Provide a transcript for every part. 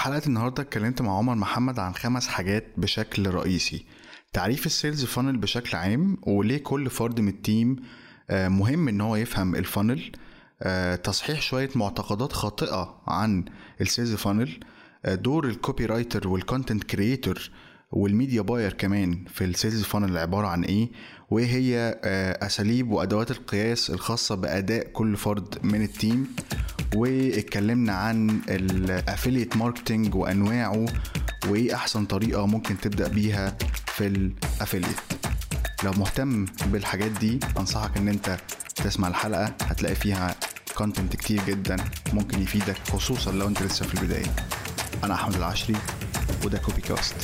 حلقة النهاردة اتكلمت مع عمر محمد عن خمس حاجات بشكل رئيسي. تعريف ال sales funnel بشكل عام وليه كل فرد من ال team آه، مهم إن هو يفهم ال funnel آه، تصحيح شوية معتقدات خاطئة عن ال sales funnel آه، دور ال copywriter وال content creator وال media buyer كمان في ال sales funnel عبارة عن إيه؟ وايه هي أساليب وأدوات القياس الخاصة بأداء كل فرد من ال team. واتكلمنا عن ال affiliate marketing وأنواعه وإيه أحسن طريقة ممكن تبدأ بيها في ال affiliate. لو مهتم بالحاجات دي أنصحك إن أنت تسمع الحلقة. هتلاقي فيها content كتير جدا ممكن يفيدك خصوصا لو أنت لسه في البداية. أنا أحمد العشري وده Copy Cast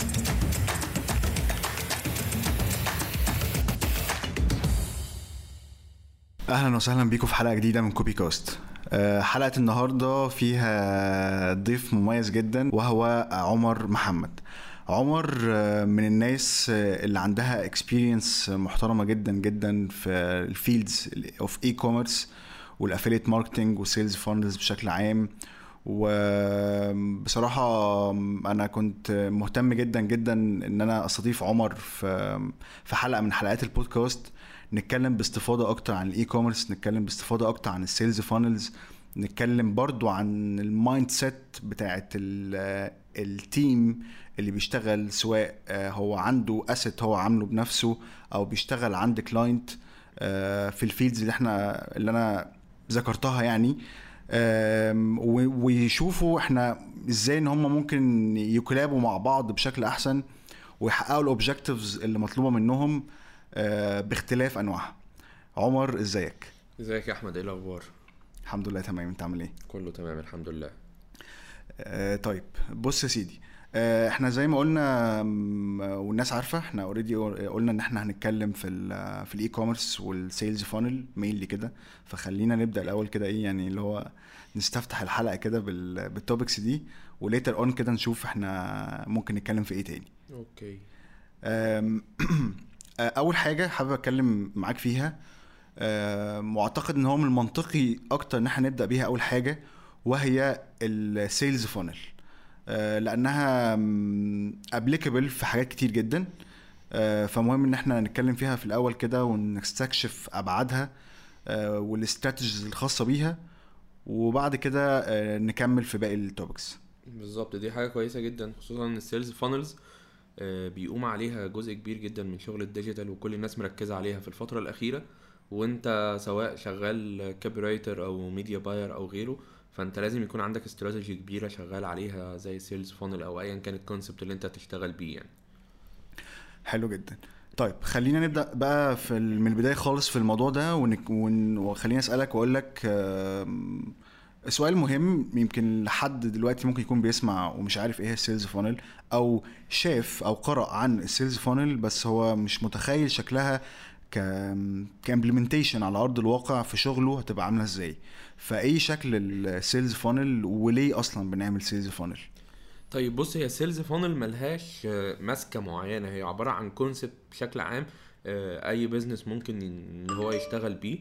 أهلا وسهلا بيكم في حلقة جديدة من Copy Cast آه، حلقة النهارده فيها ضيف مميز جدا وهو عمر محمد. عمر آه، من الناس آه، اللي عندها experience محترمة جدا جدا في ال fields of e-commerce وال affiliate marketing وال sales funnels بشكل عام. وبصراحة أنا كنت مهتم جدا جدا إن أنا أستضيف عمر في في حلقة من حلقات البودكاست نتكلم باستفاضة أكتر عن ال e-commerce نتكلم باستفاضة أكتر عن ال sales funnels نتكلم برضو عن ال mindset بتاعت ال team اللي بيشتغل سواء هو عنده asset هو عامله بنفسه أو بيشتغل عند client في ال fields اللي إحنا اللي أنا ذكرتها يعني. ويشوفوا إحنا إزاي إن هم ممكن يكلابوا مع بعض بشكل أحسن ويحققوا ال objectives اللي مطلوبة منهم. آه، باختلاف أنواعها. عمر إزيك؟ إزيك يا أحمد؟ إيه الأخبار؟ الحمد لله تمام. أنت عامل إيه؟ كله تمام الحمد لله. آه، طيب بص يا سيدي آه، إحنا زي ما قلنا والناس عارفة إحنا already قلنا إن إحنا هنتكلم في ال في ال e-commerce وال sales funnel mainly كده. فخلينا نبدأ الأول كده إيه يعني اللي هو نستفتح الحلقة كده بال- بال topics دي و later on كده نشوف إحنا ممكن نتكلم في إيه تاني. okay. آه، أول حاجة حابب أتكلم معاك فيها أم، وأعتقد إن هو من المنطقي أكتر إن إحنا نبدأ بيها أول حاجة وهي ال sales funnel لأنها applicable في حاجات كتير جدا. آه، فمهم إن إحنا نتكلم فيها في الأول كده ونستكشف أبعادها آه، وال strategies الخاصة بيها وبعد كده آه، نكمل في باقي ال topics بالظبط دي حاجة كويسة جدا خصوصا إن ال sales funnels بيقوم عليها جزء كبير جدا من شغل ال digital وكل الناس مركزة عليها في الفترة الأخيرة. وانت سواء شغال copywriter أو media buyer أو غيره فانت لازم يكون عندك استراتيجي كبيرة شغال عليها زي ال sales funnel أو ايا كان ال concept اللي انت هتشتغل بيه يعني. حلو جدا. طيب خلينا نبدأ بقى في من البداية خالص في الموضوع ده ون- وخليني أسألك وأقول لك سؤال مهم يمكن لحد دلوقتي ممكن يكون بيسمع ومش عارف إيه ال sales funnel أو شاف أو قرأ عن ال sales funnel بس هو مش متخيل شكلها ك implementation على أرض الواقع في شغله هتبقى عاملة إزاي. فايه شكل ال sales funnel وليه أصلا بنعمل sales funnel طيب بص هي sales funnel ملهاش آه، ماسكة معينة هي عبارة عن concept بشكل عام آه، أي business ممكن إن هو يشتغل بيه.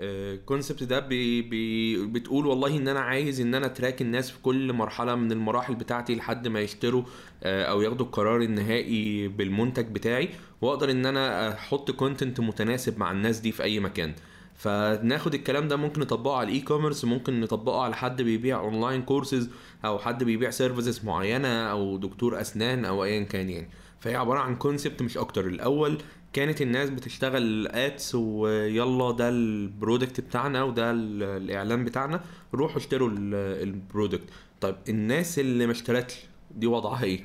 ال concept ده بي بي بتقول والله إن أنا عايز إن أنا track الناس في كل مرحلة من المراحل بتاعتي لحد ما يشتروا آه، أو ياخدوا القرار النهائي بالمنتج بتاعي وأقدر إن أنا أحط content متناسب مع الناس دي في أي مكان. فناخد الكلام ده ممكن نطبقه على ال e-commerce ممكن نطبقه على حد بيبيع online courses أو حد بيبيع services معينة أو دكتور أسنان أو ايا كان يعني. فهي عبارة عن concept مش أكتر. الأول كانت الناس بتشتغل ads ويلا ده ال product بتاعنا وده ال- الإعلان بتاعنا روحوا اشتروا ال- ال product. طيب الناس اللي ما اشترتش دي وضعها إيه؟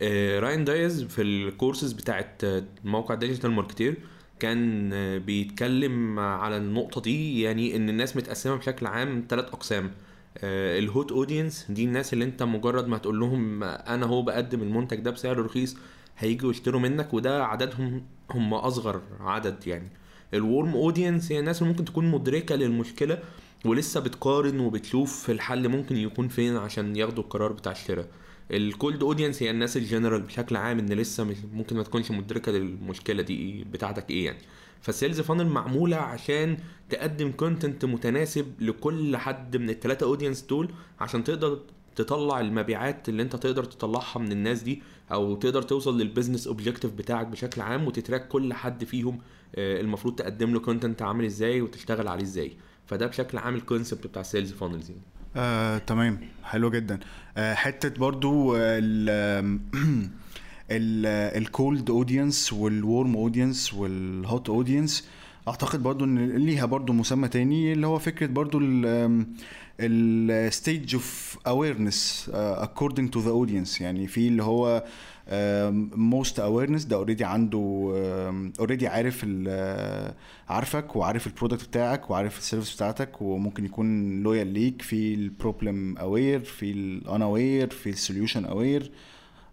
آه، Ryan Deiss في الكورسز بتاعت آه، موقع DigitalMarketer كان آه، بيتكلم على النقطة دي يعني إن الناس متقسمة بشكل عام ثلاث أقسام. آه، ال hot audience دي الناس اللي أنت مجرد ما تقول لهم أنا هو بقدم المنتج ده بسعر رخيص هيجوا يشتروا منك وده عددهم هم أصغر عدد يعني. ال warm audience هي الناس اللي ممكن تكون مدركة للمشكلة ولسه بتقارن وبتشوف الحل ممكن يكون فين عشان ياخدوا القرار بتاع الشراء. ال cold audience هي الناس الجنرال بشكل عام إن لسه مش ممكن ما تكونش مدركة للمشكلة دي بتاعتك إيه يعني. فال sales funnel معمولة عشان تقدم content متناسب لكل حد من الثلاثه audience دول عشان تقدر تطلع المبيعات اللي انت تقدر تطلعها من الناس دي أو تقدر توصل لل business objective بتاعك بشكل عام وت track كل حد فيهم آه، المفروض تقدم له content عامل إزاي وتشتغل عليه إزاي. فده بشكل عام ال concept بتاع sales funnels يعني. آه، تمام. حلو جدا. آه، حتة برضو ال ال cold audience وال warm audience وال hot audience أعتقد برضو إن ليها برضو مسمى تاني اللي هو فكرة برضو ال stage of awareness according to the audience. يعني في اللي هو most awareness ده already عنده already عارف ال- عارفك وعارف ال product بتاعك وعارف ال service بتاعتك وممكن يكون loyal ليك. في ال problem aware في ال unaware في ال solution aware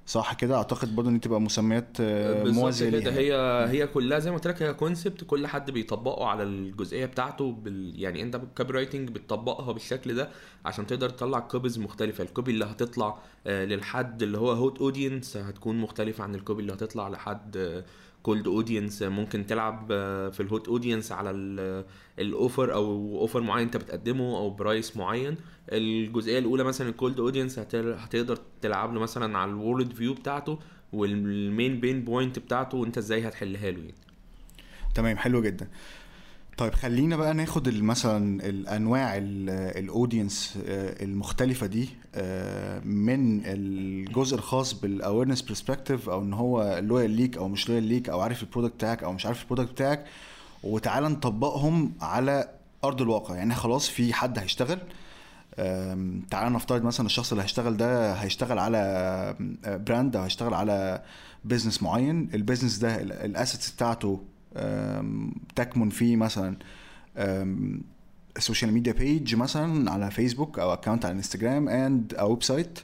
صح كده؟ أعتقد برضو إن تبقى مسميات آه، موازيه ليها. هي هي كلها زي ما قلت لك هي concept كل حد بيطبقه على الجزئية بتاعته بال... يعني أنت بال copywriting بتطبقها بالشكل ده عشان تقدر تطلع copies مختلفة. ال copy اللي هتطلع آه، للحد اللي هو hot audience هتكون مختلفة عن ال copy اللي هتطلع لحد cold audience ممكن تلعب آه، في ال hot audience على ال offer أو اوفر معين أنت بتقدمه أو price معين. الجزئية الأولى مثلا ال cold audience هتقدر تلعب له مثلا على ال worldview بتاعته وال main pain point بتاعته وأنت إزاي هتحلها له يعني. تمام حلو جدا. طيب خلينا بقى ناخد مثلا الأنواع ال audience المختلفة دي آه، من الجزء الخاص بال awareness perspective أو إن هو loyal ليك أو مش لويال ليك أو عارف ال product بتاعك أو مش عارف ال product بتاعك وتعالى نطبقهم على أرض الواقع. يعني خلاص في حد هيشتغل تعالى نفترض مثلا الشخص اللي هيشتغل ده هيشتغل على brand أو هيشتغل على business معين. ال business ده ال assets بتاعته تكمن فيه مثلا ال social media page مثلا على فيسبوك أو account على انستجرام and أو website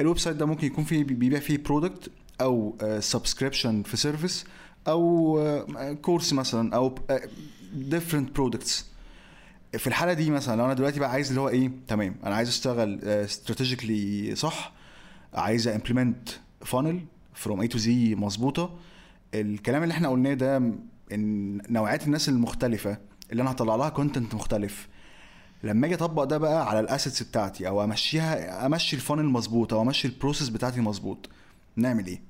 ال website ده ممكن يكون فيه بيبيع فيه product أو subscription في service أو course مثلا أو different products في الحالة دي مثلا لو أنا دلوقتي بقى عايز اللي هو إيه تمام أنا عايز أشتغل strategically صح عايز implement funnel from A to Z مظبوطة. الكلام اللي إحنا قلناه ده إن نوعيات الناس المختلفة اللي أنا هطلع لها content مختلف. لما أجي أطبق ده بقى على ال assets بتاعتي أو أمشيها أمشي ال funnel مظبوط أو أمشي ال process بتاعتي مظبوط نعمل إيه؟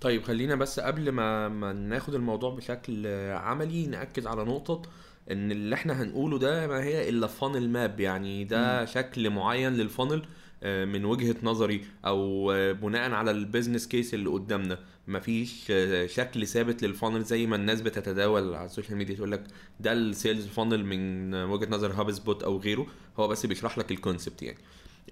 طيب خلينا بس قبل ما ما ناخد الموضوع بشكل عملي نأكد على نقطة إن اللي إحنا هنقوله ده ما هي إلا funnel map يعني ده شكل معين لل funnel من وجهة نظري أو آه، بناء على ال business case اللي قدامنا. مفيش آه، شكل ثابت لل funnel زي ما الناس بتتداول على ال social media تقول لك ده ال sales funnel من وجهة نظر HubSpot أو غيره. هو بس بيشرح لك ال concept يعني.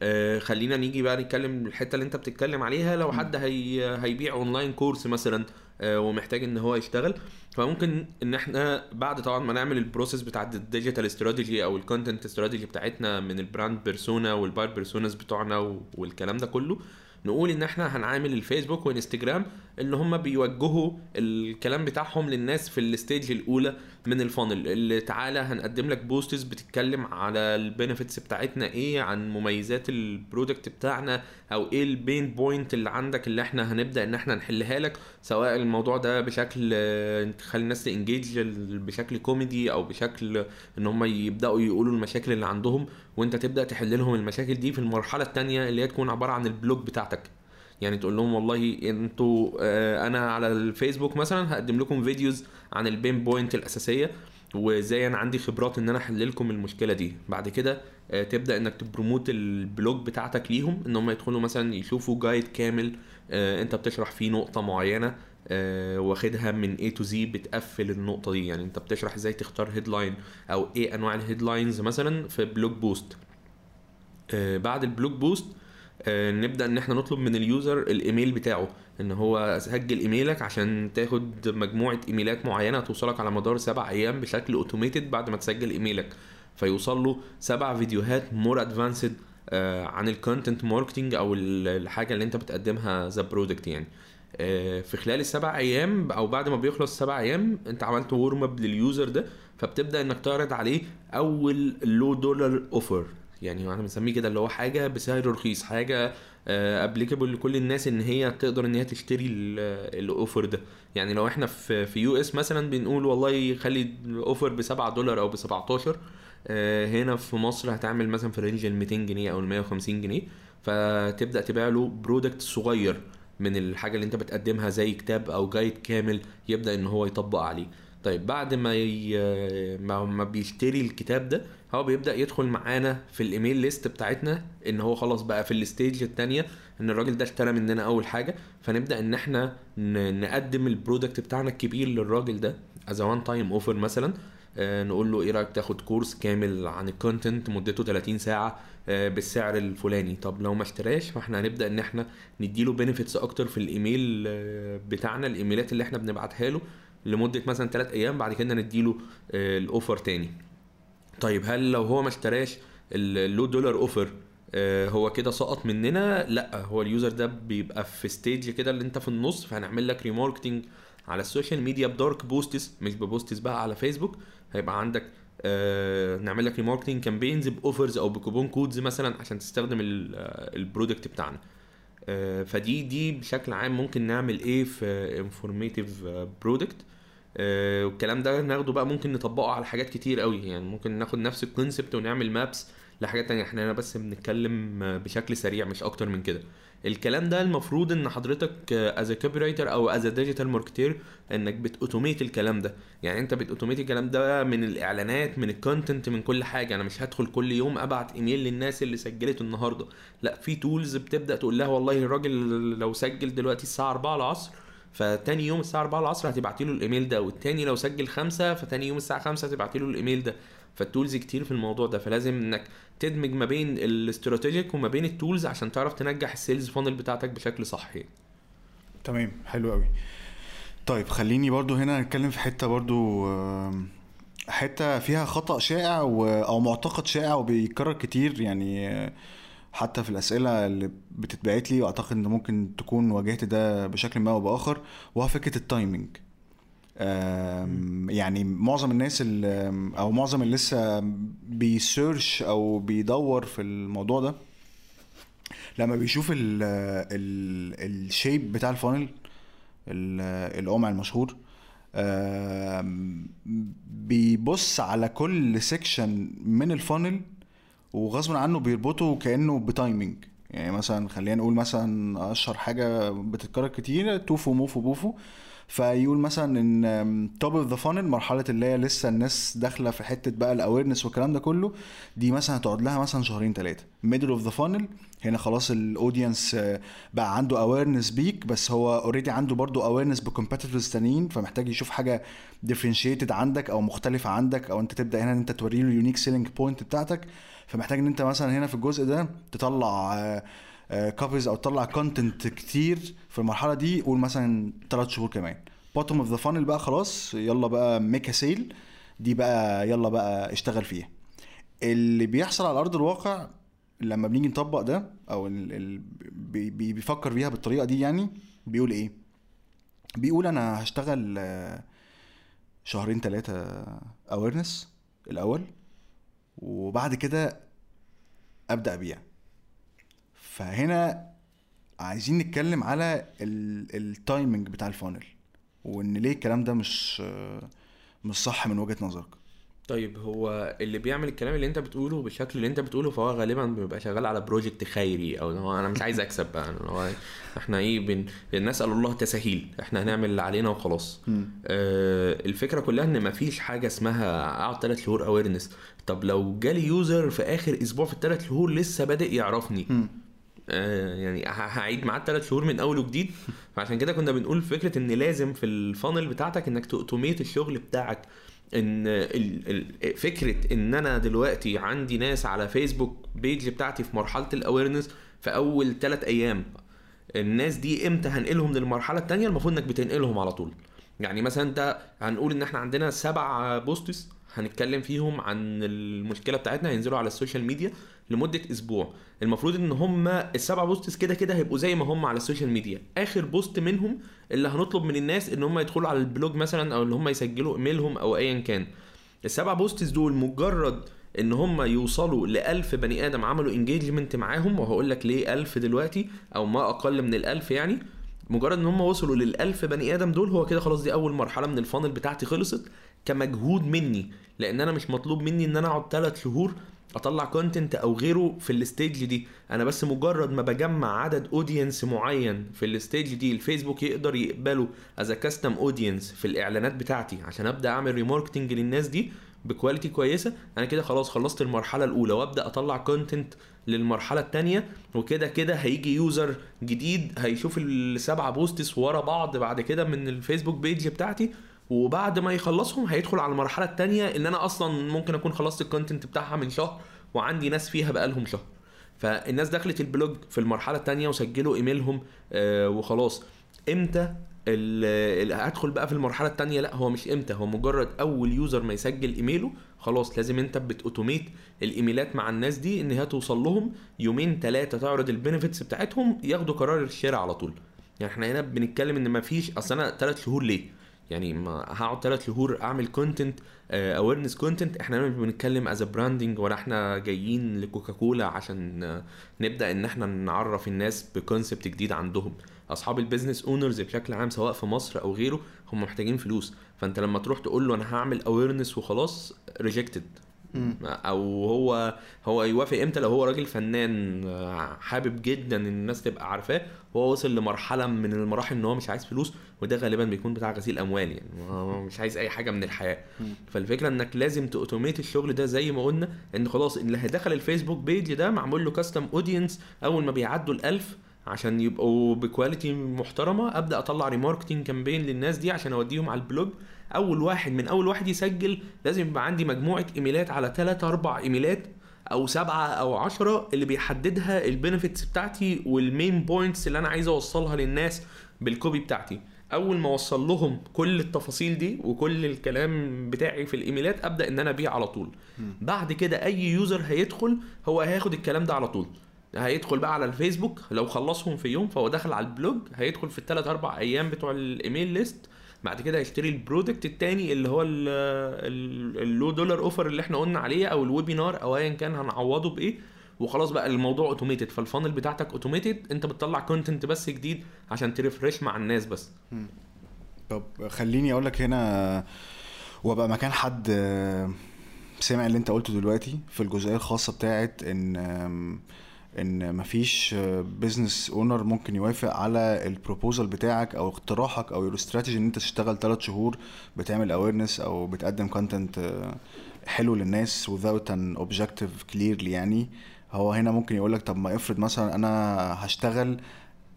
آه، خلينا نيجي بقى نتكلم الحتة اللي انت بتتكلم عليها لو حد هي هيبيع online course مثلا آه، ومحتاج إن هو يشتغل. فممكن إن إحنا بعد طبعا ما نعمل ال process بتاعت ال digital strategy أو ال content strategy بتاعتنا من ال brand persona وال buyer personas بتوعنا والكلام ده كله نقول إن إحنا هنعامل الفيسبوك وانستجرام ان هم بيوجهوا الكلام بتاعهم للناس في ال stage الأولى. من ال funnel اللي تعالى هنقدم لك posts بتتكلم على ال benefits بتاعتنا إيه عن مميزات ال product بتاعنا أو إيه ال pain point اللي عندك اللي إحنا هنبدأ ان إحنا نحلها لك سواء الموضوع ده بشكل آه، تخلي الناس ت engage بشكل كوميدي أو بشكل ان هم يبدأوا يقولوا المشاكل اللي عندهم وانت تبدأ تحل لهم المشاكل دي في المرحلة الثانية اللي هي تكون عبارة عن ال blog بتاعتك. يعني تقول لهم والله أنتوا آه، أنا على الفيسبوك مثلا هقدم لكم videos عن ال pain point الأساسية وإزاي أنا عندي خبرات إن أنا أحل لكم المشكلة دي. بعد كده آه، تبدأ إنك ت promote ال blog بتاعتك ليهم إن هم يدخلوا مثلا يشوفوا guide كامل آه، أنت بتشرح فيه نقطة معينة آه، واخدها من A to Z بتقفل النقطة دي. يعني أنت بتشرح إزاي تختار headline أو إيه أنواع ال headlines مثلا في blog post آه، بعد ال blog post نبدأ إن إحنا نطلب من ال user الإيميل بتاعه إن هو سجل إيميلك عشان تاخد مجموعة إيميلات معينة توصلك على مدار سبع أيام بشكل automated بعد ما تسجل إيميلك. فيوصل له سبع فيديوهات more advanced عن ال content marketing أو ال- الحاجة اللي أنت بتقدمها the product يعني. آه، في خلال السبع أيام أو بعد ما بيخلص السبع أيام أنت عملت warm up لل user ده فبتبدأ إنك تعرض عليه أول low dollar offer يعني أنا بنسميه كده اللي هو حاجة بسعر رخيص حاجة applicable لكل الناس إن هي تقدر إن هي تشتري ال offer ده. يعني لو إحنا في في US مثلا بنقول والله خلي ال offer ب 7 دولار أو ب 17 آه، هنا في مصر هتعمل مثلا في range ال 200 جنيه أو ال 150 جنيه فتبدأ تبيع له product صغير من الحاجة اللي أنت بتقدمها زي كتاب أو guide كامل يبدأ إن هو يطبق عليه. طيب بعد ما ي... ما بيشتري الكتاب ده هو بيبدأ يدخل معانا في ال email list بتاعتنا إن هو خلاص بقى في ال stage الثانية إن الراجل ده اشترى مننا أول حاجة. فنبدأ إن إحنا ن... نقدم ال product بتاعنا الكبير للراجل ده as one time offer مثلا. آه، نقول له إيه رأيك تاخد course كامل عن ال content مدته 30 ساعة آه، بالسعر الفلاني. طب لو ما اشتراش فإحنا هنبدأ إن إحنا نديله benefits أكتر في الإيميل آه، بتاعنا الإيميلات اللي إحنا بنبعتها له. لمدة مثلا 3 أيام بعد كده نديله آه، ال offer تاني. طيب هل لو هو ما اشتراش ال low dollar offer هو كده سقط مننا؟ لا هو ال user ده بيبقى في stage كده اللي انت في النص فهنعمل لك remarketing على ال social media ب dark posts مش ب posts بقى على فيسبوك. هيبقى عندك آه نعمل لك remarketing campaigns ب offers أو ب coupon codes مثلا عشان تستخدم ال product بتاعنا. آه فدي دي بشكل عام ممكن نعمل إيه في informative product آه والكلام ده ناخده بقى ممكن نطبقه على حاجات كتير قوي. يعني ممكن ناخد نفس ال concept ونعمل maps لحاجات تانية. إحنا هنا بس بنتكلم بشكل سريع مش أكتر من كده. الكلام ده المفروض إن حضرتك as copywriter أو as digital marketer إنك بت automate الكلام ده. يعني أنت بت automate الكلام ده من الإعلانات من ال content من كل حاجة. أنا مش هدخل كل يوم أبعت إيميل للناس اللي سجلت النهارده. لا في tools بتبدأ تقول لها والله الراجل لو سجل دلوقتي الساعة 4 العصر فتاني يوم الساعة 4 العصر هتبعتي له الإيميل ده والتاني لو سجل خمسة فتاني يوم الساعة 5 هتبعتي له الإيميل ده فال tools كتير في الموضوع ده فلازم إنك تدمج ما بين ال strategic وما بين ال tools عشان تعرف تنجح ال sales funnel بتاعتك بشكل صحي تمام حلو قوي طيب خليني برضو هنا نتكلم في حتة برضو حتة فيها خطأ شائع. أو معتقد شائع وبيتكرر كتير يعني آه، حتى في الأسئلة اللي بتتبعت لي وأعتقد إن ممكن تكون واجهت ده بشكل ما أو بآخر وهو فكرة ال timing يعني معظم الناس اللي أو معظم اللي لسه بي search أو بيدور في الموضوع ده لما بيشوف ال ال ال shape بتاع ال funnel ال- القمع المشهور بيبص على كل section من ال funnel وغصب عنه بيربطه كأنه ب timing يعني مثلا خلينا نقول مثلا أشهر حاجة بتتكرر كتير TOFU MOFU BOFU. فيقول مثلا إن top of the funnel مرحلة اللي هي لسه الناس داخلة في حتة بقى ال awareness والكلام ده كله دي مثلا هتقعد لها مثلا شهرين ثلاثة middle of the funnel هنا خلاص ال audience بقى عنده awareness بيك بس هو already عنده برضو awareness ب competitors تانيين فمحتاج يشوف حاجة differentiated عندك أو مختلفة عندك أو أنت تبدأ هنا إن أنت توري له ال unique selling point بتاعتك. فمحتاج إن أنت مثلا هنا في الجزء ده تطلع copies أو تطلع content كتير في المرحلة دي قول مثلا ثلاث شهور كمان. bottom of the funnel بقى خلاص يلا بقى make sale دي بقى يلا بقى اشتغل فيها. اللي بيحصل على أرض الواقع لما بنيجي نطبق ده أو ال ال بي بي- بيفكر فيها بالطريقة دي يعني بيقول إيه؟ بيقول أنا هشتغل آه، شهرين ثلاثة awareness الأول. وبعد كده أبدأ أبيع. فهنا عايزين نتكلم على ال timing بتاع ال funnel وإن ليه الكلام ده مش مش صح من وجهة نظرك. طيب هو اللي بيعمل الكلام اللي انت بتقوله بالشكل اللي انت بتقوله فهو غالبا بيبقى شغال على project خيري أو هو أنا مش عايز أكسب بقى أنا هو إحنا إيه بن... نسال الله تسهيل إحنا هنعمل اللي علينا وخلاص. آه الفكرة كلها إن مفيش حاجة اسمها أقعد ثلاث شهور awareness طب لو جالي user في آخر أسبوع في الثلاث شهور لسه بادئ يعرفني. آه، يعني هعيد معاه الثلاث شهور من أول وجديد. فعشان كده كنا بنقول فكرة إن لازم في ال funnel بتاعتك إنك ت automate الشغل بتاعك. إن فكرة إن أنا دلوقتي عندي ناس على فيسبوك page بتاعتي في مرحلة ال awareness في أول ثلاث أيام الناس دي إمتى هنقلهم للمرحلة الثانية المفروض إنك بتنقلهم على طول. يعني مثلا أنت هنقول إن إحنا عندنا سبع posts هنتكلم فيهم عن المشكلة بتاعتنا هينزلوا على ال social media لمدة أسبوع. المفروض إن هم السبع posts كده كده هيبقوا زي ما هم على ال social media. آخر post منهم اللي هنطلب من الناس إن هم يدخلوا على ال blog مثلا أو إن هم يسجلوا إيميلهم أو ايا كان. السبع بوستس دول مجرد إن هم يوصلوا ل 1000 بني آدم عملوا engagement معاهم وهقول لك ليه 1000 دلوقتي أو ما أقل من ال 1000 يعني. مجرد إن هم وصلوا لل 1000 بني آدم دول هو كده خلاص دي أول مرحلة من ال funnel بتاعتي خلصت كمجهود مني لأن أنا مش مطلوب مني إن أنا أقعد 3 شهور أطلع content أو غيره في ال stage دي. أنا بس مجرد ما بجمع عدد audience معين في ال stage دي الفيسبوك يقدر يقبله as custom audience في الإعلانات بتاعتي عشان أبدأ أعمل remarketing للناس دي ب quality كويسة. أنا كده خلاص خلصت المرحلة الأولى وأبدأ أطلع content للمرحلة الثانية وكده كده هيجي user جديد هيشوف السبعه posts ورا بعض بعد كده من الفيسبوك page بتاعتي وبعد ما يخلصهم هيدخل على المرحلة الثانية إن أنا أصلا ممكن أكون خلصت ال content بتاعها من شهر وعندي ناس فيها بقالهم شهر. فالناس دخلت ال blog في المرحلة الثانية وسجلوا إيميلهم آه وخلاص. إمتى هدخل بقى في المرحلة الثانية لأ هو مش إمتى. هو مجرد أول user ما يسجل إيميله خلاص لازم أنت بت automate الإيميلات مع الناس دي إن هي توصل لهم. يومين ثلاثة تعرض ال benefits بتاعتهم ياخدوا قرار الشراء على طول. يعني إحنا هنا بنتكلم إن مفيش أصل أنا ثلاث شهور ليه؟ يعني ما هقعد ثلاث شهور أعمل content awareness content إحنا مش بنتكلم as branding ولا إحنا جايين لكوكاكولا عشان نبدأ إن إحنا نعرف الناس ب concept جديد عندهم. أصحاب ال business owners بشكل عام سواء في مصر أو غيره هم محتاجين فلوس. فأنت لما تروح تقول له أنا هعمل awareness وخلاص rejected أو هو هو يوافق إمتى؟ لو هو راجل فنان آه، حابب جدا إن الناس تبقى عارفاه وهو وصل لمرحلة من المراحل إن هو مش عايز فلوس وده غالبا بيكون بتاع غسيل أموال يعني مش عايز أي حاجة من الحياة. فالفكرة إنك لازم ت automate الشغل ده زي ما قلنا إن خلاص اللي هيدخل الفيسبوك page ده معمول له custom audience أول ما بيعدوا الألف عشان يبقوا ب quality محترمة أبدأ أطلع remarketing campaign للناس دي عشان أوديهم على ال blog أول واحد من أول واحد يسجل لازم يبقى عندي مجموعة إيميلات على 3 4 إيميلات أو سبعة أو عشرة اللي بيحددها ال benefits بتاعتي وال main points اللي أنا عايز أوصلها للناس بال copy بتاعتي. أول ما أوصل لهم كل التفاصيل دي وكل الكلام بتاعي في الإيميلات أبدأ إن أنا أبيع على طول. بعد كده أي user هيدخل هو هياخد الكلام ده على طول. هيدخل بقى على الفيسبوك لو خلصهم في يوم فهو دخل على ال blog هيدخل في الثلاث أربع أيام بتوع ال email list بعد كده هيشتري ال product التاني اللي هو ال- ال- ال low dollar offer اللي إحنا قلنا عليه أو ال webinar أو ايا كان هنعوضه بإيه. وخلاص بقى الموضوع automated فال funnel بتاعتك automated أنت بتطلع content بس جديد عشان ت refresh مع الناس بس. طب خليني أقول لك هنا وأبقى مكان حد سمع اللي أنت قلته دلوقتي في الجزئية الخاصة بتاعت إن إن مفيش business owner ممكن يوافق على ال proposal بتاعك أو اقتراحك أو الاستراتيجي إن أنت تشتغل 3 شهور بتعمل awareness أو بتقدم content حلو للناس without an objective clearly يعني. هو هنا ممكن يقول لك طب ما افرض مثلا أنا هشتغل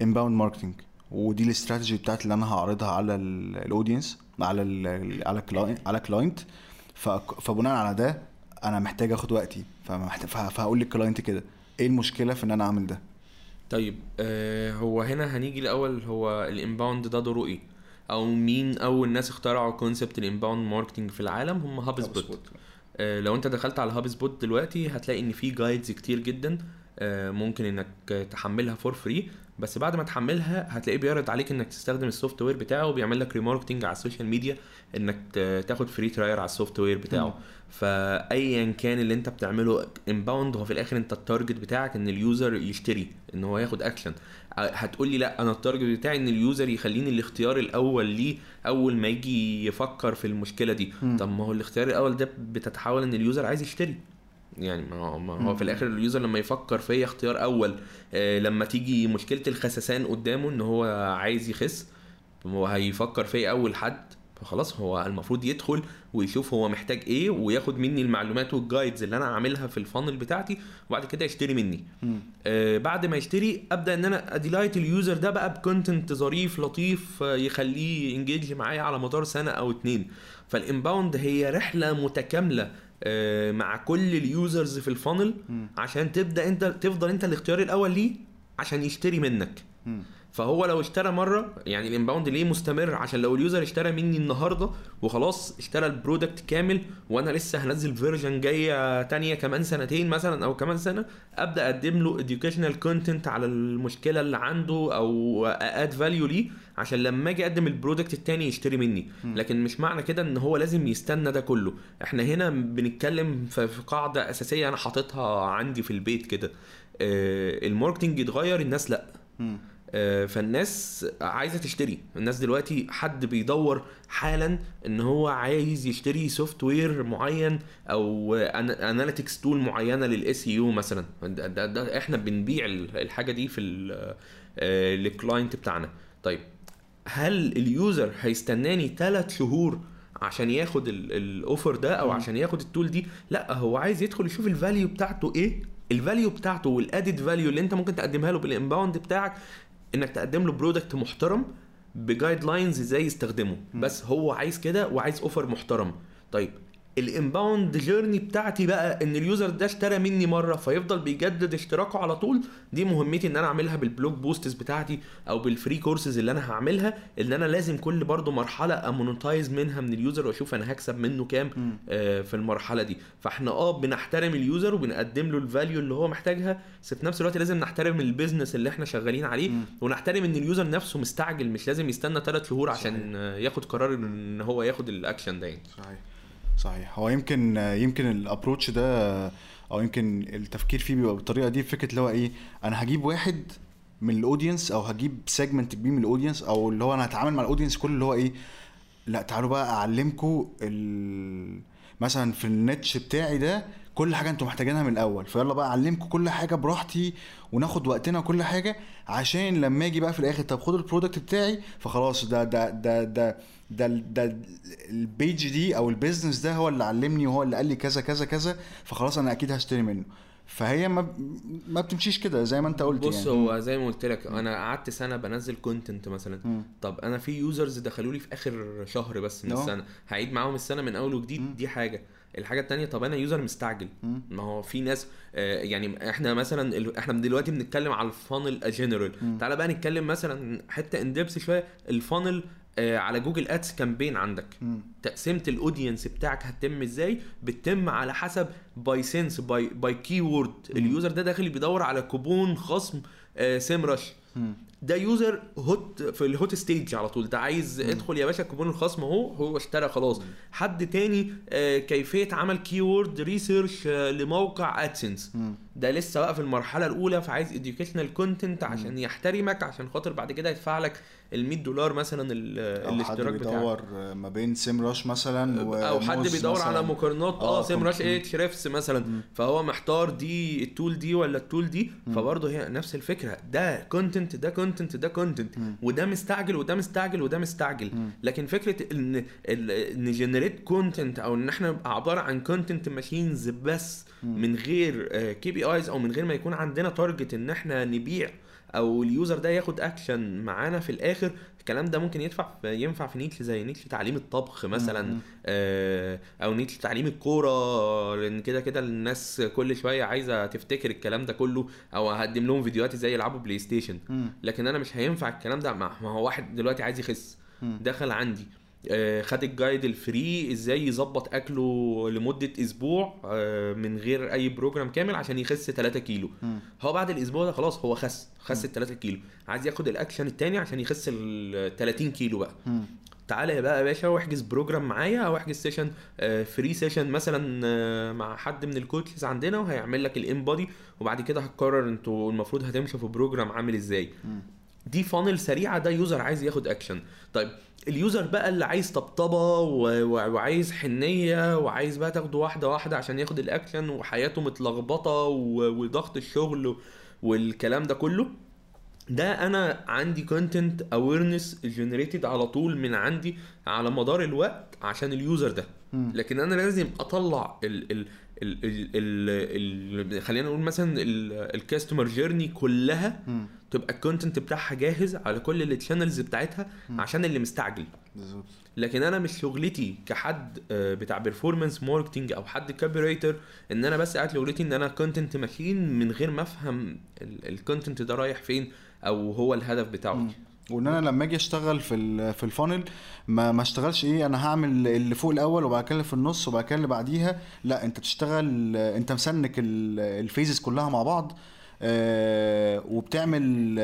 inbound marketing ودي الاستراتيجي بتاعت اللي أنا هعرضها على ال audience على ال على client على client فبناء على ده أنا محتاج آخد وقتي. فهقول لل client كده. إيه المشكلة في ان أنا اعمل ده؟ طيب آه هو هنا هنيجي الأول هو ال inbound ده دوره إيه؟ أو مين أول ناس اخترعوا concept ال inbound marketing في العالم؟ هم هاب سبوت آه لو انت دخلت على هاب سبوت دلوقتي هتلاقي ان في guides كتير جدا آه ممكن انك تحملها for free بس بعد ما تحملها هتلاقيه بيعرض عليك انك تستخدم ال software بتاعه وبيعمل لك remarketing على ال social media انك تاخد free trial على ال software بتاعه. فايا كان اللي أنت بتعمله inbound هو في الآخر أنت ال target بتاعك إن ال user يشتري إن هو ياخد اكشن هتقول لي لأ أنا ال target بتاعي إن ال user يخليني الاختيار الأول ليه أول ما يجي يفكر في المشكلة دي. مم. طب ما هو الاختيار الأول ده بتتحول إن ال user عايز يشتري. يعني ما هو, ما هو في الآخر ال user لما يفكر في اختيار أول آه لما تيجي مشكلة الخسسان قدامه إن هو عايز يخس هو هيفكر في أول حد. فخلاص هو المفروض يدخل ويشوف هو محتاج إيه وياخد مني المعلومات وال guides اللي أنا عاملها في ال funnel بتاعتي وبعد كده يشتري مني. آه بعد ما يشتري أبدأ إن أنا ا delight ال user ده بقى ب content ظريف لطيف آه، يخليه انجيج معايا على مدار سنة أو اتنين فال inbound هي رحلة متكاملة آه، مع كل ال users في ال funnel. عشان تبدأ أنت تفضل أنت الاختيار الأول ليه عشان يشتري منك مم. فهو لو اشترى مرة يعني ال inbound ليه مستمر؟ عشان لو ال user اشترى مني النهارده وخلاص اشترى ال product كامل وأنا لسه هنزل version جاية تانية كمان سنتين مثلا أو كمان سنة أبدأ أقدم له educational content على المشكلة اللي عنده أو add value ليه عشان لما أجي أقدم ال product التاني يشتري مني. لكن مش معنى كده إن هو لازم يستنى ده كله. إحنا هنا بنتكلم في قاعدة أساسية أنا حاططها عندي في البيت كده. آه، ال marketing يتغير الناس لأ. فالناس عايزة تشتري. الناس دلوقتي حد بيدور حالا إن هو عايز يشتري software معين أو analytics tool معينة لل SEO مثلا. ده, ده, ده إحنا بنبيع الحاجة دي في ال client بتاعنا. طيب هل ال user هيستناني ثلاث شهور عشان ياخد ال offer ده أو عشان ياخد ال tool دي؟ لأ هو عايز يدخل يشوف ال value بتاعته إيه؟ ال value بتاعته وال added value اللي أنت ممكن تقدمها له بال inbound بتاعك إنك تقدم له product محترم ب guidelines إزاي يستخدمه. بس هو عايز كده وعايز offer محترم. طيب ال inbound journey بتاعتي بقى إن ال user ده اشترى مني مرة فيفضل بيجدد اشتراكه على طول. دي مهمتي إن أنا أعملها بال blog posts بتاعتي أو بال free courses اللي أنا هعملها إن أنا لازم كل برضو مرحلة أ monetize منها من ال user وأشوف أنا هكسب منه كام آه في المرحلة دي. فإحنا آه بنحترم ال user وبنقدم له ال value اللي هو محتاجها بس في نفس الوقت لازم نحترم ال business اللي إحنا شغالين عليه. ونحترم إن ال user نفسه مستعجل مش لازم يستنى ثلاث شهور عشان صحيح. ياخد قرار إن هو ياخد الاكشن ده يعني. صحيح. صحيح. هو يمكن يمكن ال approach ده أو يمكن التفكير فيه بيبقى بالطريقة دي فكرة اللي هو إيه أنا هجيب واحد من ال audience أو هجيب segment كبير من ال audience أو اللي هو أنا هتعامل مع ال audience كله اللي هو إيه لأ تعالوا بقى اعلمكم مثلا في ال niche بتاعي ده كل حاجة أنتوا محتاجينها من الأول. فيلا بقى اعلمكم كل حاجة براحتي وناخد وقتنا وكل حاجة عشان لما أجي بقى في الآخر طب خدوا ال product بتاعي فخلاص ده ده ده ده ده ده ال page دي أو ال business ده هو اللي علمني وهو اللي قال لي كذا كذا كذا فخلاص أنا أكيد هشتري منه. فهي ما ما بتمشيش كده زي ما أنت قلت بص يعني. هو زي ما قلت لك أنا قعدت سنة بنزل content مثلا. م. طب أنا في users دخلوا لي في آخر شهر بس من السنة. هعيد معاهم السنة من أول وجديد؟ م. دي حاجة. الحاجة التانية طب أنا user مستعجل. ما هو في ناس آه يعني إحنا مثلا إحنا دلوقتي بنتكلم على ال funnel general تعالى بقى نتكلم مثلا حتة in depth شوية. ال funnel على Google Ads campaign عندك. م. تقسيمة ال audience بتاعك هتتم إزاي؟ بتتم على حسب باي سنس by by keyword ال user ده داخل بيدور على كوبون خصم آه Semrush ده user hot في ال hot stage على طول. ده عايز م. ادخل يا باشا كوبون الخصم أهو هو اشترى خلاص. م. حد تاني آه كيفية عمل keyword research آه لموقع AdSense ده لسه بقى في المرحلة الأولى فعايز educational content عشان. يحترمك عشان خاطر بعد كده يدفع لك ال 100 دولار مثلا الاشتراك بتاعك بيدور ما بين Semrush مثلا أو حد بيدور مثلاً. على مقارنات آه, آه Semrush إيه Ahrefs مثلا م. فهو محتار دي ال tool دي ولا ال tool دي فبرضه هي نفس الفكرة ده content ده content ده content وده مستعجل وده مستعجل وده مستعجل م. لكن فكرة إن ن generate content أو إن إحنا نبقى عبارة عن content machines بس م. من غير KPIs أو من غير ما يكون عندنا target إن إحنا نبيع أو ال user ده ياخد اكشن معانا في الآخر الكلام ده ممكن يدفع ينفع في niche زي niche تعليم الطبخ مثلا آه أو niche تعليم الكورة لأن كده كده الناس كل شوية عايزة تفتكر الكلام ده كله أو أقدم لهم فيديوهات إزاي يلعبوا PlayStation لكن أنا مش هينفع الكلام ده ما هو واحد دلوقتي عايز يخس دخل عندي. خد ال guide ال free إزاي يظبط اكله لمدة أسبوع آه، من غير اي program كامل عشان يخس 3 كيلو. م. هو بعد الأسبوع ده خلاص هو خس خس ال 3 كيلو. عايز ياخد الاكشن التاني عشان يخس ال 30 كيلو بقى. م. تعالى يا بقى يا باشا واحجز program معايا أو احجز session free session مثلا آه، مع حد من ال coaches عندنا وهيعمل لك ال InBody وبعد كده هتقرر أنتوا المفروض هتمشوا في program عامل إزاي. دي funnel سريعة ده user عايز ياخد اكشن طيب ال user بقى اللي عايز طبطبة وعايز حنية وعايز بقى تاخده واحدة واحدة عشان ياخد الاكشن وحياته متلخبطة وضغط الشغل والكلام ده كله ده أنا عندي content awareness generated على طول من عندي على مدار الوقت عشان ال user ده. لكن أنا لازم أطلع ال ال ال ال ال خلينا نقول مثلا ال customer journey كلها تبقى ال content بتاعها جاهز على كل ال channels بتاعتها عشان اللي مستعجل. بالظبط. لكن أنا مش شغلتي كحد آه، بتاع performance marketing أو حد copywriter إن أنا بس قاعد شغلتي إن أنا content machine من غير ما أفهم ال content ده رايح فين أو هو الهدف بتاعه. وإن أنا لما أجي أشتغل في في ال funnel ما ما أشتغلش إيه أنا هعمل اللي فوق الأول وبعد كده في النص وبعد كده اللي بعديها. لا أنت بتشتغل أنت مسنك ال phases كلها مع بعض آه وبتعمل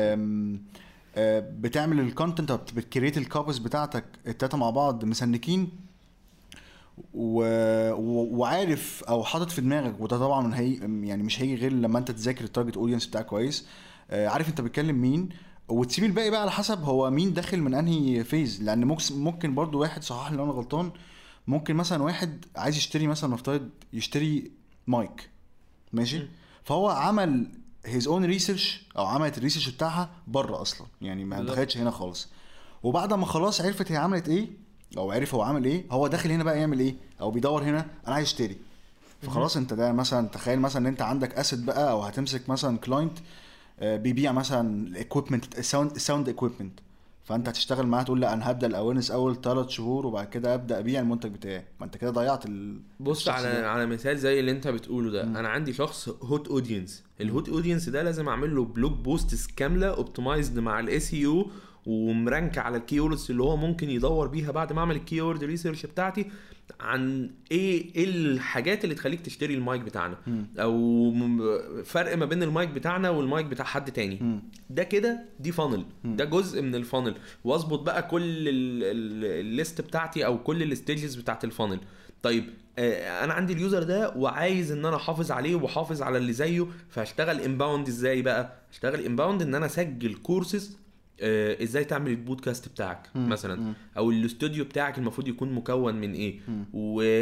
آه بتعمل ال content أو بت create ال copies بتاعتك التلاتة مع بعض مسنكين. و... وعارف أو حاطط في دماغك وده طبعا هي يعني مش هيجي غير لما أنت تذاكر ال target audience بتاعك كويس. آه عارف أنت بتكلم مين؟ وتسيب الباقي بقى على حسب هو مين داخل من انهي phase. لأن ممكن ممكن برضو واحد صحح لي لو أنا غلطان. ممكن مثلا واحد عايز يشتري مثلا نفترض يشتري مايك. ماشي؟ مم. فهو عمل his own research أو عملت ال research بتاعها بره أصلا. يعني ما. دخلتش هنا خالص. وبعد ما خلاص عرفت هي عملت إيه أو عرف هو عمل إيه هو داخل هنا بقى يعمل إيه أو بيدور هنا أنا عايز أشتري. فخلاص أنت ده مثلا تخيل مثلا إن أنت عندك asset بقى أو هتمسك مثلا client بيبيع مثلا ال equipment ال sound ال sound equipment فأنت هتشتغل معاه تقول لا أنا هبدأ ال awareness أول ثلاث شهور وبعد كده أبدأ أبيع المنتج بتاعي. ما أنت كده ضيعت ال... بص على ده. على مثال زي اللي أنت بتقوله ده أنا عندي شخص hot audience ال hot audience ده لازم أعمل له blog posts كاملة optimized مع ال SEO وم rank على ال keywords اللي هو ممكن يدور بيها بعد ما أعمل ال keyword research بتاعتي. عن إيه إيه الحاجات اللي تخليك تشتري المايك بتاعنا. مم. أو م- فرق ما بين المايك بتاعنا والمايك بتاع حد تاني. مم. ده كده دي funnel ده جزء من ال funnel واظبط بقى كل ال- ال- ال list بتاعتي أو كل ال stages بتاعت ال funnel طيب آه، أنا عندي ال user ده وعايز إن أنا أحافظ عليه وأحافظ على اللي زيه فهشتغل inbound إزاي بقى؟ هشتغل inbound إن أنا أسجل كورسز إزاي تعمل البودكاست بتاعك مم. مثلا مم. أو الاستوديو بتاعك المفروض يكون مكون من إيه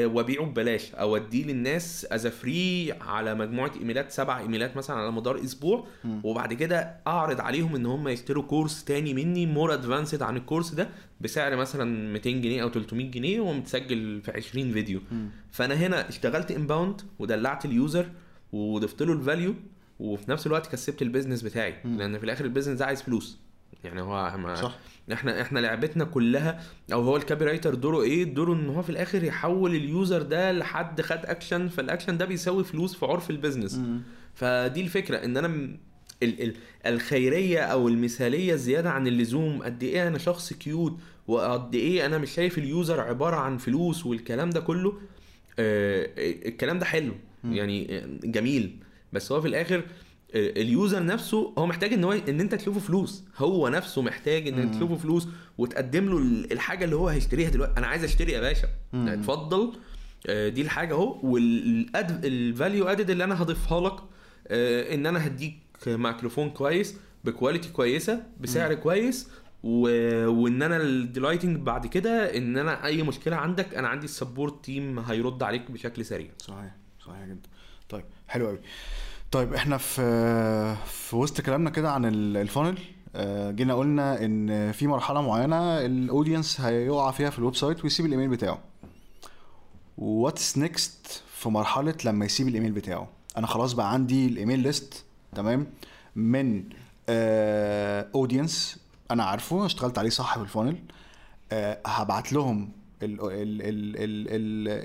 وأبيعه ببلاش أو اديه للناس as free على مجموعة إيميلات سبع إيميلات مثلا على مدار أسبوع مم. وبعد كده أعرض عليهم إن هم يشتروا كورس تاني مني more advanced عن الكورس ده بسعر مثلا 200 جنيه أو 300 جنيه ومتسجل في 20 فيديو مم. فأنا هنا اشتغلت inbound ودلعت ال user وضفت له ال value وفي نفس الوقت كسبت ال business بتاعي مم. لأن في الآخر ال business ده عايز فلوس يعني هو ما صح. إحنا إحنا لعبتنا كلها أو هو ال copywriter دوره إيه؟ دوره إن هو في الآخر يحول ال user ده لحد خد اكشن فالاكشن ده بيساوي فلوس في عرف ال business. فدي الفكرة إن أنا م- ال ال الخيرية أو المثالية الزياده عن اللزوم قد إيه أنا شخص cute وقد إيه أنا مش شايف ال user عبارة عن فلوس والكلام ده كله آه الكلام ده حلو. يعني آه، جميل. بس هو في الآخر آه، ال user نفسه هو محتاج إن هو إن أنت تشوفه فلوس. هو نفسه محتاج إن أنت تشوفه فلوس وتقدم له ال- الحاجة اللي هو هيشتريها دلوقتي أنا عايز أشتري يا باشا. اتفضل. آه، دي الحاجة أهو. وال value add اللي أنا هضيفها لك آه، إن أنا هديك ميكروفون كويس ب quality كويسة بسعر كويس و... وإن أنا ال delighting بعد كده إن أنا أي مشكلة عندك أنا عندي ال support team هيرد عليك بشكل سريع. صحيح صحيح جدا. طيب حلو قوي طيب إحنا في في وسط كلامنا كده عن ال- ال funnel آه، جينا قلنا إن في مرحلة معينة ال audience هيقع فيها في ال website ويسيب الإيميل بتاعه. what's next في مرحلة لما يسيب الإيميل بتاعه؟ أنا خلاص بقى عندي ال email list تمام؟ من audience أنا عارفه اشتغلت عليه صح في ال funnel آه، هبعت لهم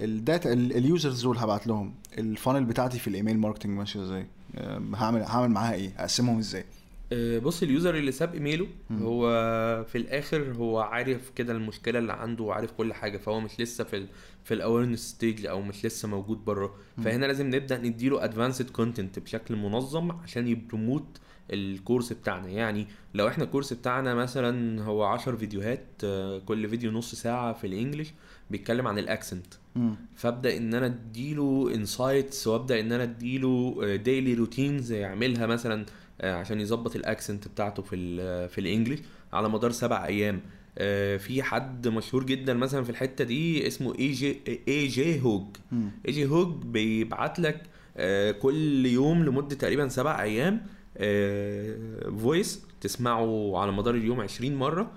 ال data ال users دول هبعت لهم ال funnel بتاعتي في ال email marketing ماشية إزاي؟ آه، هعمل هعمل معاها إيه؟ أقسمهم إزاي؟ آه، بص ال user اللي ساب إيميله هو في الآخر هو عارف كده المشكلة اللي عنده وعارف كل حاجة فهو مش لسه في ال في ال awareness stage أو مش لسه موجود بره فهنا لازم نبدأ نديله advanced content بشكل منظم عشان ي promote الكورس بتاعنا. يعني لو إحنا الكورس بتاعنا مثلا هو 10 فيديوهات آه، كل فيديو نص ساعة في ال English بيتكلم عن ال accent. فابدأ إن أنا أديله insights وأبدأ إن أنا أديله daily routines يعملها مثلا آه، عشان يظبط ال accent بتاعته في ال في ال English على مدار سبع أيام آه، في حد مشهور جدا مثلا في الحتة دي اسمه اي جي اي جي هوج. اي جي هوج بيبعت لك آه، كل يوم لمدة تقريبا سبع أيام voice تسمعه على مدار اليوم 20 مرة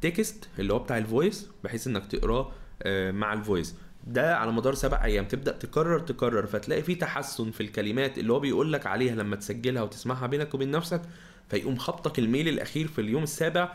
text اللي هو بتاع ال voice بحيث إنك تقراه آه، مع ال voice ده على مدار سبع أيام تبدأ تكرر تكرر. فتلاقي في تحسن في الكلمات اللي هو بيقول لك عليها لما تسجلها وتسمعها بينك وبين نفسك. فيقوم خبطك الميل الأخير في اليوم السابع.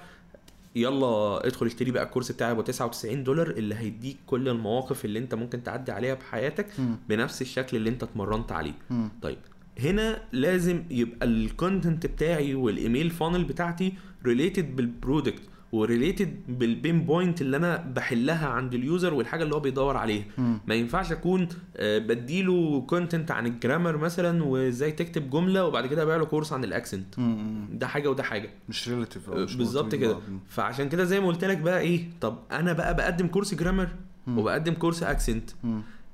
يلا ادخل اشتري بقى الكورس بتاعي ب 99 دولار اللي هيديك كل المواقف اللي انت ممكن تعدي عليها بحياتك. بنفس الشكل اللي انت اتمرنت عليه. طيب هنا لازم يبقى ال content بتاعي وال email funnel بتاعتي related بال product و related بال pain point اللي أنا بحلها عند ال user والحاجة اللي هو بيدور عليها. ما ينفعش أكون آه، بديله content عن ال grammar مثلا وإزاي تكتب جملة وبعد كده أبيع له كورس عن ال accent. ده حاجة وده حاجة. مش relative بالظبط كده. فعشان كده زي ما قلت لك بقى إيه طب أنا بقى بقدم كورس grammar وبقدم كورس accent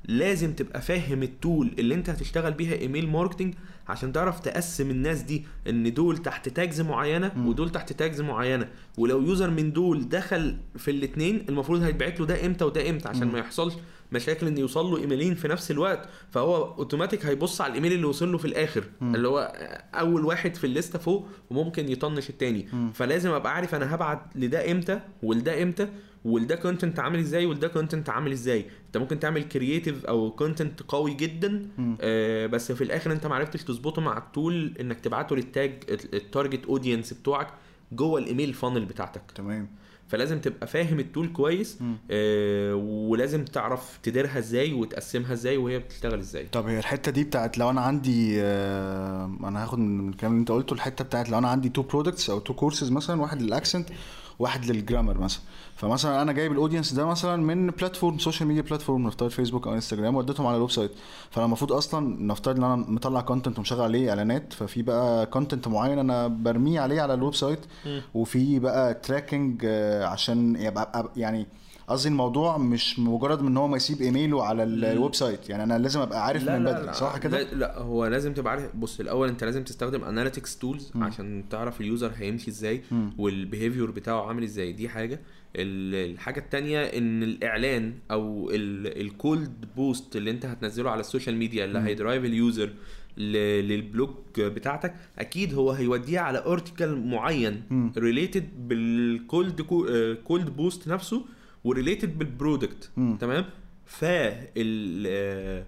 لازم تبقى فاهم ال tool اللي أنت هتشتغل بيها email marketing عشان تعرف تقسم الناس دي ان دول تحت tags معينة مم. ودول تحت tags معينة ولو user من دول دخل في الاثنين المفروض هيتبعت له ده إمتى وده إمتى عشان مم. ما يحصلش مشاكل ان يوصل له ايميلين في نفس الوقت فهو اوتوماتيك هيبص على الايميل اللي وصل له في الآخر مم. اللي هو أول واحد في الليستة فوق وممكن يطنش التاني مم. فلازم أبقى عارف أنا هبعت لده إمتى ولده إمتى ولده content عامل إزاي ولده content عامل إزاي أنت ممكن تعمل creative أو content قوي جدا. آه بس في الآخر أنت ما عرفتش تظبطه مع ال tool إنك تبعته لل tag ال target audience بتوعك جوه ال email funnel بتاعتك. تمام. فلازم تبقى فاهم ال tool كويس. آه ولازم تعرف تديرها إزاي وتقسمها إزاي وهي بتشتغل إزاي. طب هي الحتة دي بتاعت لو أنا عندي آه، أنا هاخد من الكلام اللي أنت قلته الحتة بتاعت لو أنا عندي two products أو two courses مثلا واحد لل accent واحد لل grammar مثلا فمثلا أنا جايب ال audience ده مثلا من platform social media platform نفترض فيسبوك أو انستجرام وديتهم على ال website فأنا المفروض أصلا نفترض إن أنا مطلع content ومشغل عليه إعلانات ففي بقى content معين أنا برميه عليه على ال website. وفي بقى tracking عشان يبقى يعني قصدي الموضوع مش مجرد من إن هو ما يسيب إيميله على ال- ال website يعني أنا لازم أبقى عارف من بدري صح كده لا, لا هو لازم تبقى عارف بص الأول أنت لازم تستخدم analytics tools. عشان تعرف ال user هيمشي إزاي مم. وال behavior بتاعه عامل إزاي دي حاجة ال- الحاجة التانية إن الإعلان أو ال cold post اللي أنت هتنزله على ال social media اللي. هي drive ال user لل blog بتاعتك أكيد هو هيوديها على article معين. related بال cold cold post نفسه و related بال product. تمام؟ فال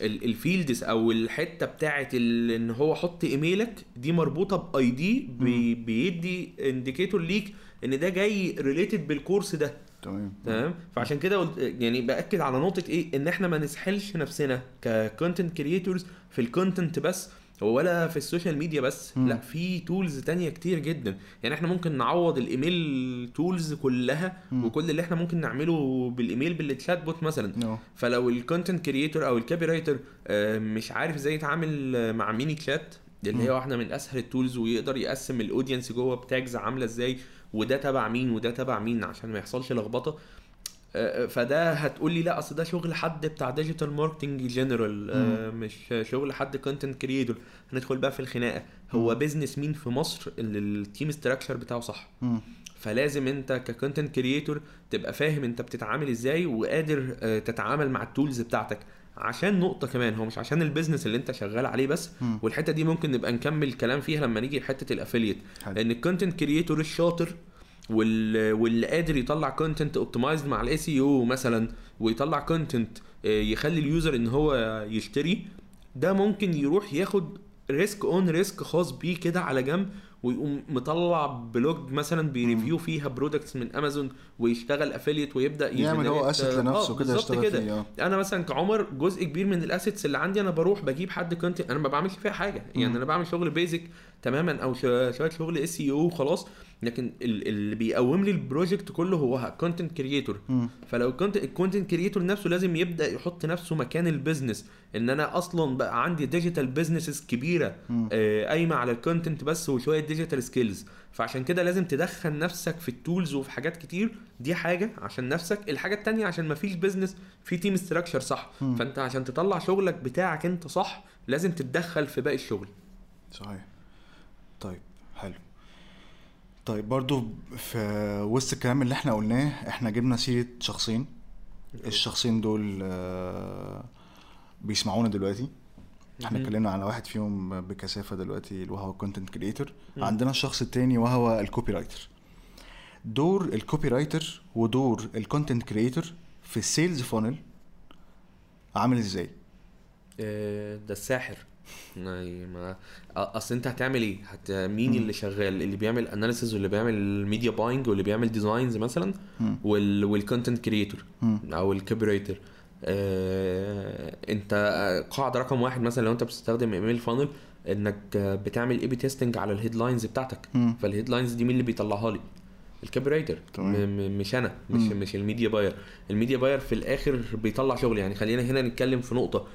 ال fields أو الحتة بتاعت ال- إن هو حط إيميلك دي مربوطة ب ID بي بيدي indicator ليك إن ده جاي related بال course ده. تمام. تمام؟ فعشان كده قلت يعني بأكد على نقطة إيه؟ إن إحنا ما نسحلش نفسنا ك content creators في ال content بس ولا في ال social media بس مم. لا في tools تانية كتير جدا يعني إحنا ممكن نعوض ال email tools كلها مم. وكل اللي إحنا ممكن نعمله بالإيميل بال chatbot مثلا no. فلو ال content creator أو ال copywriter مش عارف إزاي يتعامل آه، مع ManyChat اللي هي. واحدة من أسهل ال tools ويقدر يقسم ال audience جوه ب tags عاملة إزاي وده تبع مين وده تبع مين عشان ما يحصلش لخبطة آه، فده هتقول لي لا أصل ده شغل حد بتاع digital marketing general مش شغل حد content creator هندخل بقى في الخناقة هو business مين في مصر اللي ال team structure بتاعه صح. فلازم انت ك content creator تبقى فاهم انت بتتعامل إزاي وقادر آه، تتعامل مع ال tools بتاعتك عشان نقطة كمان هو مش عشان ال business اللي انت شغال عليه بس. والحتة دي ممكن نبقى نكمل كلام فيها لما نيجي لحتة ال affiliate. لأن ال content creator الشاطر. واللي قادر يطلع content optimized مع ال SEO مثلا ويطلع content يخلي ال user إن هو يشتري ده ممكن يروح ياخد risk own risk خاص بيه كده على جنب ويقوم مطلع blog مثلا بي review فيها products من امازون ويشتغل affiliate ويبدأ يعمل هو ي generate- asset لنفسه آه، كده يشتغل كده فيه، آه. أنا مثلا كعمر جزء كبير من ال assets اللي عندي أنا بروح بجيب حد content أنا ما بعملش فيها حاجة يعني مم. أنا بعمل شغل basic تماما أو شو- شوية شغل SEO وخلاص لكن ال- اللي بيقوم لي ال project كله هو content creator. فلو ال content ال content creator نفسه لازم يبدأ يحط نفسه مكان ال business إن أنا أصلا بقى عندي digital businesses كبيرة. آه، قايمة على ال content بس وشوية digital skills فعشان كده لازم تدخل نفسك في ال tools وفي حاجات كتير. دي حاجة عشان نفسك. الحاجة التانية عشان ما فيش business في team structure صح. مم. فأنت عشان تطلع شغلك بتاعك أنت صح لازم تتدخل في باقي الشغل. صحيح. طيب. طيب برضو في وسط الكلام اللي إحنا قلناه إحنا جبنا سيرة شخصين الشخصين دول آه، بيسمعونا دلوقتي إحنا. اتكلمنا على واحد فيهم بكثافة دلوقتي وهو ال content creator. عندنا الشخص التاني وهو ال copywriter دور ال copywriter ودور ال content creator في ال sales funnel عامل إزاي؟ آه، ده الساحر يعني ما. أصل أنت هتعمل إيه؟ هت... مين اللي شغال؟ اللي بيعمل analysis واللي بيعمل media buying واللي بيعمل designs مثلا مم. وال... وال content creator. أو ال copywriter آه... أنت قاعدة رقم واحد مثلا لو أنت بتستخدم email funnel إنك بتعمل A/B testing على ال headlines بتاعتك. فال headlines دي مين اللي بيطلعها لي؟ تمام. مش أنا مش مم. مش ال media buyer ال media buyer في الآخر بيطلع شغل. يعني خلينا هنا نتكلم في نقطة.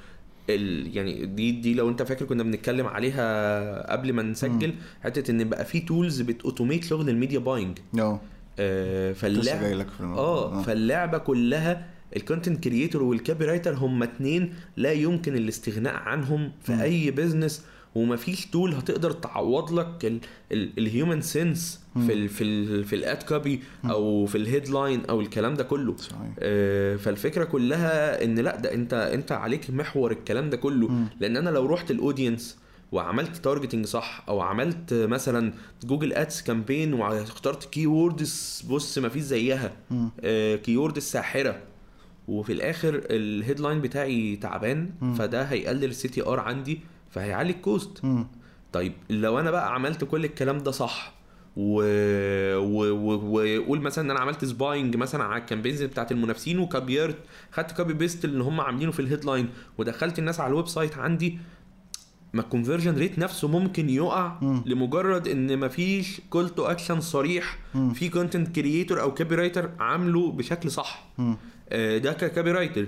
ال يعني دي دي لو انت فاكر كنا بنتكلم عليها قبل ما نسجل حتة إن بقى في tools بت automate شغل ال media buying آه آه فاللعبه الموضوع. آه فاللعبة كلها ال content creator وال copywriter هم اتنين لا يمكن الاستغناء عنهم في. أي business ومفيش tool هتقدر تعوض لك ال human sense في ال في ال في ال ad copy أو في ال headline أو الكلام ده كله. صحيح. آه، فالفكرة كلها إن لأ ده أنت أنت عليك محور الكلام ده كله. مم. لأن أنا لو رحت ال audience وعملت targeting صح أو عملت مثلا Google Ads campaign واخترت keywords بص ما فيش زيها. مم. keyword الساحره وفي الآخر ال headline بتاعي تعبان مم. فده هيقلل ال CTR عندي. فهيعلي ال cost مم. طيب لو أنا بقى عملت كل الكلام ده صح و... و... و... وقول مثلا إن أنا عملت spying مثلا على ال campaigns بتاعت المنافسين وكابيرت خدت copy paste اللي هم عاملينه في ال headline ودخلت الناس على ال website عندي ما ال conversion rate نفسه ممكن يقع مم. لمجرد إن مفيش call to action صريح مم. في content creator أو copywriter عامله بشكل صح. آه، ده ك copywriter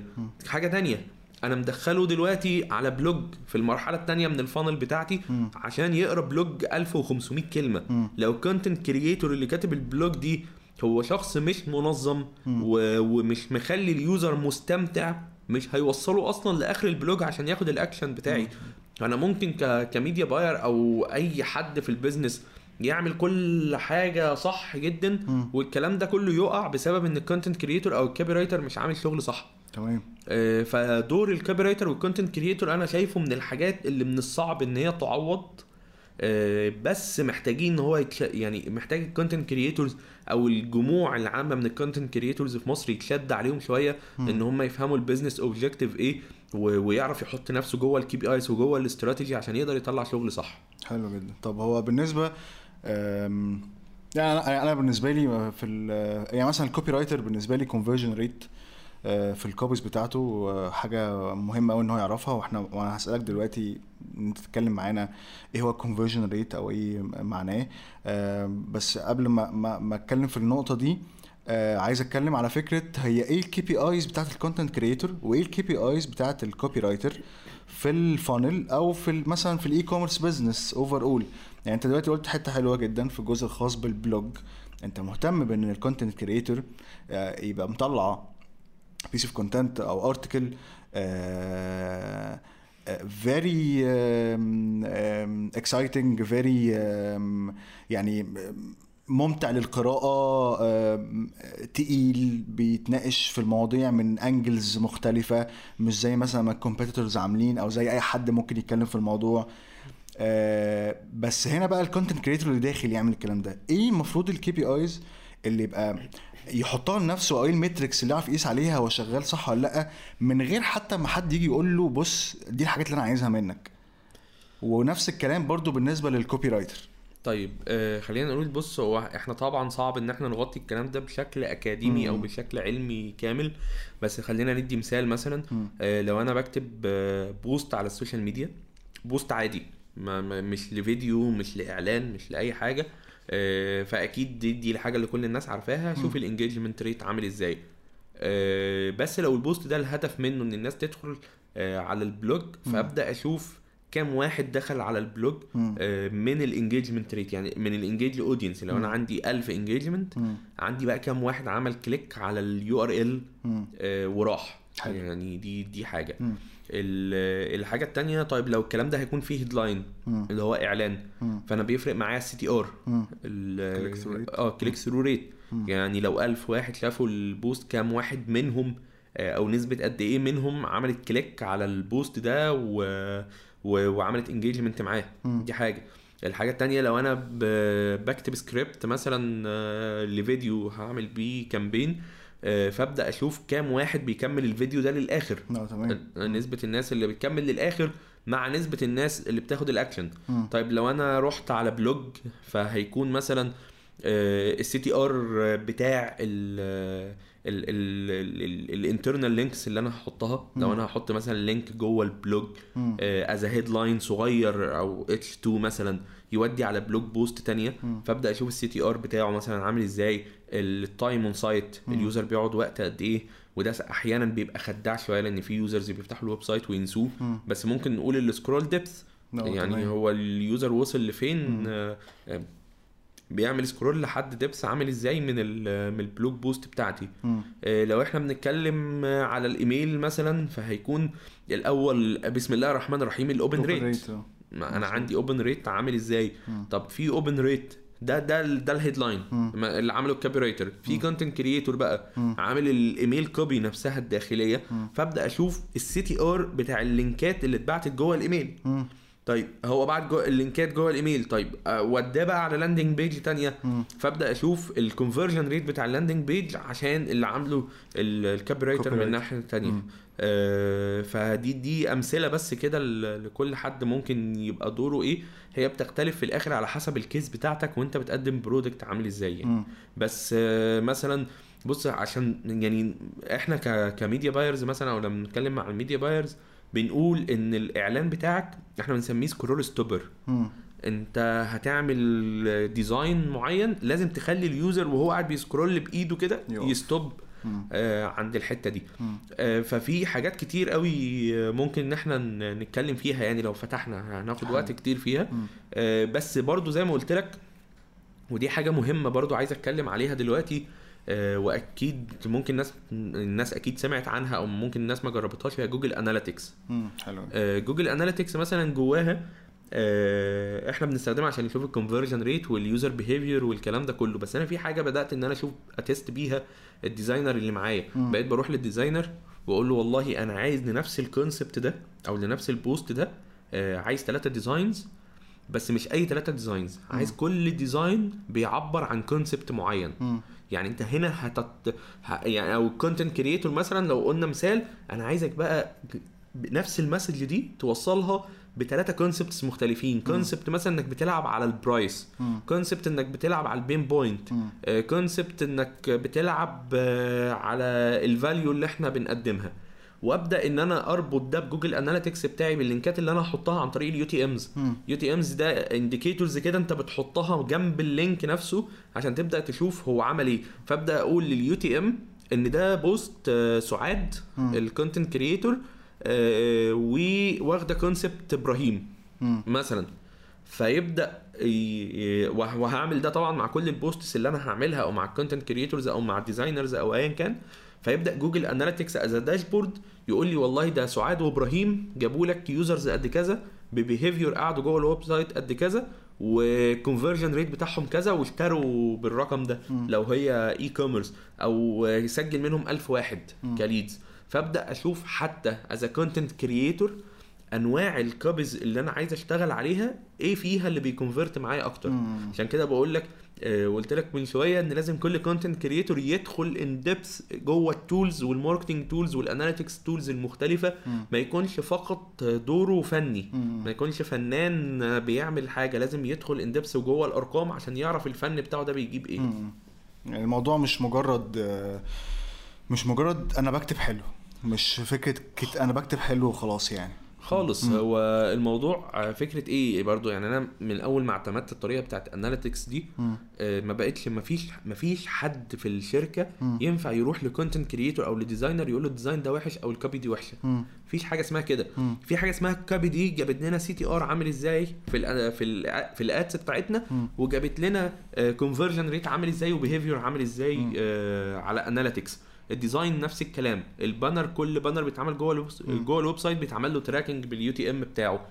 حاجة تانية أنا مدخله دلوقتي على blog في المرحلة التانية من ال funnel بتاعتي مم. عشان يقرأ blog 1500 كلمة مم. لو ال content creator اللي كاتب ال blog دي هو شخص مش منظم و... ومش مخلي ال user مستمتع مش هيوصله أصلا لآخر ال blog عشان ياخد الأكشن بتاعي أنا ممكن ك... ك media buyer أو أي حد في ال business يعمل كل حاجة صح جدا مم. والكلام ده كله يقع بسبب إن ال content creator أو ال copywriter مش عامل شغل صح تمام. آه، فدور ال copy وال content creator أنا شايفه من الحاجات اللي من الصعب إن هي تعوض آه، بس محتاجين إن هو يتش... يعني محتاج ال content creators أو الجموع العامة من ال content creators في مصر يتشد عليهم شوية إن هم يفهموا ال business objective إيه و... ويعرف يحط نفسه جوه ال KPIs وجوه الاستراتيجي عشان يقدر يطلع شغل صح. حلو جدا. طب هو بالنسبة أم، يعني أنا أنا بالنسبة لي في ال- يعني مثلا ال copywriter بالنسبة لي conversion rate في ال copies بتاعته آه، حاجة مهمة قوي إن هو يعرفها. وإحنا وأنا هسألك دلوقتي أنت تتكلم معانا إيه هو ال conversion rate أو إيه معناه؟ آم، بس قبل ما ما ما أتكلم في النقطة دي آه عايز أتكلم على فكرة هي إيه ال KPIs بتاعت ال content creator وإيه ال KPIs بتاعت ال copywriter في ال funnel أو في مثلا في ال e-commerce business overall يعني أنت دلوقتي قلت حتة حلوة جدا في الجزء الخاص بال blog أنت مهتم بإن ال content creator يبقى مطلع piece of content أو article very exciting very يعني ممتع للقراءة تقيل بيتناقش في المواضيع من angles مختلفة مش زي مثلا ما ال competitors عاملين أو زي أي حد ممكن يتكلم في الموضوع. آه، بس هنا بقى ال content creator اللي داخل يعمل الكلام ده. إيه المفروض ال KPIs اللي يبقى يحطها لنفسه أو إيه ال metrics اللي يعرف يقيس عليها هو شغال صح ولا لأ من غير حتى ما حد يجي يقول له بص دي الحاجات اللي أنا عايزها منك ونفس الكلام برضو بالنسبة لل copywriter طيب آه خلينا نقول بص هو إحنا طبعا صعب إن إحنا نغطي الكلام ده بشكل أكاديمي أو مم. بشكل علمي كامل بس خلينا ندي مثال مثلا. آه لو أنا بكتب آه post على ال social media post عادي ما مش لفيديو مش لإعلان مش لأي حاجة فأكيد دي, دي الحاجة اللي كل الناس عارفاها. شوف ال engagement rate عامل إزاي. آه بس لو ال post ده الهدف منه إن الناس تدخل آه على ال blog فأبدأ أشوف كام واحد دخل على ال blog. آه، من ال engagement rate يعني من ال engaged audience لو أنا عندي 1000 engagement. عندي بقى كام واحد عمل click على ال URL. وراح. يعني دي دي حاجة. الحاجة التانية طيب لو الكلام ده هيكون فيه headline. اللي هو إعلان مم. فأنا بيفرق معايا ال CTR. آه click-through rate يعني لو 1000 واحد شافوا ال post كام واحد منهم آه، أو نسبة قد إيه منهم عملت click على ال post ده و... و... وعملت engagement معاه. دي حاجة الحاجة التانية لو أنا ب... بكتب سكريبت مثلا آه، لفيديو هعمل بيه campaign فابدأ أشوف كام واحد بيكمل الفيديو ده للآخر. لا تمام. نسبة الناس اللي بتكمل للآخر مع نسبة الناس اللي بتاخد الأكشن. مم. طيب لو أنا رحت على blog فهيكون مثلا ال CTR بتاع ال ال internal links اللي أنا هحطها. لو أنا هحط مثلا link جوه ال blog. as headline صغير أو H 2 مثلا يودي على blog post تانية. فأبدأ أشوف ال CTR بتاعه مثلا عامل إزاي. ال time on site ال user بيقعد وقت قد إيه وده أحيانا بيبقى خداع شوية لأن في users بيفتحوا ال website وينسوه. بس ممكن نقول ال scroll depth يعني تمام. هو ال user وصل لفين آه، آه، بيعمل scroll لحد depth عامل إزاي من من ال blog post بتاعتي. آه، لو إحنا بنتكلم على الإيميل مثلا فهيكون الأول بسم الله الرحمن الرحيم ال open rate آه. ما أنا. عندي open rate عامل إزاي مم. طب في open rate ده ده ده ال headline اللي عمله ال copywriter في content creator بقى. عامل ال email copy نفسها الداخلية. فأبدأ أشوف ال CTR بتاع اللينكات اللي اتبعتت جوه الايميل مم. طيب هو بعت جوه اللينكات جوه الإيميل طيب آه، وداه بقى على landing page تانية. فابدأ أشوف ال conversion rate بتاع ال landing page عشان اللي عامله ال copywriter من. الناحيه التانية. آه، فدي دي أمثلة بس كده لكل حد ممكن يبقى دوره إيه هي بتختلف في الآخر على حسب ال case بتاعتك وأنت بتقدم product عامل إزاي يعني. بس آه، مثلا بص عشان يعني إحنا ك ك media buyers مثلا أو لما بنتكلم مع ال media buyers بنقول إن الإعلان بتاعك إحنا بنسميه scroll stopper. أنت هتعمل design معين لازم تخلي ال user وهو قاعد بيسكرول بإيده كده. يستوب. آه عند الحتة دي. آه ففي حاجات كتير قوي ممكن إن إحنا نتكلم فيها يعني لو فتحنا هناخد. وقت كتير فيها. آه بس برضو زي ما قلت لك ودي حاجة مهمة برضو عايز أتكلم عليها دلوقتي آه وأكيد ممكن الناس الناس أكيد سمعت عنها أو ممكن الناس ما جربتهاش هي Google Analytics. حلو آه، Google Analytics مثلا جواها آه، إحنا بنستخدمها عشان نشوف ال conversion rate وال user behavior والكلام ده كله بس أنا في حاجة بدأت إن أنا أشوف أ test بيها ال designer اللي معايا. بقيت بروح لل designer وأقول له والله أنا عايز لنفس ال concept ده أو لنفس ال post ده آه، عايز ثلاثة designs بس مش أي ثلاثة designs عايز كل design بيعبر عن concept معين. يعني انت هنا هتت... ه... يعني أو content creator مثلا لو قلنا مثال أنا عايزك بقى نفس ال message دي توصلها بثلاثه concepts مختلفين. concept مثلا إنك بتلعب على ال price. concept إنك بتلعب على ال pain point. concept إنك بتلعب آه، على ال value اللي إحنا بنقدمها. وابدأ إن أنا أربط ده ب Google Analytics بتاعي باللينكات اللي أنا هحطها عن طريق ال UTMs. UTMs ده indicators كده أنت بتحطها جنب ال link نفسه عشان تبدأ تشوف هو عمل إيه فأبدأ أقول لل UTM إن ده post آه، سعاد. ال content creator وواخده concept إبراهيم. مثلا فيبدأ وهعمل ده طبعا مع كل ال posts اللي أنا هعملها أو مع ال content creators أو مع ال designers أو ايا كان فيبدأ Google Analytics as dashboard يقول لي والله ده سعاد وابراهيم جابوا لك users قد كذا ب behavior قعدوا جوه ال website قد كذا و conversion rate بتاعهم كذا واشتروا بالرقم ده مم. لو هي e-commerce أو يسجل منهم 1000 واحد مم. ك leads فأبدأ أشوف حتى as content creator أنواع ال copies اللي أنا عايز أشتغل عليها إيه فيها اللي بي convert معايا أكتر مم. عشان كده بقول لك آه، قلت لك من شوية إن لازم كل content creator يدخل in depth جوه ال tools وال marketing tools وال analytics tools المختلفة. ما يكونش فقط دوره فني. ما يكونش فنان بيعمل حاجة لازم يدخل in depth جوه الأرقام عشان يعرف الفن بتاعه ده بيجيب إيه. يعني الموضوع مش مجرد آه، مش مجرد أنا بكتب حلو مش فكرة كت... أنا بكتب حلو وخلاص يعني خالص. هو الموضوع فكرة إيه برضو يعني أنا من أول ما اعتمدت الطريقة بتاعت analytics دي. آه، ما بقتش ما فيش ما فيش حد في الشركة. ينفع يروح ل content creator أو ل designer يقول له ال design ده وحش أو ال copy دي وحشة. مفيش حاجة اسمها كده. في حاجة اسمها ال copy دي جابت لنا CTR عامل إزاي في ال في ال في ال ads بتاعتنا. وجابت لنا conversion rate عامل إزاي و behavior عامل إزاي. آه، على analytics ال design نفس الكلام ال banner كل banner بيتعمل جوه الويب. جوه ال website بيتعمل له tracking بال UTM بتاعه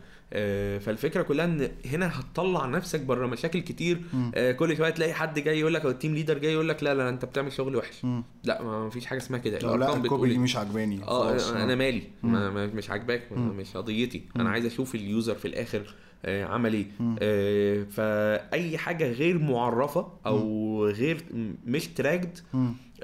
فالفكرة كلها إن هنا هتطلع نفسك بره مشاكل كتير. آه، كل شوية تلاقي حد جاي يقول لك أو ال team leader جاي يقول لك لا لا أنت بتعمل شغل وحش. لا ما فيش حاجة اسمها كده لا الأرقام بتقول ال copy دي. مش عجباني آه خلاص أنا مالي. ما مش عاجباك. مش قضيتي. أنا عايز أشوف ال user في الآخر آه، عمل إيه. آه، فأي حاجة غير معرفة أو غير مش tracked.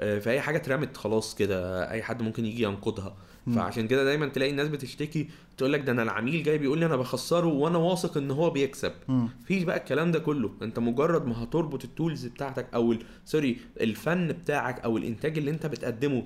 آه، فاي حاجة اترمت خلاص كده أي حد ممكن يجي ينقضها. فعشان كده دايما تلاقي الناس بتشتكي تقول لك ده أنا العميل جاي بيقول لي أنا بخسره وأنا واثق إن هو بيكسب. مفيش بقى الكلام ده كله. أنت مجرد ما هتربط ال tools بتاعتك أو sorry الفن بتاعك أو الإنتاج اللي أنت بتقدمه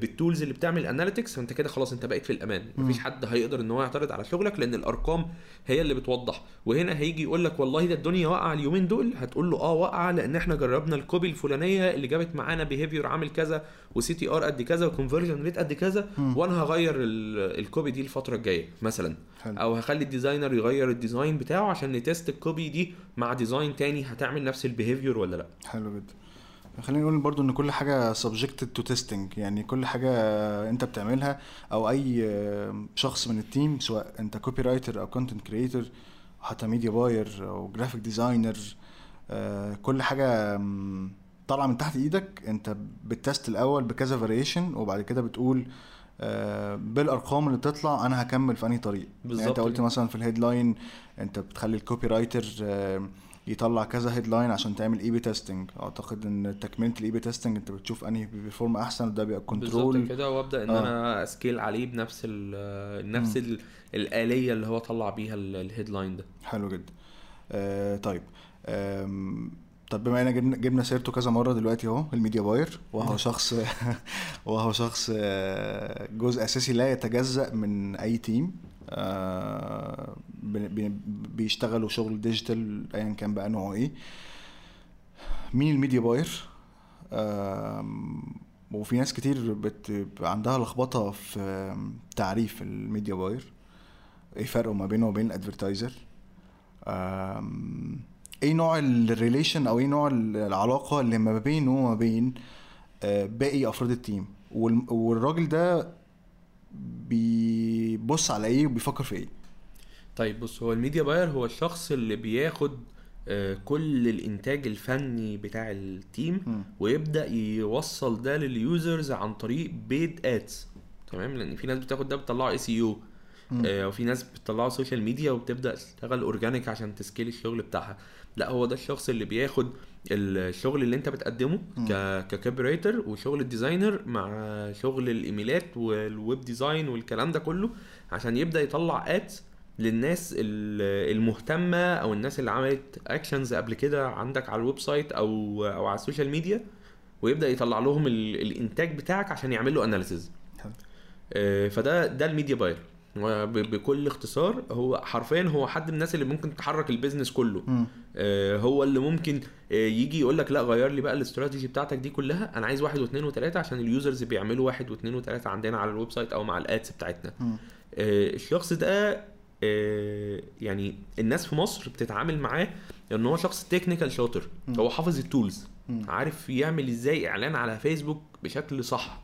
بال tools اللي بتعمل analytics فأنت كده خلاص أنت بقيت في الأمان. مفيش حد هيقدر إن هو يعترض على شغلك لأن الأرقام هي اللي بتوضح. وهنا هيجي يقول لك والله ده الدنيا واقعة اليومين دول. هتقول له آه واقعة لأن إحنا جربنا ال copy الفلانية اللي جابت معانا behavior عامل كذا و CTR قد كذا و conversion rate قد كذا. وأنا هغير ال- ال copy دي الفترة الجاية مثلا. أو هخلي ال designer يغير ال design بتاعه عشان ن test ال copy دي مع design تاني هتعمل نفس ال behavior ولا لأ. حلو جدا. خلينا نقول برضو إن كل حاجة subjected to testing يعني كل حاجة أنت بتعملها أو أي شخص من ال team سواء أنت copywriter أو content creator حتى media buyer أو graphic designer كل حاجة طالعة من تحت إيدك أنت بت test الأول بكذا variation وبعد كده بتقول آه، بالأرقام اللي بتطلع أنا هكمل في أنهي طريق يعني بالظبط انت قلت. مثلا في ال headline أنت بتخلي ال copywriter آه، يطلع كذا headline عشان تعمل A/B testing أعتقد إن تكملة ال A/B testing أنت بتشوف أنهي بي perform أحسن وده بيبقى بالظبط control كده وأبدأ إن آه. أنا scale عليه بنفس ال نفس ال الآلية اللي هو طلع بيها ال- ال headline ده. حلو جدا. آه طيب. آم، طب بما ان جبنا سيرته كذا مرة دلوقتي أهو ال media buyer وهو شخص وهو شخص آه، جزء أساسي لا يتجزأ من أي team آه، بيشتغلوا شغل digital ايا كان بقى نوعه إيه. مين ال media buyer؟ وفي ناس كتير بت... عندها لخبطة في تعريف ال media buyer. إيه فرقه ما بينه وبين ال advertiser؟ إيه نوع ال relation أو إيه نوع العلاقة اللي ما بينه وما بين آه، باقي أفراد ال team؟ وال- والراجل ده بيبص على إيه وبيفكر في إيه طيب بص هو ال media buyer هو الشخص اللي بياخد آه، كل الانتاج الفني بتاع ال team مم. ويبدأ يوصل ده لل users عن طريق paid ads تمام لأن في ناس بتاخد ده بتطلعه SEO. وفي ناس بتطلعه social media وبتبدأ تشتغل organic عشان ت scale الشغل بتاعها لا هو ده الشخص اللي بياخد الشغل اللي انت بتقدمه مم. ك ك copywriter وشغل ال designer مع شغل الإيميلات وال web design والكلام ده كله عشان يبدأ يطلع ads للناس ال- المهتمة أو الناس اللي عملت actions قبل كده عندك على ال website أو أو على ال social media ويبدأ يطلع لهم ال- الإنتاج بتاعك عشان يعمل له analysis. فده ده ال media buyer بكل اختصار هو حرفيا هو حد من الناس اللي ممكن تحرك ال business كله مم. آه، هو اللي ممكن آه، يجي يقول لك لا غير لي بقى الاستراتيجي بتاعتك دي كلها أنا عايز واحد واثنين وثلاثه عشان ال users بيعملوا واحد واثنين وثلاثه عندنا على ال website أو مع ال ads بتاعتنا. آه، الشخص ده يعني الناس في مصر بتتعامل معاه إن هو شخص technical شاطر. هو حافظ ال tools. عارف يعمل إزاي إعلان على فيسبوك بشكل صح.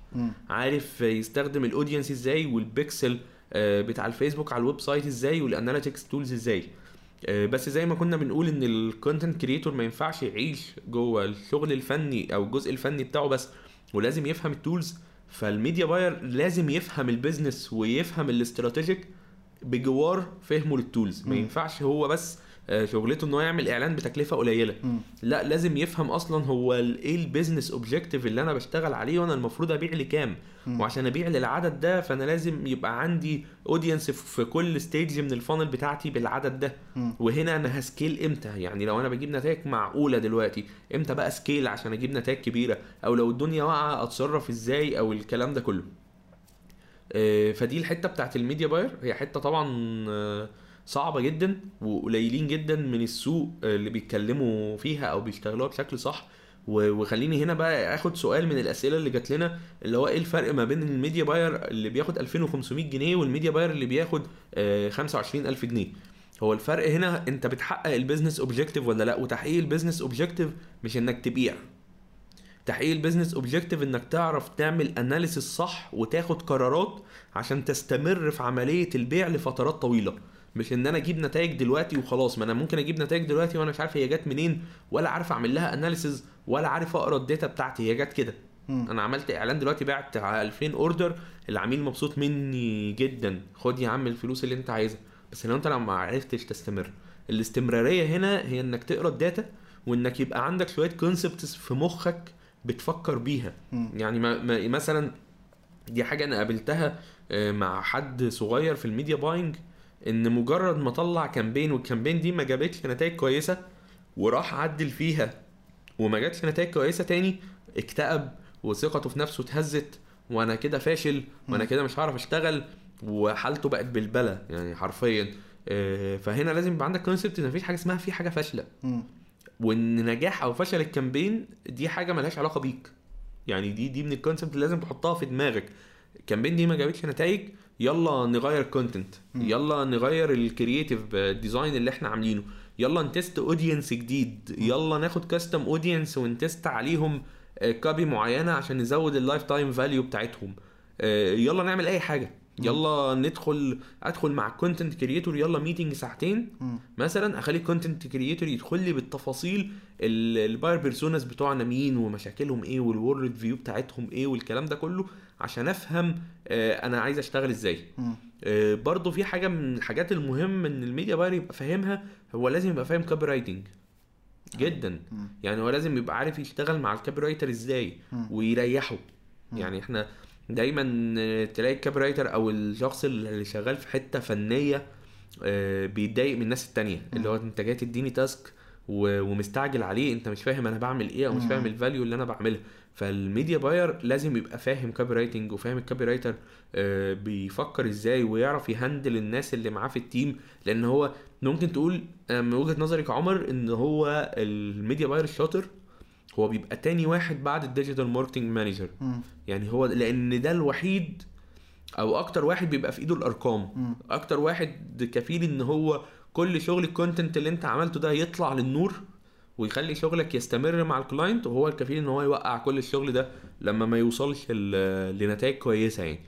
عارف يستخدم ال audience إزاي والبيكسل بتاع الفيسبوك على ال website إزاي وال analytics tools إزاي. آه، بس زي ما كنا بنقول إن ال content creator ما ينفعش يعيش جوه الشغل الفني أو الجزء الفني بتاعه بس ولازم يفهم ال tools فال media buyer لازم يفهم ال business ويفهم ال strategic بجوار فهمه لل tools ما. ينفعش هو بس آه، شغلته إن هو يعمل إعلان بتكلفة قليلة. لا لازم يفهم أصلا هو إيه ال business objective اللي أنا بشتغل عليه وأنا المفروض أبيع لكام. وعشان أبيع للعدد ده فأنا لازم يبقى عندي audience في كل stage من ال funnel بتاعتي بالعدد ده. وهنا أنا ه scale إمتى؟ يعني لو أنا بجيب نتائج معقولة دلوقتي إمتى بقى scale عشان أجيب نتائج كبيرة؟ أو لو الدنيا واقعة أتصرف إزاي؟ أو الكلام ده كله. آه، فدي الحتة بتاعت ال media buyer. هي حتة طبعا آه، صعبة جدا وقليلين جدا من السوق آه، اللي بيتكلموا فيها أو بيشتغلوها بشكل صح. وخليني هنا بقى آخد سؤال من الأسئلة اللي جات لنا اللي هو إيه الفرق ما بين ال media buyer اللي بياخد 2500 جنيه وال media buyer اللي بياخد آه، 25000 جنيه؟ هو الفرق هنا أنت بتحقق ال business objective ولا لأ؟ وتحقيق ال business objective مش إنك تبيع. تحقيق ال business objective إنك تعرف تعمل analysis صح وتاخد قرارات عشان تستمر في عملية البيع لفترات طويلة. مش إن أنا أجيب نتائج دلوقتي وخلاص ما أنا ممكن أجيب نتائج دلوقتي وأنا مش عارف هي جت منين ولا عارف أعمل لها analysis ولا عارف أقرأ ال data بتاعتي هي جت كده. أنا عملت إعلان دلوقتي بعت على 2000 order العميل مبسوط مني جدا. خد يا عم الفلوس اللي أنت عايزها. بس لو أنت لو ما عرفتش تستمر الاستمرارية هنا هي إنك تقرأ ال data وإنك يبقى عندك شوية concepts في مخك بتفكر بيها. مم. يعني ما ما مثلا دي حاجة أنا قابلتها آه، مع حد صغير في ال media buying. إن مجرد ما طلع campaign وال campaign دي ما جابتش نتائج كويسة وراح عدل فيها وما جاتش نتائج كويسة تاني اكتئب وثقته في نفسه اتهزت وأنا كده فاشل وأنا كده مش هعرف أشتغل وحالته بقت بالبلا يعني حرفيا. آه، فهنا لازم يبقى عندك concept إن مفيش حاجة اسمها في حاجة فاشلة. وإن نجاح أو فشل ال campaign دي حاجة ملهاش علاقة بيك. يعني دي دي من ال concept اللي لازم تحطها في دماغك. ال campaign دي ما جابتش نتائج يلا نغير content. يلا نغير ال creative design اللي إحنا عاملينه يلا ن test audience جديد يلا ناخد custom audience ون test عليهم copy معينة عشان نزود ال lifetime value بتاعتهم. آه، يلا نعمل أي حاجة. يلا ندخل أدخل مع ال content creator يلا meeting ساعتين. مثلا أخلي ال content creator يدخل لي بالتفاصيل ال buyer personas بتوعنا مين ومشاكلهم إيه وال world view بتاعتهم إيه والكلام ده كله. عشان افهم آه، أنا عايز اشتغل إزاي. آه، برضو في حاجة من الحاجات المهم ان ال media buyer يبقى فاهمها هو لازم يبقى فاهم copywriting جدا. يعني هو لازم يبقى عارف يشتغل مع ال copywriter إزاي. ويريحه. يعني إحنا دايما آه، تلاقي ال copywriter أو الشخص اللي شغال في حتة فنية بيتضايق من الناس التانية اللي هو انت جاي تديني task ومستعجل عليه انت مش فاهم أنا بعمل إيه أو مش. فاهم ال value اللي أنا بعملها فال media buyer لازم يبقى فاهم copywriting وفاهم ال copywriter آه، بيفكر إزاي ويعرف ي handle الناس اللي معاه في ال team لأن هو ممكن تقول آه، من وجهة نظري كعمر إن هو ال media buyer الشاطر هو بيبقى تاني واحد بعد ال digital marketing manager. يعني هو لأن ده الوحيد أو أكتر واحد بيبقى في إيده الأرقام. أكتر واحد كفيل إن هو كل شغل ال content اللي أنت عملته ده يطلع للنور ويخلي شغلك يستمر مع ال client وهو الكفيل إن هو يوقع كل الشغل ده لما ما يوصلش لنتائج كويسة يعني.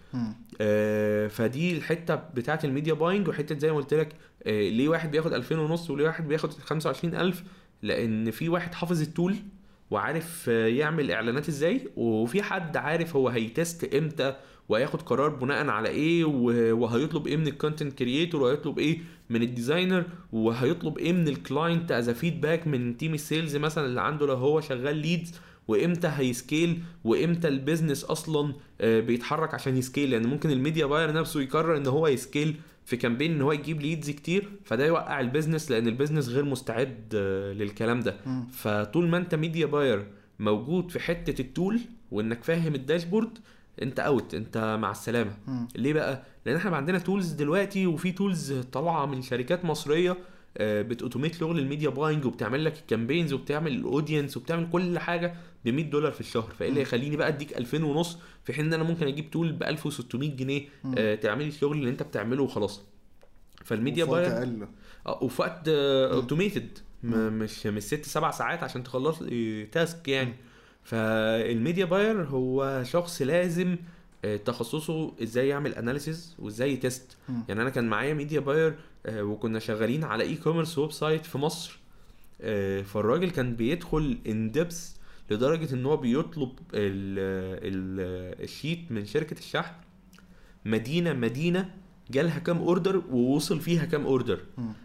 آه، فدي الحتة بتاعة ال media buying وحتة زي ما قلت لك آه، ليه واحد بياخد 2000 ونص وليه واحد بياخد 25000 لأن في واحد حافظ ال tool وعارف آه، يعمل إعلانات إزاي وفي حد عارف هو هي test إمتى وهياخد قرار بناء على إيه وهيطلب إيه من ال content creator وهيطلب إيه من ال designer وهيطلب إيه من ال client as feedback من team ال sales مثلا اللي عنده لو هو شغال leads وإمتى هي scale وإمتى ال business أصلا آه، بيتحرك عشان ي scale لأن ممكن ال media buyer نفسه يقرر إن هو ي scale في campaign إن هو يجيب leads كتير فده يوقع ال business لأن ال business غير مستعد آه، للكلام ده. فطول ما أنت media buyer موجود في حتة ال tool وإنك فاهم ال dashboard انت out انت مع السلامة. مم. ليه بقى؟ لأن إحنا عندنا tools دلوقتي وفي tools طالعة من شركات مصرية آه، بت automate شغل ال media buying وبتعمل لك ال campaigns وبتعمل ال audience وبتعمل كل حاجة ب 100 دولار في الشهر. فإيه اللي يخليني بقى أديك 2000 ونص؟ في حين إن أنا ممكن أجيب tool ب 1600 جنيه آه، تعملي الشغل اللي أنت بتعمله وخلاص. فالميديا وفي وقت أقل. آه وفي وقت automated مش مش ست سبع ساعات عشان تخلص task يعني. فال media buyer هو شخص لازم آه، تخصصه إزاي يعمل analysis وإزاي مم. يعني أنا كان معايا media buyer آه، وكنا شغالين على e-commerce website في مصر. آه، فالراجل كان بيدخل in depth لدرجة إن هو بيطلب ال ال ال sheet من شركة الشحن. مدينة مدينة جالها كام order ووصل فيها كام order.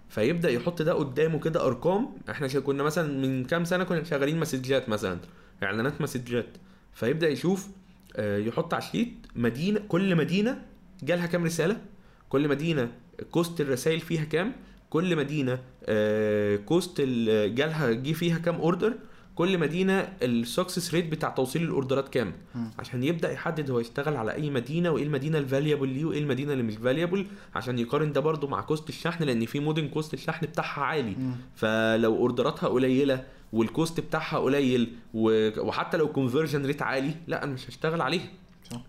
فيبدأ يحط ده قدامه كده أرقام. إحنا كنا مثلا من كام سنة كنا شغالين messages مثلا. إعلانات messages فيبدأ يشوف آه، يحط على ال sheet مدينة كل مدينة جالها كام رسالة؟ كل مدينة cost الرسائل فيها كام؟ كل مدينة آه، cost ال- جالها جه فيها كام order كل مدينة ال success rate بتاع توصيل ال orders ات كام. عشان يبدأ يحدد هو يشتغل على أي مدينة وإيه المدينة ال valuable ليه وإيه المدينة اللي مش valuable عشان يقارن ده برضو مع cost الشحن لأن في مدن cost الشحن بتاعها عالي. مم. فلو orders اتها قليلة وال cost بتاعها قليل و- وحتى لو conversion rate عالي لا أنا مش هشتغل عليها.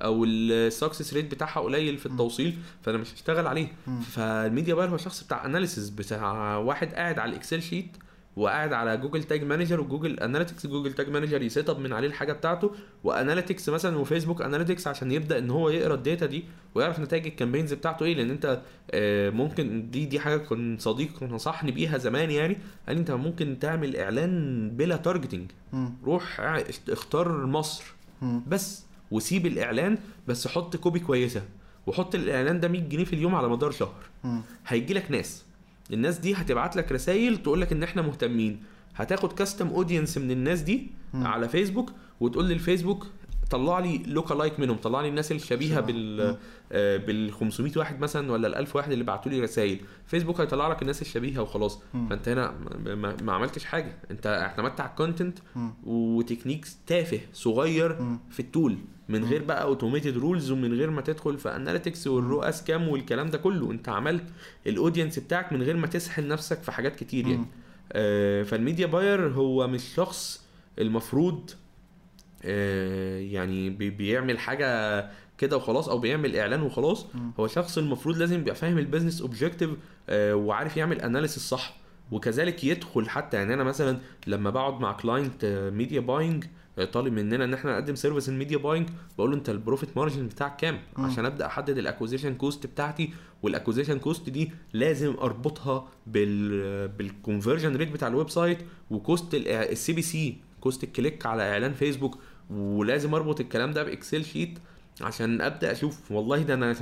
أو ال success rate بتاعها قليل في التوصيل فأنا مش هشتغل عليه. فال media buyer هو شخص بتاع analysis بتاع واحد قاعد على ال Excel sheet وقاعد على Google Tag Manager و Google Analytics Google Tag Manager ي set up من عليه الحاجة بتاعته و analytics مثلا وفيسبوك analytics عشان يبدأ إن هو يقرأ ال data دي ويعرف نتائج ال campaigns بتاعته إيه لأن أنت آه، ممكن دي دي حاجة كان صديق نصحني بيها زمان يعني قال أنت ممكن تعمل إعلان بلا targeting. روح اختار مصر. بس وسيب الإعلان بس حط copy كويسة وحط الإعلان ده 100 جنيه في اليوم على مدار شهر. هيجي لك ناس الناس دي هتبعت لك رسائل تقول لك إن إحنا مهتمين هتاخد custom audience من الناس دي مم. على فيسبوك وتقول للفيسبوك طلع لي lookalike منهم طلع لي الناس الشبيهة. بال. آه، بال 500 واحد مثلا ولا ال 1000 واحد اللي بعتوا لي رسائل فيسبوك هيطلع لك الناس الشبيهة وخلاص مم. فأنت هنا ما, ما, عملتش حاجة أنت اعتمدت على ال content مم. و techniques تافه صغير مم. في ال tool من غير بقى automated rules ومن غير ما تدخل في analytics وال ROAS كام والكلام ده كله. أنت عملت ال audience بتاعك من غير ما تسحل نفسك في حاجات كتير يعني. آه فال media buyer هو مش شخص المفروض آه يعني بي- بيعمل حاجة كده وخلاص أو بيعمل إعلان وخلاص. هو شخص المفروض لازم يبقى فاهم ال business objective وعارف يعمل اناليسيس صح. وكذلك يدخل حتى يعني أنا مثلا لما بقعد مع client media buying طالب مننا إن إحنا نقدم service ال media buying بقول له أنت ال profit margin بتاعك كام. عشان أبدأ أحدد ال acquisition cost بتاعتي. وال acquisition cost دي لازم أربطها بال بال conversion rate بتاع ال website و cost ال CPC cost ال click على إعلان فيسبوك ولازم أربط الكلام ده ب Excel sheet عشان أبدأ أشوف والله ده أنا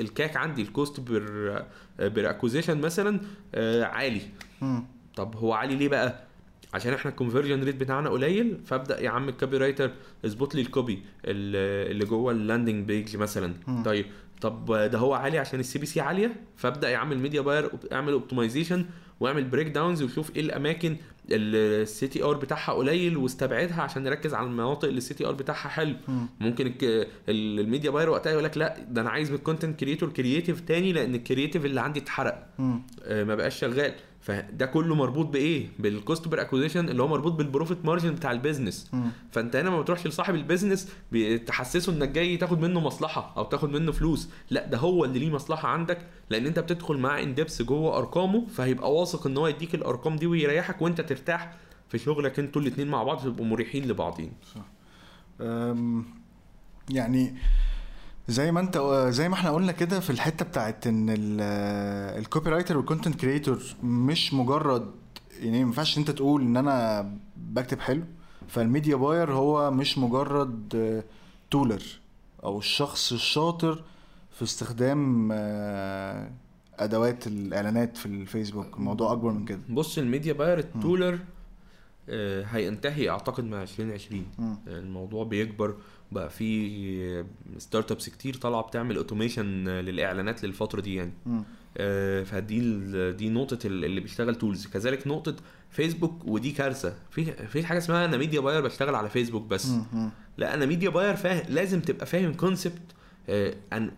ال CAC عندي ال cost per acquisition مثلا آه، عالي. طب هو عالي ليه بقى؟ عشان إحنا ال conversion rate بتاعنا قليل فابدأ يا عم ال copywriter اظبط لي ال copy ال- اللي جوه ال landing page مثلا. طيب طب ده هو عالي عشان ال CPC عالية فابدأ يا عم ال media buyer اعمل optimization واعمل breakdowns وشوف إيه الأماكن اللي ال CTR بتاعها قليل واستبعدها عشان نركز على المناطق اللي ال CTR بتاعها حلو مم. ممكن ال media buyer وقتها يقول لك لا ده أنا عايز من ال content creator creative تاني لأن ال creative اللي عندي اتحرق. آه، ما بقاش شغال فده كله مربوط بإيه؟ بال cost per acquisition اللي هو مربوط بال profit margin بتاع ال business. فأنت هنا ما بتروحش لصاحب ال business تحسسه إنك جاي تاخد منه مصلحة أو تاخد منه فلوس. لا ده هو اللي ليه مصلحة عندك لأن أنت بتدخل معاه in depth جوه أرقامه فهيبقى واثق إن هو يديك الأرقام دي ويريحك وأنت ترتاح في شغلك أنتوا الاثنين مع بعض تبقوا مريحين لبعضين. أم، يعني زي ما انت زي ما إحنا قلنا كده في الحتة بتاعت إن ال copywriter وال content creator مش مجرد يعني ما ينفعش انت تقول إن أنا بكتب حلو فال media buyer هو مش مجرد tooler أو الشخص الشاطر في استخدام آه، أدوات الإعلانات في الفيسبوك. الموضوع أكبر من كده. بص ال media buyer ال tooler آه، هينتهي أعتقد مع 2020 مم. الموضوع بيكبر. بقى في startups كتير طالعة بتعمل automation للإعلانات للفترة دي يعني. آه، فدي دي نقطة ال- اللي بيشتغل tools كذلك نقطة فيسبوك ودي كارثة. في في حاجة اسمها أنا media buyer بشتغل على فيسبوك بس. مم. لا أنا media buyer فاهم لازم تبقى فاهم concept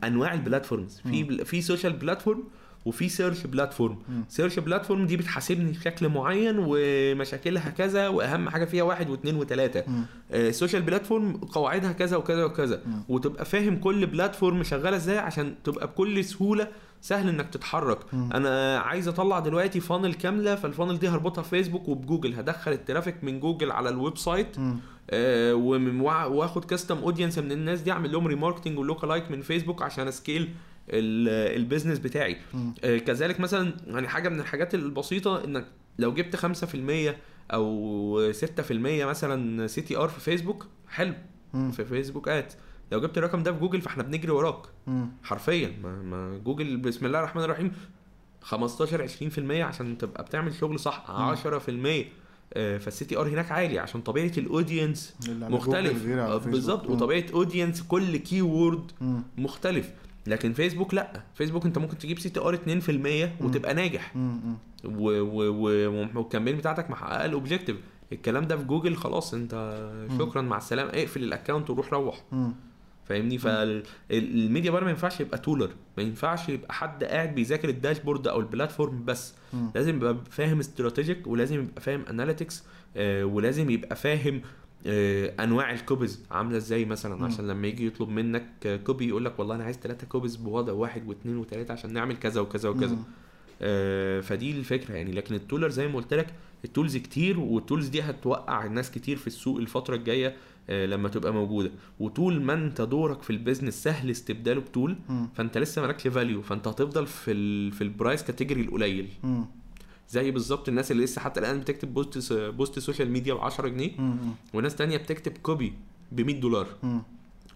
أنواع ال platforms في في social platform وفي search platform. search platform دي بتحاسبني بشكل معين ومشاكلها كذا وأهم حاجة فيها واحد واثنين وثلاثة. ال social platform قواعدها كذا وكذا وكذا مم. وتبقى فاهم كل platform شغالة إزاي عشان تبقى بكل سهولة سهل انك تتحرك مم. أنا عايز أطلع دلوقتي funnel كاملة فال funnel دي هربطها في فيسبوك وبجوجل هدخل ال traffic من جوجل على ال website. آه، وآخد custom audience من الناس دي أعمل لهم remarketing و lookalike من فيسبوك عشان أ scale ال business بتاعي. آه، كذلك مثلا يعني حاجة من الحاجات البسيطة إنك لو جبت 5% أو 6% مثلا CTR في فيسبوك حلو مم. في فيسبوك ad لو جبت الرقم ده في جوجل فإحنا بنجري وراك مم. حرفيا ما, ما جوجل بسم الله الرحمن الرحيم 15 20% عشان تبقى بتعمل شغل صح 10% آه، فال CTR هناك عالي عشان طبيعة ال audience مختلف آه،. بالظبط. وطبيعة audience كل keyword. مختلف لكن فيسبوك لا. فيسبوك انت ممكن تجيب CTR 2% وتبقى ناجح. وال campaign بتاعتك محققه ال objective الكلام ده في جوجل خلاص انت شكرا مع السلامة. اقفل ال account وروح روح. فاهمني؟ فال media buyer ما ينفعش يبقى tooler ما ينفعش يبقى حد قاعد بيذاكر ال dashboard أو ال platform بس. لازم يبقى فاهم strategic ولازم يبقى فاهم analytics ولازم يبقى فاهم آه، أنواع ال copies عاملة إزاي مثلا. عشان لما يجي يطلب منك آه، copy يقول لك والله أنا عايز ثلاثة copies بوضع واحد واثنين وثلاثه عشان نعمل كذا وكذا وكذا. آه، فدي الفكرة يعني لكن ال tooler زي ما قلت لك ال tools كتير وال tools دي هتوقع الناس كتير في السوق الفترة الجاية آه، لما تبقى موجودة وطول ما أنت دورك في ال business سهل استبداله ب tool. فأنت لسه مالكش value فأنت هتفضل في ال في ال price category القليل مم. زي بالظبط الناس اللي لسه حتى الآن بتكتب post post social media ب 10 جنيه. وناس تانية بتكتب copy ب 100 دولار.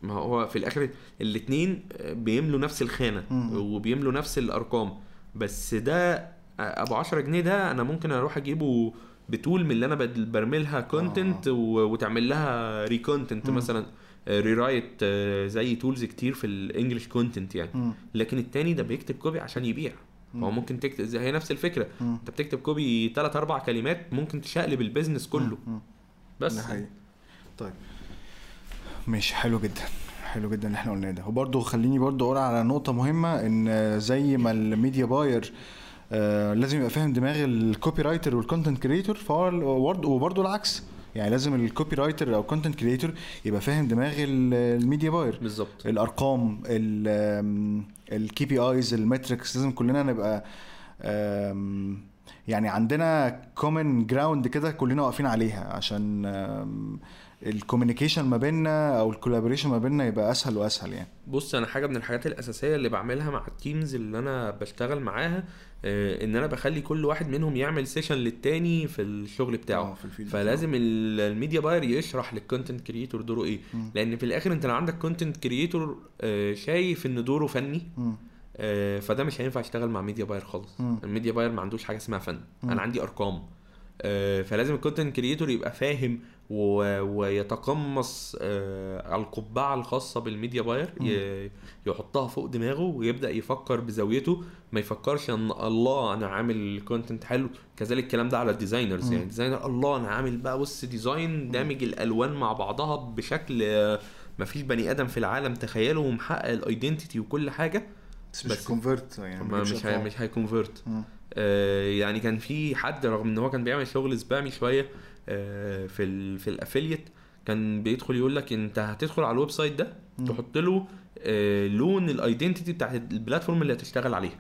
ما هو في الآخر الاثنين بيملوا نفس الخانة. وبيملوا نفس الأرقام بس ده أبو 10 جنيه ده أنا ممكن أروح أجيبه ب tool من اللي أنا برملها content وتعمل لها recontent. مثلا rewrite زي tools كتير في ال English content يعني. لكن التاني ده بيكتب copy عشان يبيع هو ممكن تكتب زي هي نفس الفكرة. مم. انت بتكتب copy ثلاث أربع كلمات ممكن تشقلب ال business كله. مم. بس. حقيقي. طيب. ماشي حلو جدا. حلو جدا اللي إحنا قلناه ده. وبرضه خليني برضه أقول على نقطة مهمة إن زي ما ال media buyer آه لازم يبقى فاهم دماغ ال copywriter وال content creator فهو وبرضه العكس. يعني لازم ال copywriter أو ال content creator يبقى فاهم دماغ ال- ال media buyer. بالظبط. الأرقام ال KPIs ال metrics لازم كلنا نبقى يعني عندنا common ground كده كلنا واقفين عليها عشان ال communication ما بيننا أو ال collaboration ما بيننا يبقى أسهل وأسهل يعني. بص أنا حاجة من الحاجات الأساسية اللي بعملها مع ال teams اللي أنا بشتغل معاها إن أنا بخلي كل واحد منهم يعمل session للتاني في الشغل بتاعه آه، في فلازم ال- ال media buyer يشرح لل content creator دوره إيه مم. لأن في الآخر أنت لو عندك content creator شايف إن دوره فني. آه، فده مش هينفع يشتغل مع media buyer خالص. ال media buyer ما عندوش حاجة اسمها فن مم. أنا عندي أرقام آه، فلازم ال content creator يبقى فاهم. ويتقمص آه، القبعة الخاصة بال media buyer. يحطها فوق دماغه ويبدأ يفكر بزاويته ما يفكرش إن الله أنا عامل content حلو كذلك الكلام ده على ال designers. يعني designer الله أنا عامل بقى بص design دامج الألوان مع بعضها بشكل آه، مفيش بني آدم في العالم تخيله ومحقق ال identity وكل حاجة بس مش convert يعني ما مش هي. مش هي convert. آه يعني كان في حد رغم إن هو كان بيعمل شغل spammy شوية في ال في ال affiliate كان بيدخل يقول لك انت هتدخل على ال website ده. تحط له آه لون ال identity بتاعت ال platform اللي هتشتغل عليها.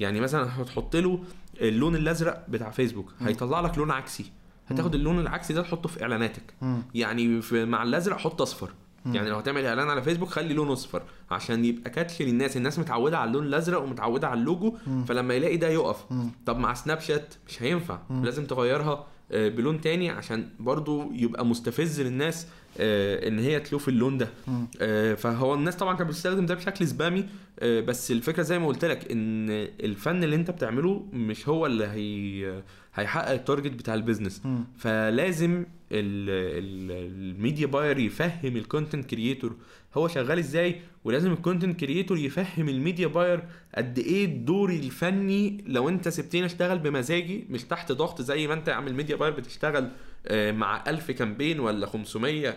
يعني مثلا هتحط له اللون الأزرق بتاع فيسبوك. هيطلع لك لون عكسي هتاخد اللون العكسي ده تحطه في إعلاناتك. يعني في مع الأزرق حط أصفر. يعني لو هتعمل إعلان على فيسبوك خلي لونه أصفر عشان يبقى catch للناس الناس متعودة على اللون الأزرق ومتعودة على اللوجو مم. فلما يلاقي ده يقف مم. طب مع سناب شات مش هينفع مم. لازم تغيرها آه، بلون تاني عشان برضو يبقى مستفز للناس آه، إن هي تشوف اللون ده. آه، فهو الناس طبعا كانت بتستخدم ده بشكل spammy آه، بس الفكرة زي ما قلت لك إن الفن اللي أنت بتعمله مش هو اللي هي هيحقق ال target بتاع ال business. فلازم ال- ال- ال media buyer يفهم ال content creator هو شغال إزاي ولازم ال content creator يفهم ال media buyer قد إيه دوري الفني لو أنت سبتني أشتغل بمزاجي مش تحت ضغط زي ما أنت يا عم ال media buyer بتشتغل آه، مع 1000 campaign ولا 500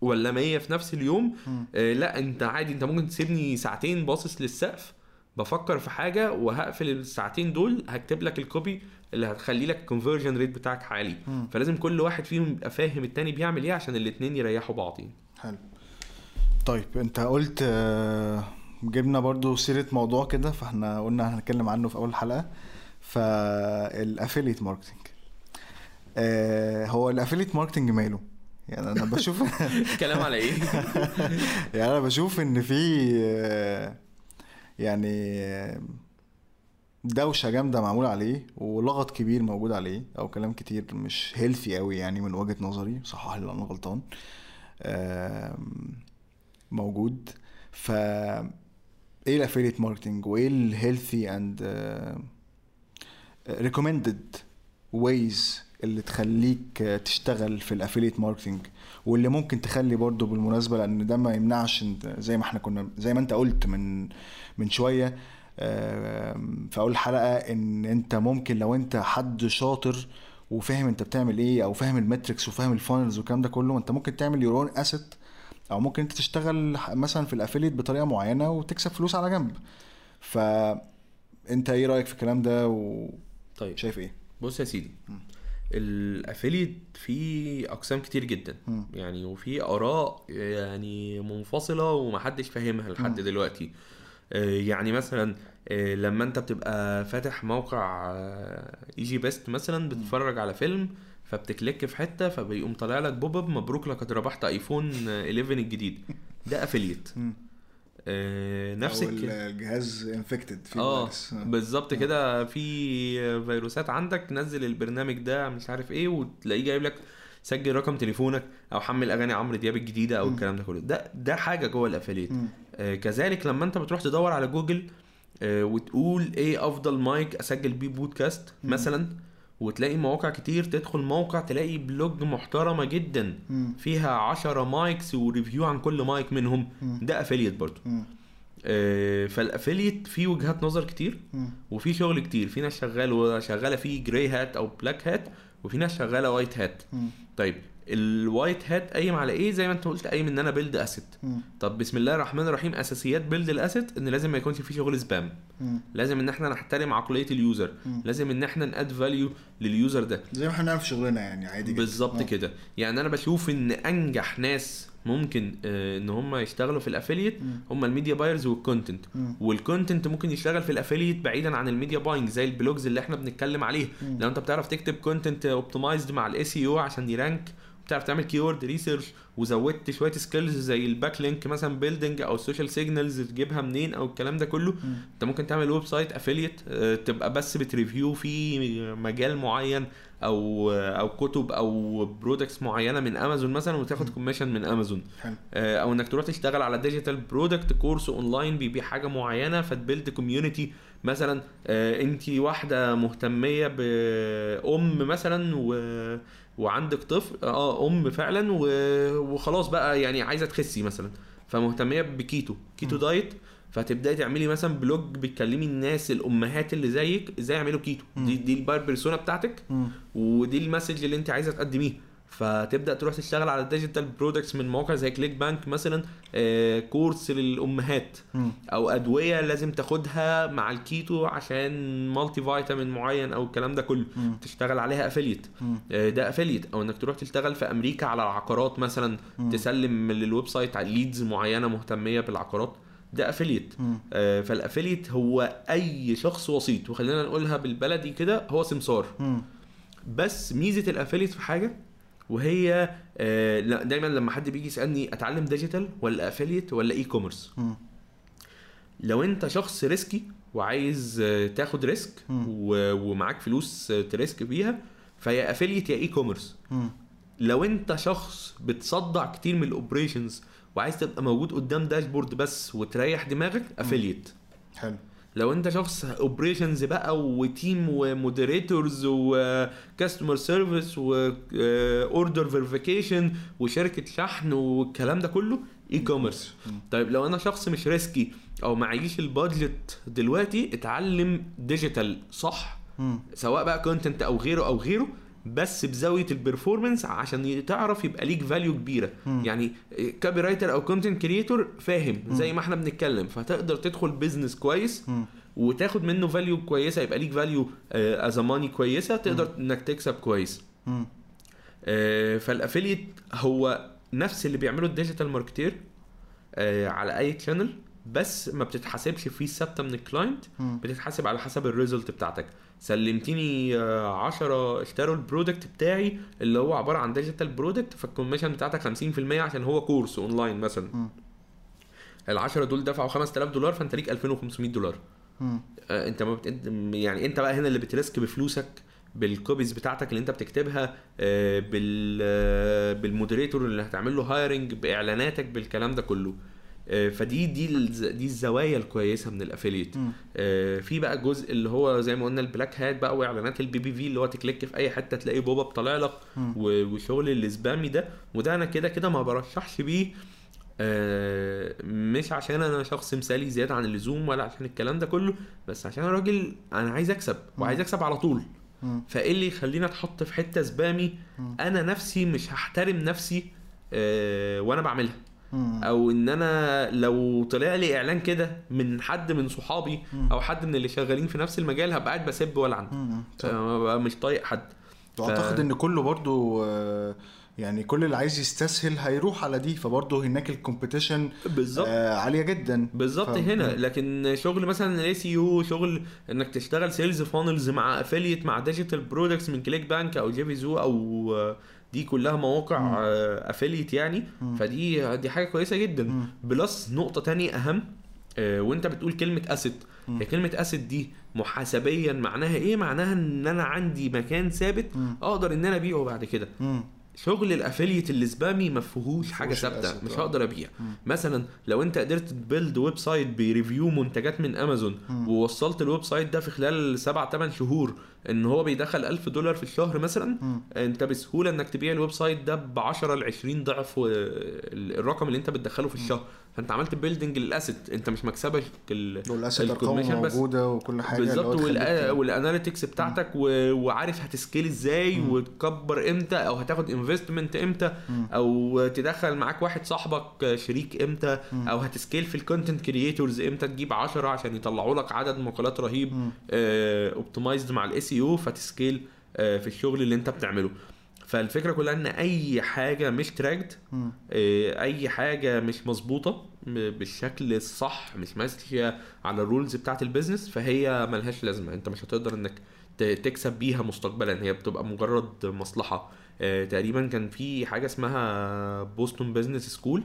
ولا 100 في نفس اليوم. آه، لا أنت عادي أنت ممكن تسيبني ساعتين باصص للسقف بفكر في حاجة وهقفل الساعتين دول هكتب لك ال copy اللي هتخلي لك ال conversion rate بتاعك عالي. فلازم كل واحد فيهم يبقى فاهم التاني بيعمل إيه عشان الاتنين يريحوا بعضين حلو طيب انت قلت آه، جبنا برضو سيرة موضوع كده فاحنا قلنا هنتكلم عنه في أول حلقة. فال affiliate marketing آه هو ال affiliate marketing ماله؟ يعني أنا بشوف كلام على إيه؟ يعني أنا بشوف إن في آه، يعني دوشة جامدة معمول عليه ولغط كبير موجود عليه أو كلام كتير مش healthy قوي يعني من وجهة نظري صحح لي لو أنا غلطان. موجود. ف إيه ال affiliate marketing وإيه ال healthy and recommended ways اللي تخليك آه، تشتغل في ال affiliate marketing واللي ممكن تخلي برضو بالمناسبة لأن ده ما يمنعش زي ما إحنا كنا زي ما أنت قلت من من شوية في أول حلقة إن أنت ممكن لو أنت حد شاطر وفاهم أنت بتعمل إيه أو فاهم ال metrics وفاهم ال funnels والكلام ده كله أنت ممكن تعمل your own asset أو ممكن أنت تشتغل مثلا في ال affiliate بطريقة معينة وتكسب فلوس على جنب فانت إيه رأيك في الكلام ده طيب وشايف إيه بص يا سيدي. ال affiliate فيه أقسام كتير جدا مم. يعني وفي آراء يعني منفصلة ومحدش فاهمها لحد مم. دلوقتي آه، يعني مثلا آه، لما أنت بتبقى فاتح موقع ايجي بيست مثلا بتتفرج على فيلم فبت click في حتة فبيقوم طالع لك pop up مبروك لقد ربحت ايفون آه، 11 الجديد ده affiliate مم. نفس الجهاز infected في آه فيروس. بالظبط كده في فيروسات عندك نزل البرنامج ده مش عارف إيه وتلاقيه جايب لك سجل رقم تليفونك أو حمل أغاني عمرو دياب الجديدة أو. الكلام ده كله ده ده حاجة جوه ال affiliate. آه كذلك لما أنت بتروح تدور على جوجل آه وتقول إيه أفضل مايك أسجل بيه بودكاست مم. مثلا وتلاقي مواقع كتير تدخل موقع تلاقي blog محترمة جدا مم. فيها عشرة mics و review عن كل مايك منهم مم. ده affiliate برضو. آه، فال affiliate فيه وجهات نظر كتير مم. وفي شغل كتير في ناس شغال شغالة فيه gray hat أو black hat وفي ناس شغالة white hat مم. طيب ال white hat قايم على إيه زي ما أنت قلت قايم إن أنا build asset. طب بسم الله الرحمن الرحيم أساسيات build ال asset إن لازم ما يكونش فيه شغل spam. لازم إن إحنا نحترم عقلية ال user مم. لازم إن إحنا ن add value لل user ده زي ما إحنا بنعمل في شغلنا يعني عادي بالظبط آه. كده يعني أنا بشوف إن أنجح ناس ممكن آه، إن هم يشتغلوا في ال affiliate. هم ال media buyers وال content. وال content ممكن يشتغل في ال affiliate بعيدا عن ال media buying زي ال blogs اللي إحنا بنتكلم عليه مم. لو أنت بتعرف تكتب content optimized مع ال SEO عشان ي rank بتعرف تعمل keyword research وزودت شوية skills زي ال backlink مثلا building أو ال social signals تجيبها منين أو الكلام ده كله. مم. أنت ممكن تعمل website affiliate تبقى بس بت review في مجال معين أو أو كتب أو products معينة من امازون مثلا وتاخد commission من امازون حلو. آه، أو إنك تروح تشتغل على digital product course online بيبيع حاجة معينة فت build community مثلا انت واحدة مهتمية بأم مثلا و وعندك طفل آه أم فعلا و... وخلاص بقى يعني عايزة تخسي مثلا فمهتمية ب keto keto م. diet فهتبداي تعملي مثلا blog بتكلمي الناس الأمهات اللي زيك إزاي يعملوا كيتو م. دي دي ال buyer persona بتاعتك مم. ودي ال message اللي أنت عايزة تقدميه فتبدأ تروح تشتغل على ال digital products من مواقع زي ClickBank مثلا آه، course للأمهات مم. أو أدوية لازم تاخدها مع الكيتو عشان multivitamin معين أو الكلام ده كله. تشتغل عليها affiliate مم. ده affiliate أو إنك تروح تشتغل في أمريكا على العقارات مثلا. تسلم لل website على leads معينة مهتمية بالعقارات ده affiliate. آه، فال affiliate هو أي شخص وسيط وخلينا نقولها بالبلدي كده هو سمسار. بس ميزة ال affiliate في حاجة وهي آه لا دايما لما حد بيجي يسألني أتعلم digital ولا affiliate ولا e-commerce. لو أنت شخص risky وعايز آه، تاخد risk ومعاك فلوس آه، ت risk بيها فيا affiliate يا e-commerce. لو أنت شخص بتصدع كتير من ال operations وعايز تبقى موجود قدام dashboard بس وتريح دماغك affiliate حلو. لو انت شخص operations بقى وتيم ومودريتورز وكاستمر سيرفيس واوردر فيريفيكيشن وشركة شحن والكلام ده كله e-commerce. طيب لو أنا شخص مش risky أو معيش ال budget دلوقتي اتعلم digital صح مم. سواء بقى content أو غيره أو غيره بس بزاوية ال performance عشان تعرف يبقى ليك value كبيرة مم. يعني copywriter أو content creator فاهم زي ما إحنا بنتكلم فتقدر تدخل business كويس مم. وتاخد منه value كويسة يبقى ليك value as money كويسة تقدر إنك تكسب كويس. آه، فال affiliate هو نفس اللي بيعمله ال digital marketer آه، على أي channel بس ما بتتحاسبش فيه ثابته من ال client. بتتحاسب على حسب ال result بتاعتك سلمتني 10 اشتروا ال product بتاعي اللي هو عبارة عن digital product فال commission بتاعتك 50% عشان هو course online مثلا. ال 10 دول دفعوا 5000 دول فأنت ليك 2500 دولار. آه، أنت ما بت... يعني أنت بقى هنا اللي بت risk بفلوسك بال copies بتاعتك اللي أنت بتكتبها آه، بال آه، بال moderator اللي هتعمل له hiring بإعلاناتك بالكلام ده كله آه، فدي دي دي الزوايا الكويسة من ال affiliate. آه، في بقى جزء اللي هو زي ما قلنا ال black hat بقى وإعلانات ال PPV اللي هو ت click في أي حتة تلاقي pop up طالع لك وشغل ال spammy ده وده أنا كده كده ما برشحش بيه آه، مش عشان أنا شخص مثالي زيادة عن اللزوم ولا عشان الكلام ده كله بس عشان أنا راجل أنا عايز أكسب وعايز أكسب على طول. فإيه اللي يخليني أتحط في حتة spammy. أنا نفسي مش هحترم نفسي آه، وأنا بعملها. أو إن أنا لو طلع لي إعلان كده من حد من صحابي. أو حد من اللي شغالين في نفس المجال هبقى قاعد بسب والعن. صح. آه، ببقى مش طايق حد. واعتقد إن كله برضو آه، يعني كل اللي عايز يستسهل هيروح على دي. فبرضه هناك ال competition بالظبط. آه عالية جدا. بالظبط ف- هنا. لكن شغل مثلا ال SEO شغل إنك تشتغل sales funnels مع affiliate مع digital products من ClickBank أو JVZoo أو آه، دي كلها مواقع affiliate يعني مم. فدي دي حاجة كويسة جدا مم. plus نقطة تانية أهم آه، وأنت بتقول كلمة asset. هي كلمة asset دي محاسبيا معناها إيه معناها إن أنا عندي مكان ثابت. أقدر إن أنا أبيعه بعد كده. شغل ال affiliate ال spammy ما فيهوش حاجة ثابتة مش آه. هقدر أبيع. مثلا لو أنت قدرت ت build website بي review منتجات من أمازون. ووصلت ال website ده في خلال 7 8 شهور إن هو بيدخل 1000 دولار في الشهر مثلا أنت بسهولة إنك تبيع ال website ده ب 10 ل 20 ضعف ال- الرقم اللي أنت بتدخله في الشهر فانت عملت building لل asset انت مش مكسبك ال- وال asset أرقامه ال commission بس. موجودة وكل حاجة بالظبط والأ- وال analytics بتاعتك و... وعارف هت scale إزاي وتكبر إمتى أو هتاخد investment إمتى أو تدخل معاك واحد صاحبك شريك إمتى أو هت scale في ال content creators إمتى تجيب 10 عشان يطلعوا لك عدد مقالات رهيب optimized مع ال SEO فت scale آه، في الشغل اللي أنت بتعمله. فالفكرة كلها إن أي حاجة مش tracked مم. أي حاجة مش مظبوطة بالشكل الصح مش ماشية على ال rules بتاعت ال business فهي ملهاش لازمة أنت مش هتقدر إنك تكسب بيها مستقبلا هي بتبقى مجرد مصلحة آه، تقريبا كان في حاجة اسمها Boston Business School.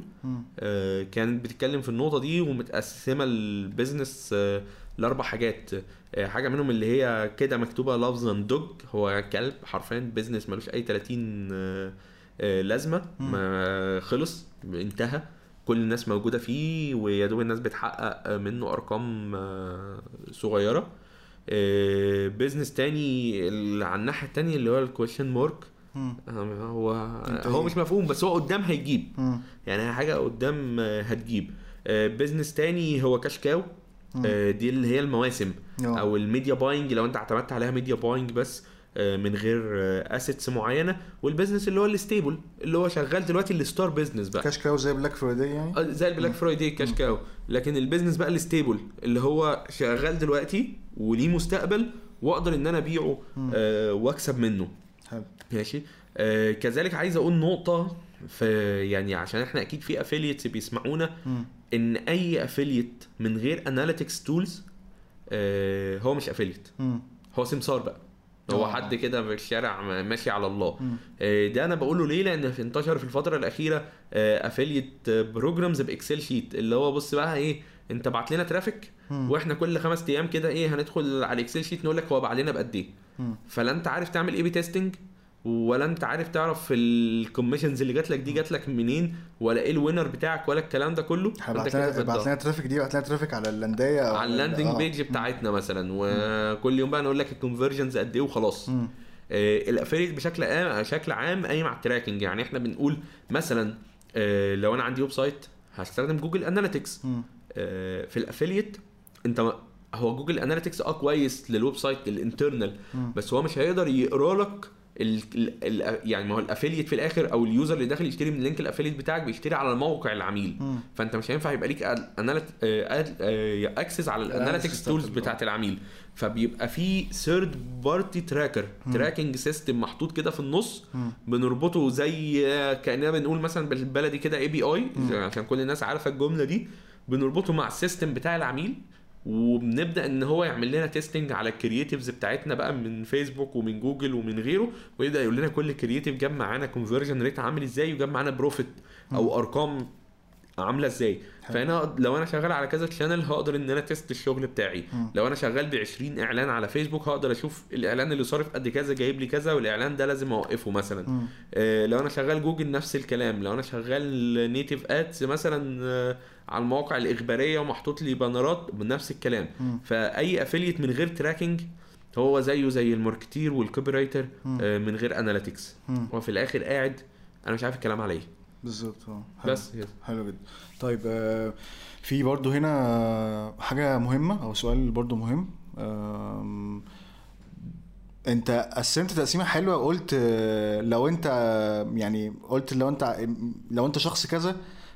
كانت بتتكلم في النقطة دي ومتقسمة ال business آه، لأربع حاجات. آه، حاجة منهم اللي هي كده مكتوبة لفظا dog هو كلب حرفيا business ملوش أي 30 آه، آه، لازمة. ما خلص انتهى. كل الناس موجودة فيه ويا دوب الناس بتحقق منه أرقام صغيرة. business تاني على الناحية التانية اللي هو ال question mark. هو هو إيه؟ مش مفهوم بس هو قدام هيجيب. يعني حاجة قدام هتجيب. business تاني هو cash cow دي اللي هي المواسم. آه. أو ال media buying لو أنت اعتمدت عليها media buying بس آه، من غير assets معينة. وال business اللي هو ال stable اللي هو شغال دلوقتي ال star business بقى. cash cow زي Black Friday يعني؟ آه، زي ال Black Friday cash cow لكن ال business بقى ال stable اللي هو شغال دلوقتي وليه مستقبل وأقدر إن أنا أبيعه آه، وأكسب منه. حلو. ماشي؟ آه كذلك عايز أقول نقطة في يعني عشان إحنا أكيد في affiliates بيسمعونا. إن أي affiliate من غير analytics tools آه هو مش affiliate. هو سمسار بقى هو آه. حد كده في الشارع ماشي على الله. آه، ده أنا بقوله ليه لأن في- انتشر في الفترة الأخيرة affiliate programs ب Excel sheet اللي هو بص بقى إيه أنت بعت لنا traffic. وإحنا كل خمس أيام كده إيه هندخل على ال Excel sheet نقول لك هو باع لنا بقد إيه. فلا أنت عارف تعمل A/B testing ولا انت عارف تعرف ال commissions اللي جات لك دي جات لك منين ولا إيه ال winner بتاعك ولا الكلام ده كله ابعت. لنا traffic دي ابعت لنا traffic على ال landing على ال landing آه. page بتاعتنا مثلا وكل يوم بقى نقول لك ال conversions قد إيه وخلاص. آه، ال affiliate بشكل عام بشكل عام قايم على ال tracking يعني إحنا بنقول مثلا آه، لو أنا عندي website هستخدم Google Analytics مم. في ال affiliate أنت هو Google Analytics أه كويس لل website ال internal. بس هو مش هيقدر يقرأ لك ال ال ال يعني ما هو ال affiliate في الآخر أو ال user اللي داخل يشتري من link ال affiliate بتاعك بيشتري على موقع العميل. مم. فأنت مش هينفع يبقى ليك access على ال analytics tools بتاعت العميل. فبيبقى في third party tracker tracking system محطوط كده في النص. مم. بنربطه زي كأننا بنقول مثلا بالبلدي كده API عشان كل الناس عارفة الجملة دي. بنربطه مع ال system بتاع العميل. وبنبدأ إن هو يعمل لنا testing على ال creatives بتاعتنا بقى من فيسبوك ومن جوجل ومن غيره ويبدأ يقول لنا كل creative جاب معانا conversion rate عامل إزاي وجاب معانا profit أو أرقام عاملة إزاي. فأنا لو أنا شغال على كذا channel هقدر إن أنا test الشغل بتاعي. مم. لو أنا شغال ب 20 إعلان على فيسبوك هقدر أشوف الإعلان اللي صارف قد كذا جايب لي كذا والإعلان ده لازم أوقفه مثلا. آه، لو أنا شغال جوجل نفس الكلام. لو أنا شغال native ads مثلا آه، على المواقع الإخبارية ومحطوط لي banner ات بنفس الكلام مم. فأي affiliate من غير tracking هو زيه زي ال marketer وال copywriter. آه، من غير analytics. هو في الآخر قاعد أنا مش عارف الكلام عليه بالظبط آه. بس. حلو جدا طيب آه، في برضو هنا حاجة مهمة أو سؤال برضو مهم آم، أنت قسمت تقسيمة حلوة قلت آه، لو أنت يعني قلت لو أنت لو أنت شخص كذا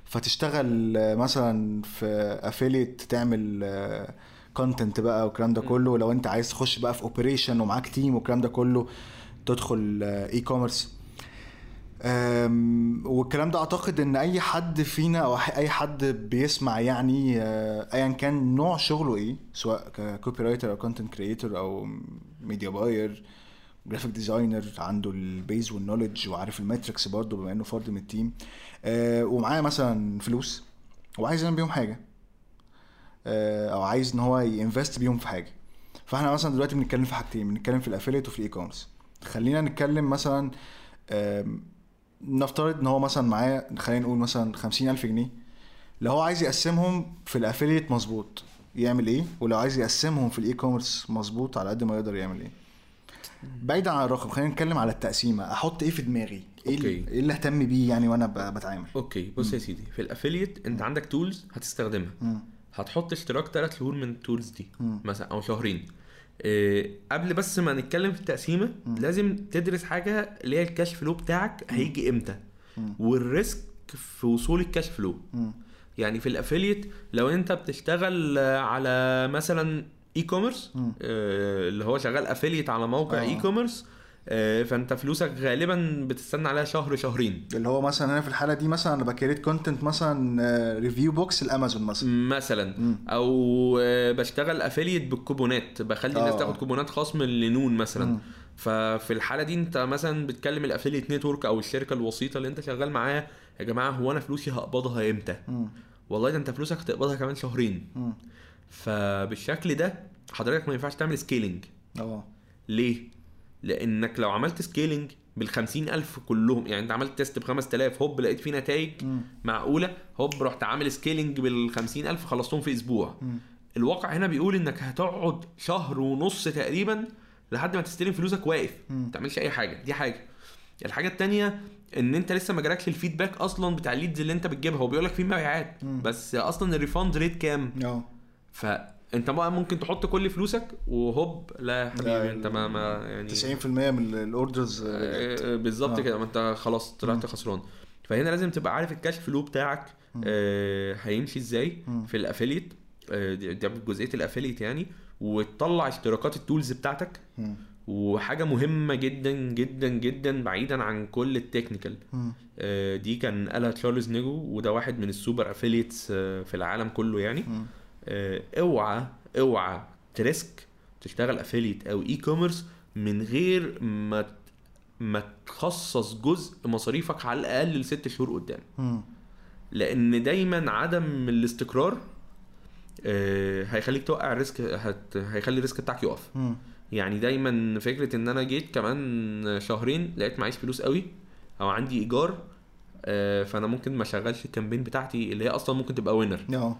فتشتغل آه، مثلا في affiliate تعمل content بقى والكلام ده كله. لو انت عايز تخش بقى في operation ومعاك team والكلام ده كله تدخل e-commerce أم، والكلام ده أعتقد إن أي حد فينا أو أي حد بيسمع يعني آه، ايا كان نوع شغله إيه سواء ك copywriter أو content creator أو media buyer graphic designer عنده ال base وال knowledge وعارف ال metrics برضه بما إنه فرد من ال team آه، ومعاه مثلا فلوس وعايز يعمل بيهم حاجة. آه، أو عايز إن هو ي invest بيهم في حاجة. فإحنا مثلا دلوقتي بنتكلم في حاجتين بنتكلم في ال affiliate وفي ال e-commerce خلينا نتكلم مثلا آم، نفترض إن هو مثلا معاه خلينا نقول مثلا خمسين ألف جنيه. لو هو عايز يقسمهم في ال affiliate مظبوط يعمل إيه؟ ولو عايز يقسمهم في ال e-commerce مظبوط على قد ما يقدر يعمل إيه؟ بعيدا عن الرقم خلينا نتكلم على التقسيمة. أحط إيه في دماغي؟ إيه okay. اللي, إيه اللي اهتم بيه يعني وأنا بتعامل؟ okay بص يا سيدي. في ال affiliate أنت عندك tools هتستخدمها. هتحط اشتراك ثلاث شهور من ال tools دي مثلا أو شهرين. إيه قبل بس ما نتكلم في التقسيمة لازم تدرس حاجة اللي هي ال cash flow بتاعك هيجي إمتى. وال risk في وصول ال cash flow يعني في ال affiliate لو أنت بتشتغل على مثلا e-commerce اللي هو شغال affiliate على موقع آه. e-commerce فأنت فلوسك غالبا بتستنى عليها شهر شهرين. اللي هو مثلا أنا في الحالة دي مثلا أنا ب create content مثلا review books ال Amazon مثلا. مثلا. أو آه، بشتغل affiliate بالكوبونات بخلي الناس آه. تاخد كوبونات خصم لنون مثلا. ففي الحالة دي أنت مثلا بتكلم ال affiliate network أو الشركة الوسيطة اللي أنت شغال معاها يا جماعة هو أنا فلوسي هقبضها إمتى؟ والله ده أنت فلوسك هتقبضها كمان شهرين. فبالشكل ده حضرتك ما ينفعش تعمل scaling آه. ليه؟ لأنك لو عملت scaling بال ألف كلهم يعني أنت عملت test ب 5000 هوب لقيت فيه نتائج معقولة هوب رحت عامل scaling بال ألف خلصتهم في أسبوع. الواقع هنا بيقول إنك هتقعد شهر ونص تقريبا لحد ما تستلم فلوسك واقف. ما تعملش أي حاجة. دي حاجة. الحاجة التانية إن أنت لسه ما جالكش ال feedback أصلا بتاع ال leads اللي أنت بتجيبها هو بيقول لك في مبيعات. بس أصلا ال refund rate كام؟ آه. فانت بقى ممكن تحط كل فلوسك وهوب لا يا حبيبي لا، انت ما, ما يعني 90% من ال orders آه، بالظبط آه. كده. ما انت خلاص طلعت خسران. فهنا لازم تبقى عارف ال cash flow بتاعك آه، هيمشي إزاي في ال affiliate آه، دي جزئية ال affiliate يعني. وتطلع اشتراكات ال tools بتاعتك. وحاجة مهمة جدا جدا جدا بعيدا عن كل ال technical آه، دي كان قالها Charles Ngo وده واحد من ال super affiliates في العالم كله يعني. آه، اوعى اوعى ت risk تشتغل affiliate أو e-commerce من غير ما ما تخصص جزء مصاريفك على الأقل لست شهور قدام. لأن دايما عدم الاستقرار آه، هيخليك توقع ال risk هت... هيخلي ال risk بتاعك يقف. يعني دايما فكرة إن أنا جيت كمان شهرين لقيت معيش فلوس قوي أو عندي إيجار آه، فأنا ممكن ما أشغلش ال campaign بتاعتي اللي هي أصلا ممكن تبقى winner آه،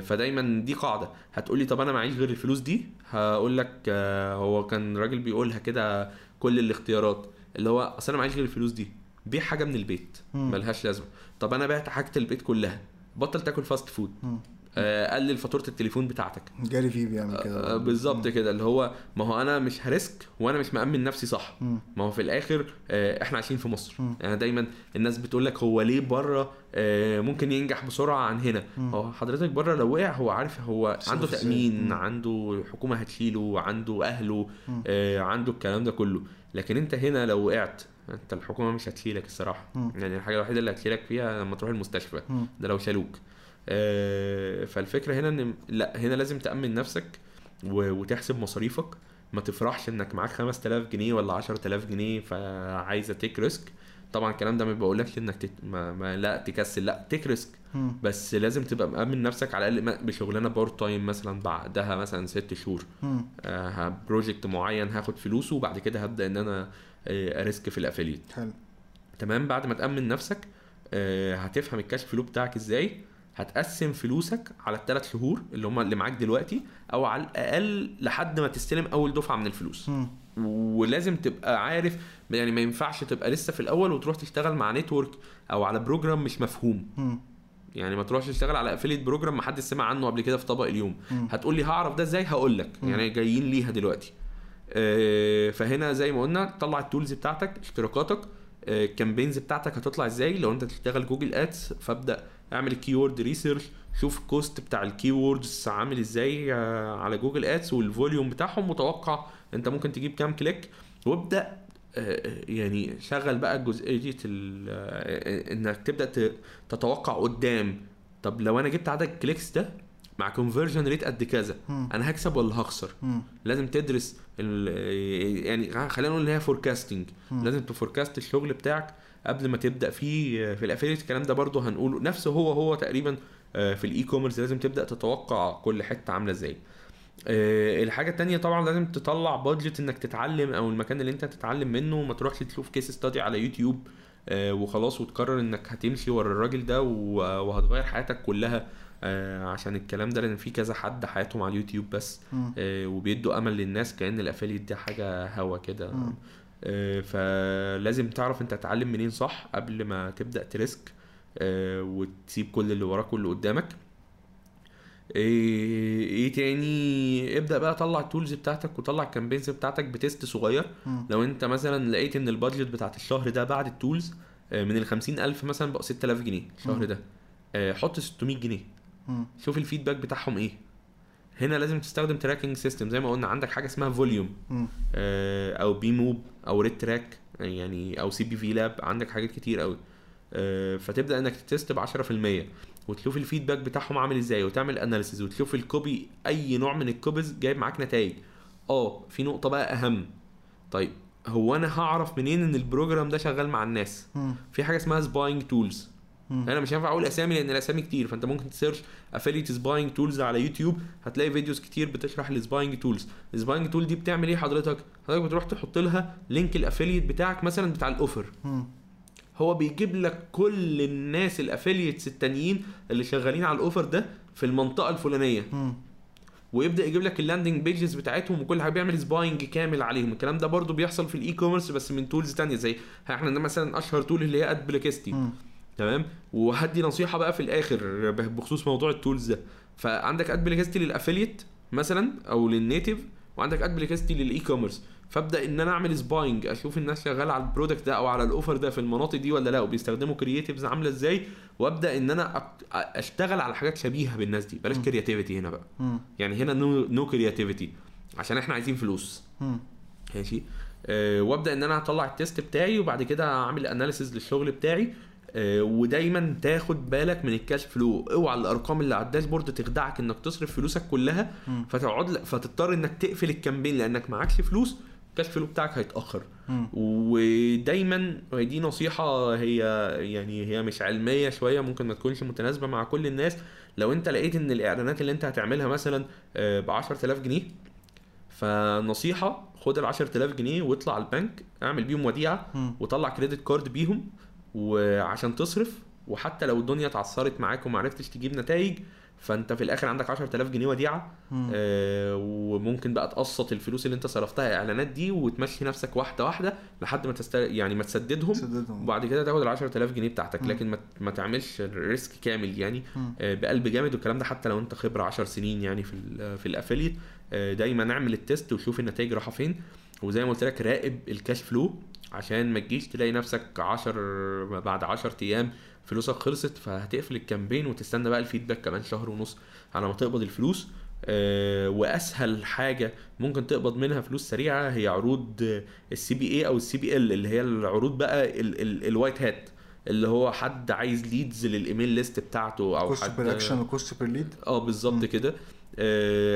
فدايما دي قاعدة. هتقولي طب أنا معيش غير الفلوس دي؟ هقول لك آه، هو كان راجل بيقولها كده كل الاختيارات اللي هو أصل أنا معيش غير الفلوس دي بيع حاجة من البيت. ملهاش لازمة. طب أنا بعت حاجة البيت كلها بطل تاكل fast food آه، قلل فاتورة التليفون بتاعتك جاري في بيعمل آه، كده بالظبط كده اللي هو ما هو أنا مش ه risk وأنا مش مأمن نفسي صح. ما هو في الآخر آه، إحنا عايشين في مصر مم. يعني دايما الناس بتقول لك هو ليه بره آه، ممكن ينجح بسرعة عن هنا. هو حضرتك بره لو وقع هو عارف هو عنده. تأمين. عنده حكومة هتشيله عنده أهله. آه، عنده الكلام ده كله لكن أنت هنا لو وقعت أنت الحكومة مش هتشيلك الصراحة. يعني الحاجة الوحيدة اللي هتشيلك فيها لما تروح المستشفى. ده لو شالوك آه، فالفكرة هنا إن لا هنا لازم تأمن نفسك وتحسب مصاريفك. ما تفرحش إنك معاك 5000 جنيه ولا 10000 جنيه فعايزه take risk. طبعا الكلام ده ما بقولكش إنك تت... ما... ما لا تكسل لا take risk. بس لازم تبقى مأمن نفسك على الأقل بشغلانة part time مثلا بعدها مثلا ست شهور. آه project معين هاخد فلوسه وبعد كده هبدأ إن أنا آه، أ risk في ال affiliate. حلو. تمام؟ بعد ما تأمن نفسك آه، هتفهم ال cash flow بتاعك إزاي. هتقسم فلوسك على الثلاث شهور اللي هم اللي معاك دلوقتي أو على الأقل لحد ما تستلم أول دفعة من الفلوس. مم. ولازم تبقى عارف يعني ما ينفعش تبقى لسه في الأول وتروح تشتغل مع network أو على program مش مفهوم. مم. يعني ما تروحش تشتغل على affiliate program ما حدش سمع عنه قبل كده في طبق اليوم. مم. هتقول لي هعرف ده إزاي؟ هقول لك يعني جايين ليها دلوقتي. آه، فهنا زي ما قلنا طلع ال tools بتاعتك اشتراكاتك ال campaigns بتاعتك هتطلع إزاي؟ لو أنت تشتغل Google Ads فابدأ اعمل ال keyword research شوف ال cost بتاع ال keywords عامل إزاي آه، على Google Ads وال volume بتاعهم متوقع انت ممكن تجيب كام click وابدأ آه، يعني شغل بقى الجزئية ال- آه، انك تبدأ تتوقع قدام طب لو أنا جبت عدد ال clicks ده مع conversion rate قد كذا. أنا هكسب ولا هخسر. لازم تدرس يعني خلينا نقول ان هي forecasting. لازم ت forecast الشغل بتاعك قبل ما تبدأ فيه في ال affiliate الكلام ده برضو هنقوله. نفسه هو هو تقريبا آه، في ال e-commerce لازم تبدأ تتوقع كل حتة عاملة إزاي. آه، الحاجة التانية طبعا لازم تطلع budget إنك تتعلم أو المكان اللي أنت هتتعلم منه. ما تروحش تشوف case study على يوتيوب آه، وخلاص وتقرر إنك هتمشي ورا الراجل ده وهتغير حياتك كلها عشان الكلام ده. لأن في كذا حد حياتهم على اليوتيوب بس وبيدوا أمل للناس كأن ال affiliate دي حاجة هوا كده. فلازم تعرف انت تتعلم منين صح قبل ما تبدأ ت risk آه، وتسيب كل اللي وراك واللي قدامك إيه إيه تاني ابدأ بقى طلع ال tools بتاعتك وطلع ال campaigns بتاعتك ب test صغير مم. لو انت مثلا لقيت إن ال budget بتاعت الشهر ده بعد ال tools آه، من ال 50000 مثلا بقى 6000 جنيه الشهر مم. ده آه، حط 600 جنيه مم. شوف ال feedback بتاعهم إيه هنا لازم تستخدم tracking system زي ما قلنا عندك حاجة اسمها Voluum. آه، أو BeMob أو RedTrack يعني أو CPV Lab عندك حاجات كتير قوي. آه، فتبدأ إنك ت test ب 10% وتشوف ال feedback بتاعهم عامل إزاي وتعمل analysis وتشوف ال copy أي نوع من ال copies جايب معاك نتائج. آه في نقطة بقى أهم. طيب هو أنا هعرف منين إن ال program ده شغال مع الناس. في حاجة اسمها spying tools. أنا مش هينفع أقول اسامي لأن الاسامي كتير فانت ممكن ت search affiliate spying tools على يوتيوب هتلاقي فيديوز كتير بتشرح ال spying tools ال spying tool دي بتعمل إيه حضرتك؟ حضرتك بتروح تحط لها link ال affiliate بتاعك مثلا بتاع ال offer. هو بيجيب لك كل الناس ال affiliates التانيين اللي شغالين على ال offer ده في المنطقة الفلانية. ويبدأ يجيب لك ال landing pages بتاعتهم وكل حاجة بيعمل spying كامل عليهم. الكلام ده برضو بيحصل في ال e-commerce بس من tools تانية زي إحنا مثلا أشهر tool اللي هي AdPlexity مم. تمام؟ وهدي نصيحة بقى في الآخر بخصوص موضوع ال tools ده. فعندك AdPlexity لل affiliate مثلا أو لل native وعندك AdPlexity لل e-commerce فابدأ إن أنا أعمل spying أشوف الناس شغالة على ال product ده أو على ال offer ده في المناطق دي ولا لأ وبيستخدموا creatives عاملة إزاي؟ وأبدأ إن أنا أشتغل على حاجات شبيهة بالناس دي. بلاش creativity هنا بقى. مم. يعني هنا no no creativity عشان إحنا عايزين فلوس. ماشي؟ أه وأبدأ إن أنا أطلع ال test بتاعي وبعد كده أعمل analysis للشغل بتاعي. ودايما تاخد بالك من ال cash flow اوعى الأرقام اللي على ال dashboard تخدعك إنك تصرف فلوسك كلها. فتقعد فتضطر إنك تقفل ال campaign لأنك معكش فلوس ال cash flow بتاعك هيتأخر. ودايما دي نصيحة هي يعني هي مش علمية شوية ممكن ما تكونش متناسبة مع كل الناس لو أنت لقيت إن الإعلانات اللي أنت هتعملها مثلا ب 10000 جنيه فنصيحة خد ال 10000 جنيه واطلع البنك اعمل بيهم وديعة مم. وطلع كريدت كارد بيهم وعشان تصرف وحتى لو الدنيا اتعثرت معاك وما عرفتش تجيب نتائج فانت في الآخر عندك 10000 جنيه وديعة. آه وممكن بقى تقسط الفلوس اللي انت صرفتها اعلانات دي وتمشي نفسك واحدة واحدة لحد ما test... يعني ما تسددهم سددهم. وبعد كده تاخد ال 10000 جنيه بتاعتك مم. لكن ما, ما تعملش risk كامل يعني. آه بقلب جامد والكلام ده حتى لو انت خبرة 10 سنين يعني في ال في ال affiliate آه دايما اعمل ال test وشوف النتائج رايحة فين وزي ما قلت لك راقب ال cash flow عشان ما تجيش تلاقي نفسك 10 بعد 10 أيام فلوسك خلصت فهتقفل ال campaign وتستنى بقى ال feedback كمان شهر ونص على ما تقبض الفلوس. آه، وأسهل حاجة ممكن تقبض منها فلوس سريعة هي عروض ال CPA أو ال CPL اللي هي العروض بقى ال- ال- ال white hat اللي هو حد عايز leads لل email list بتاعته أو cost per action و cost per lead آه بالظبط كده.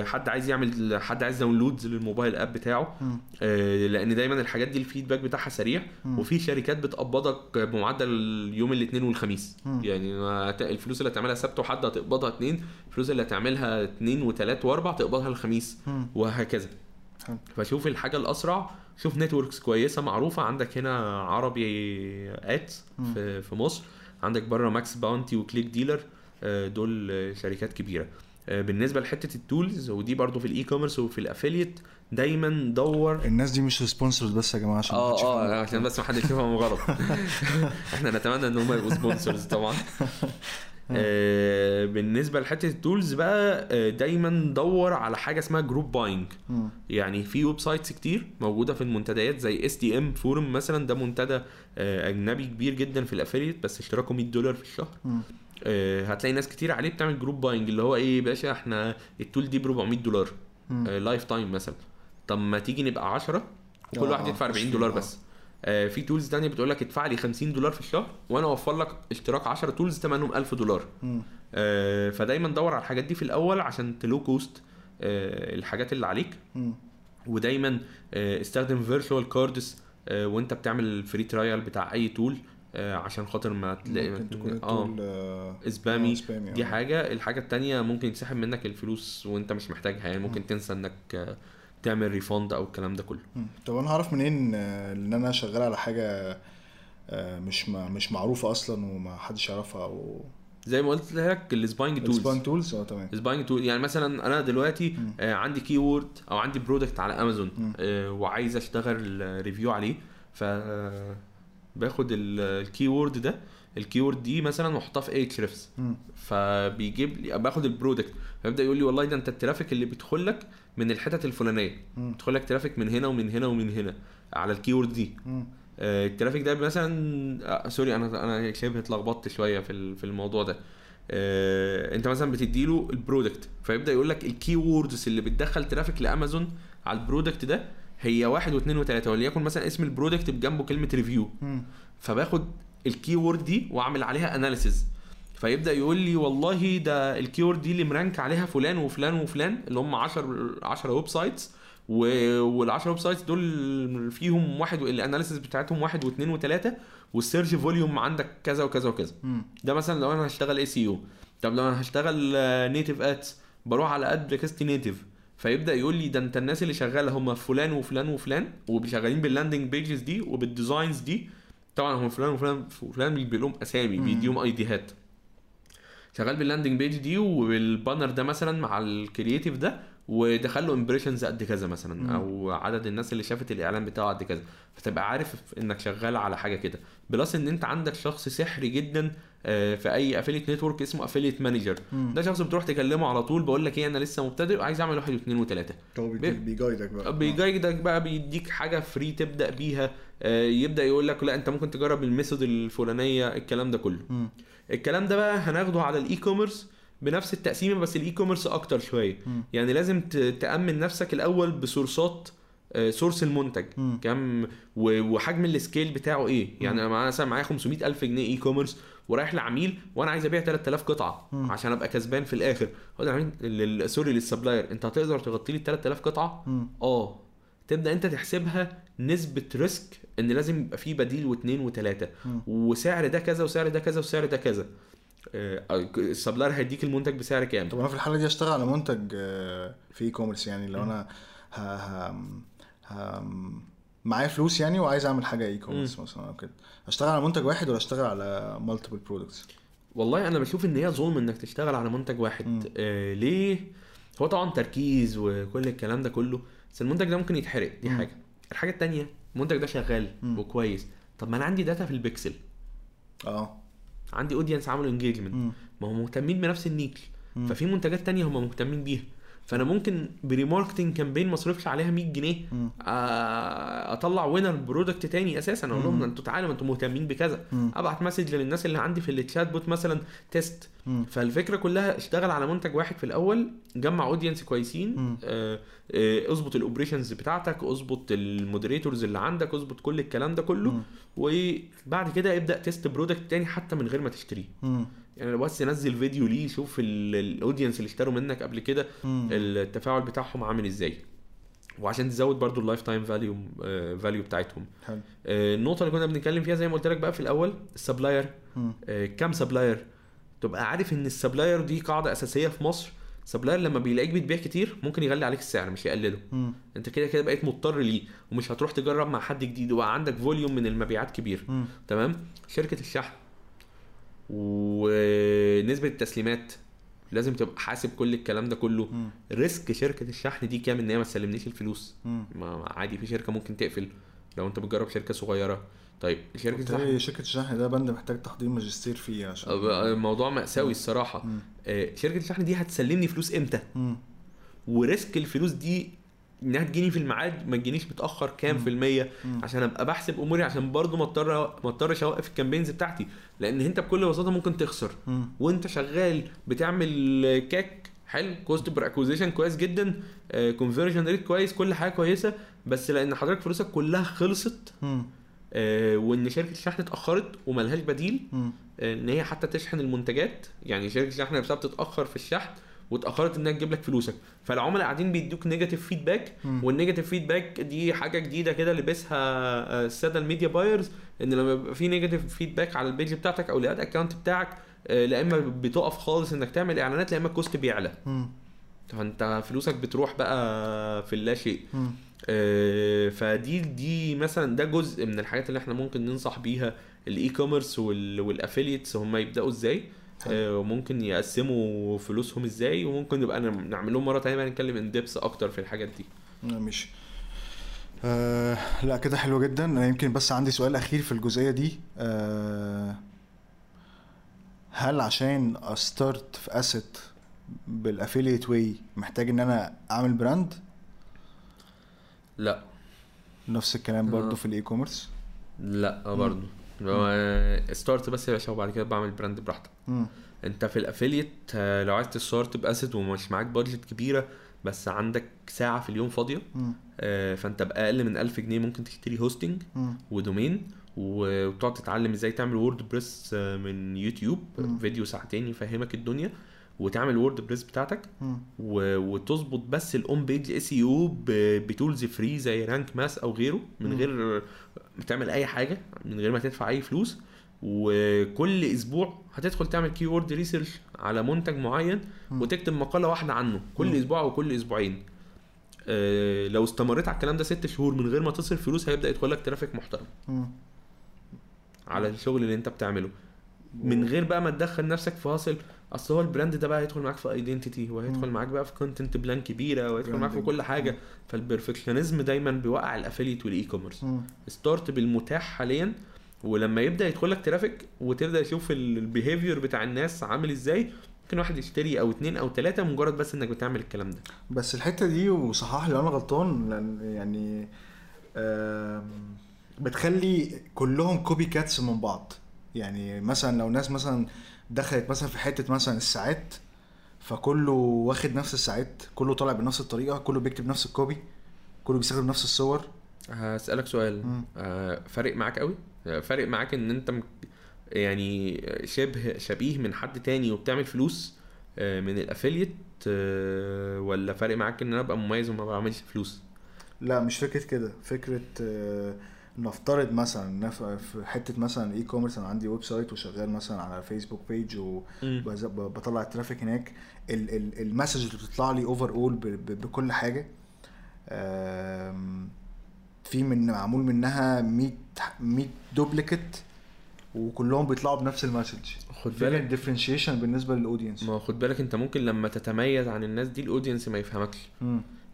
حد عايز يعمل حد عايز downloads لل mobile app بتاعه. آه، لأن دايما الحاجات دي ال feedback بتاعها سريع. وفي شركات بتقبضك بمعدل يوم الاثنين والخميس. يعني الفلوس اللي هتعملها سبت وحد هتقبضها اثنين الفلوس اللي هتعملها اثنين وثلاث وأربع تقبضها الخميس. وهكذا. فشوف الحاجة الأسرع شوف networks كويسة معروفة عندك هنا عربي مم. في مصر عندك بره MaxBounty و ClickDealer آه، دول آه، شركات كبيرة آه، بالنسبة لحتة ال tools ودي برضو في ال e-commerce وفي ال affiliate دايما دور الناس دي مش sponsors بس يا جماعة عشان آه آه. عشان بس ما حدش يفهم غلط إحنا نتمنى إن هم يبقوا sponsors طبعا آه، بالنسبة لحتة ال tools بقى آه، دايما دور على حاجة اسمها group buying. يعني في websites كتير موجودة في المنتديات زي STM Forum مثلا ده منتدى آه، أجنبي كبير جدا في ال affiliate بس اشتراكه 100 دولار في الشهر. آه، هتلاقي ناس كتير عليه بتعمل group buying اللي هو إيه يا باشا إحنا ال tool دي ب 400 دولار. lifetime مثلا طب ما تيجي نبقى 10 وكل آه، واحد يدفع 40 خش دولار آه. بس آه، في tools تانية بتقول لك ادفع لي 50 دولار في الشهر وأنا أوفر لك اشتراك 10 tools ثمنهم 1000 دولار. آه، فدايما دور على الحاجات دي في الأول عشان ت low cost الحاجات اللي عليك. ودايما آه، استخدم virtual cards وأنت بتعمل ال free trial بتاع أي tool عشان خاطر ما تلاقي ممكن تكون آه آه، spammy آه، spammy دي آه. حاجة. الحاجة التانية ممكن يتسحب منك الفلوس وانت مش محتاجها يعني ممكن تنسى إنك آه، تعمل refund أو الكلام ده كله. طب أنا هعرف منين آه، إن أنا شغال على حاجة آه، مش ما مش معروفة أصلا وما حدش يعرفها أو زي ما قلت لك ال spying tools ال spying tools آه تمام. ال spying tool يعني مثلا أنا دلوقتي آه عندي keyword أو عندي product على امازون آه وعايز أشتغل review عليه. ف باخد ال keyword ده ال keyword دي مثلا واحطها في أي ريفس. فبيجيب لي باخد ال product فيبدأ يقول لي والله ده أنت ال traffic اللي بيدخل لك من الحتت الفلانية. بيدخل لك traffic من هنا ومن هنا ومن هنا على ال keyword دي مم. آه، ال traffic ده مثلا آه، sorry أنا أنا شبه اتلخبطت شوية في في الموضوع ده آه، أنت مثلا بتديله ال product فيبدأ يقول لك ال keywords اللي بتدخل traffic لأمازون على ال product ده هي واحد واثنين وثلاثه وليكن مثلا اسم ال product بجنبه كلمة review. فباخد ال keyword دي وأعمل عليها analysis فيبدأ يقول لي والله ده ال keyword دي اللي م rank عليها فلان وفلان وفلان اللي هم 10 10 websites وال 10 websites دول فيهم واحد ال analysis بتاعتهم واحد واثنين وثلاثه وال search volume عندك كذا وكذا وكذا مم. ده مثلا لو أنا هشتغل SEO طب لو أنا هشتغل native ads بروح على AdPlexity Native فيبدأ يقول لي ده انت الناس اللي شغالة هم فلان وفلان وفلان وشغالين بال landing pages دي وبال designs دي. طبعا هم فلان وفلان وفلان بيبقى لهم أسامي بيديهم ID هات شغال بال landing page دي وال banner ده مثلا مع ال creative ده ودخل له impressions قد كذا مثلا أو عدد الناس اللي شافت الإعلان بتاعه قد كذا. فتبقى عارف إنك شغال على حاجة كده. plus إن أنت عندك شخص سحري جدا آه، في أي affiliate network اسمه affiliate manager ده شخص بتروح تكلمه على طول بقول لك إيه أنا لسه مبتدئ وعايز أعمل واحد واثنين وثلاثه هو بيجايدك بقى. بيجايدك بقى بيديك حاجة free تبدأ بيها. آه، يبدأ يقول لك لا أنت ممكن تجرب ال method الفلانية الكلام ده كله. مم. الكلام ده بقى هناخده على ال e-commerce بنفس التقسيمه بس ال e-commerce أكتر شوية. يعني لازم تأمن نفسك الأول ب source ات آه، source المنتج مم. كم وحجم ال scale بتاعه إيه يعني أنا مثلا معايا 500 ألف جنيه e-commerce ورايح لعميل وأنا عايز أبيع 3000 قطعة مم. عشان أبقى كسبان في الآخر أقول للعميل لل- sorry لل supplier أنت هتقدر تغطي لي 3000 قطعة مم. آه تبدأ أنت تحسبها نسبة risk إن لازم يبقى في بديل واثنين وثلاثه. وسعر ده كذا وسعر ده كذا وسعر ده كذا ال supplier هيديك المنتج بسعر كام؟ طب أنا في الحالة دي اشتغل على منتج آه، في e-commerce يعني لو أنا ه... ه... ه... معايا فلوس يعني وعايز أعمل حاجة e-commerce مثلا أو كده. اشتغل على منتج واحد ولا اشتغل على multiple products والله أنا بشوف إن هي ظلم إنك تشتغل على منتج واحد. آه ليه؟ هو طبعا تركيز وكل الكلام ده كله بس المنتج ده ممكن يتحرق دي مم. حاجة. الحاجة التانية المنتج ده شغال. وكويس. طب ما أنا عندي data في البيكسل آه. عندي audience عملوا engagement. ما هم مهتمين بنفس النيكل. ففي منتجات تانية هم مهتمين بيها فانا ممكن ب remarketing campaign ما اصرفش عليها 100 جنيه. آه، اطلع winner product تاني أساسا أقول لهم. أنتوا تعالوا أنتوا مهتمين بكذا. ابعت message للناس اللي عندي في ال chatbot مثلا test. فالفكرة كلها اشتغل على منتج واحد في الأول جمع audience كويسين. آه، آه، اظبط ال operations بتاعتك اظبط ال moderators اللي عندك اظبط كل الكلام ده كله. وبعد كده ابدأ test product تاني حتى من غير ما تشتريه. يعني لو بس نزل فيديو ليه شوف ال audience اللي اشتروا منك قبل كده. التفاعل بتاعهم عامل إزاي. وعشان تزود برضو ال lifetime value value بتاعتهم. حلو. آه، النقطة اللي كنا بنتكلم فيها زي ما قلت لك بقى في الأول ال supplier. آه، كام supplier تبقى عارف إن ال supplier دي قاعدة أساسية في مصر. supplier لما بيلاقيك بتبيع كتير ممكن يغلي عليك السعر مش يقلله. مم. أنت كده كده بقيت مضطر ليه ومش هتروح تجرب مع حد جديد. وبقى عندك volume من المبيعات كبير. مم. تمام؟ شركة الشحن. ونسبة التسليمات لازم تبقى حاسب كل الكلام ده كله. risk شركة الشحن دي كام إن هي ما تسلمنيش الفلوس. ما عادي في شركة ممكن تقفل لو أنت بتجرب شركة صغيرة طيب شركة الشحن شركة الشحن ده بند محتاج تحضير ماجستير فيه عشان الموضوع مأساوي الصراحة مم. آه، شركة الشحن دي هتسلمني فلوس إمتى. و risk الفلوس دي انها تجيني في الميعاد ما تجينيش متأخر كام في المية. عشان أبقى بحسب أموري عشان برضو ما اضطر ما اضطرش أوقف ال campaigns بتاعتي لأن أنت بكل بساطة ممكن تخسر مم. وأنت شغال بتعمل CAC حلو cost per acquisition كويس جدا conversion rate كويس كل حاجة كويسة بس لأن حضرتك فلوسك كلها خلصت. آه، وإن شركة الشحن اتأخرت وملهاش بديل. آه، إن هي حتى تشحن المنتجات يعني شركة الشحن نفسها بتتأخر في الشحن واتأخرت إنها تجيب لك فلوسك فالعملاء قاعدين بيدوك negative feedback. وال negative feedback دي حاجة جديدة كده لبسها آه، السادة ال media buyers إن لما يبقى في negative feedback على ال page بتاعتك أو ال ad account بتاعك آه، لا إما بتقف خالص إنك تعمل إعلانات لا إما ال cost بيعلى. فأنت فلوسك بتروح بقى في اللا شيء. آه، فدي دي مثلا ده جزء من الحاجات اللي إحنا ممكن ننصح بيها ال e-commerce وال affiliates هم يبدأوا إزاي وممكن يقسموا فلوسهم إزاي وممكن نبقى نعم- نعمل لهم مرة تانية بقى نتكلم in depth أكتر في الحاجات دي. ماشي. آه لا كده حلو جدا. أنا يمكن بس عندي سؤال أخير في الجزئية دي. آه هل عشان أ start في asset بال affiliate way محتاج إن أنا أعمل brand لا. نفس الكلام برضو آه. في ال e-commerce لا برضه هو start بس يا باشا وبعد كده بعمل brand براحتك. انت في ال affiliate آه، لو عايز ت start ب asset ومش معاك budget كبيرة بس عندك ساعة في اليوم فاضية. آه، فانت بأقل من 1000 جنيه ممكن تشتري hosting. و domain وتقعد تتعلم إزاي تعمل WordPress آه، من يوتيوب مم. فيديو ساعتين يفهمك الدنيا وتعمل WordPress بتاعتك. و- وتظبط بس ال on-page SEO ب tools free زي Rank Math أو غيره من مم. غير ما تعمل أي حاجة من غير ما تدفع أي فلوس وكل أسبوع هتدخل تعمل keyword research على منتج معين. وتكتب مقالة واحدة عنه كل. أسبوع أو كل أسبوعين آه، لو استمريت على الكلام ده ست شهور من غير ما تصرف فلوس هيبدأ يدخل لك traffic محترم. على الشغل اللي أنت بتعمله من غير بقى ما تدخل نفسك في hassle أصل هو ال brand ده بقى هيدخل معاك في identity وهيدخل. معاك بقى في content plan كبيرة وهيدخل معاك في. كل حاجة فال perfectionism دايما بيوقع ال affiliate وال e-commerce. start بالمتاح حاليا ولما يبدأ يدخل لك traffic وتبدأ تشوف ال behavior بتاع الناس عامل إزاي ممكن واحد يشتري أو اتنين أو تلاتة مجرد بس إنك بتعمل الكلام ده بس الحتة دي وصحح لي أنا غلطان لأن يعني بتخلي كلهم copycats من بعض يعني مثلا لو ناس مثلا دخلت مثلا في حتة مثلا الساعات فكله واخد نفس الساعات كله طالع بنفس الطريقة كله بيكتب نفس ال copy كله بيستخدم نفس الصور. هسألك سؤال. مم. آه، فارق معاك قوي؟ فارق معاك إن أنت يعني شبه شبيه من حد تاني وبتعمل فلوس آه، من ال affiliate آه، ولا فارق معاك إن أنا أبقى مميز وما بعملش فلوس؟ لا مش فكرة كده. فكرة آه، نفترض مثلا في حتة مثلا e-commerce أنا عندي website وشغال مثلا على Facebook page وبطلع ال traffic هناك ال- ال- ال message اللي بتطلع لي overall بكل حاجة. في من معمول منها 100 100 duplicate وكلهم بيطلعوا بنفس ال message خد بالك. ال differentiation بالنسبة لل audience ما خد بالك أنت ممكن لما تتميز عن الناس دي ال audience ما يفهمكش.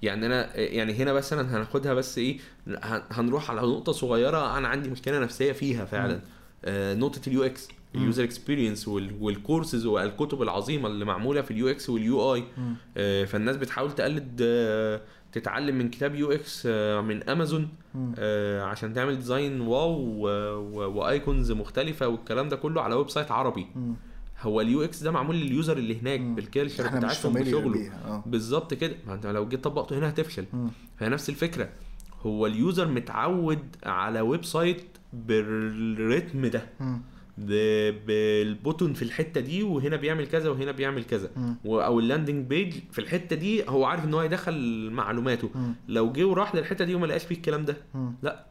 يعني أنا يعني هنا بس أنا هناخدها بس إيه هن- هنروح على نقطة صغيرة أنا عندي مشكلة نفسية فيها فعلا آه نقطة ال UX. ال user experience وال courses والكتب العظيمة اللي معمولة في ال UX وال UI. آه، فالناس بتحاول تقلد آه، تتعلم من كتاب UX آه، من أمازون. آه، عشان تعمل design wow و icons مختلفة والكلام ده كله على website عربي مم. هو ال UX ده معمول لل user اللي هناك. بال culture بتاعتهم بشغله آه بالظبط كده ما انت لو جيت طبقته هنا هتفشل. فهي نفس الفكرة هو ال user متعود على website بال rhythm ده مم. بال button في الحتة دي وهنا بيعمل كذا وهنا بيعمل كذا. و- أو ال landing page في الحتة دي هو عارف إن هو يدخل معلوماته مم. لو جه وراح للحتة دي وما لقاش فيه الكلام ده مم. لا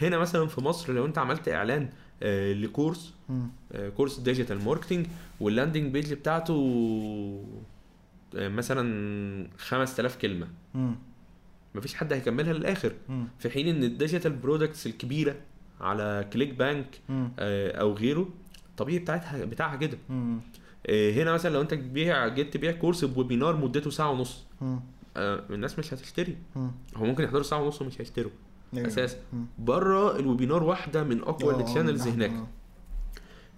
هنا مثلا في مصر لو أنت عملت إعلان ل course مم. آه، course digital marketing وال landing page بتاعته آه، مثلا 5000 كلمة مم. مفيش حد هيكملها للآخر مم. في حين إن ال digital products الكبيرة على ClickBank مم. آه، أو غيره طبيعي بتاعتها بتاعها كده. آه، هنا مثلا لو أنت تبيع جيت تبيع course ب webinar مدته ساعة ونص. آه، الناس مش هتشتري. هو ممكن يحضروا ساعة ونص ومش هيشتروا أيوة. أساسا. بره ال webinar واحدة من أقوى آه، ال channels آه، هناك آه.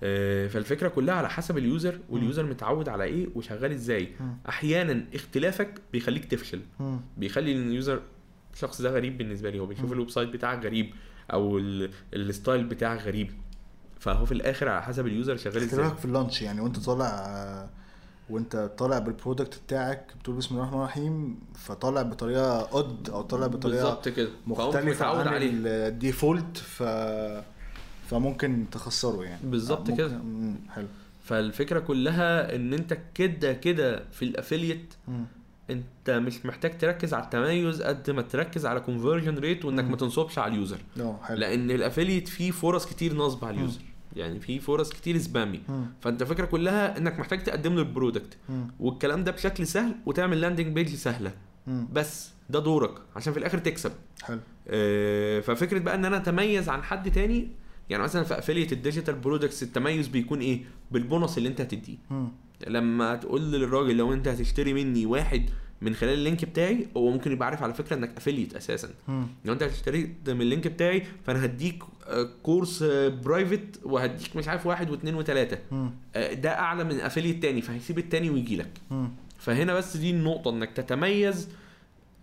آه، فالفكرة كلها على حسب ال user وال user متعود على إيه وشغال إزاي. أحيانا اختلافك بيخليك تفشل. بيخلي ال user الشخص ده غريب بالنسبة لي هو بيشوف. ال website بتاعك غريب أو ال- ال style بتاعك غريب فهو في الآخر على حسب ال user شغال إزاي اختلافك في ال launch يعني وأنت طالع وانت طالع بال product بتاعك بتقول بسم الله الرحمن الرحيم فطالع بطريقة odd أو طالع بطريقة بالظبط كده. مختلفة عن عليه ال default ف فممكن تخسره يعني. بالظبط ممكن- كده. حلو. فالفكرة كلها إن أنت كده كده في ال affiliate. أنت مش محتاج تركز على التميز قد ما تركز على conversion rate وإنك. ما تنصبش على ال user أه حلو. لأن ال affiliate فيه فرص كتير نصب على ال user يعني فيه فرص كتير spammy. فأنت الفكرة كلها إنك محتاج تقدم له ال product. والكلام ده بشكل سهل وتعمل landing page سهلة. بس ده دورك عشان في الآخر تكسب حلو آه، ففكرة بقى إن أنا أتميز عن حد تاني يعني مثلا في affiliate ال digital products التميز بيكون إيه بالبونص اللي أنت هتديه. لما تقول للراجل لو أنت هتشتري مني واحد من خلال ال link بتاعي هو ممكن يبقى عارف على فكرة إنك affiliate أساسا. لو أنت هتشتري من ال link بتاعي فأنا هديك آه، course private وهديك مش عارف واحد واثنين وثلاثه مم. ده أعلى من affiliate تاني فهيسيب التاني ويجي لك. فهنا بس دي النقطة إنك تتميز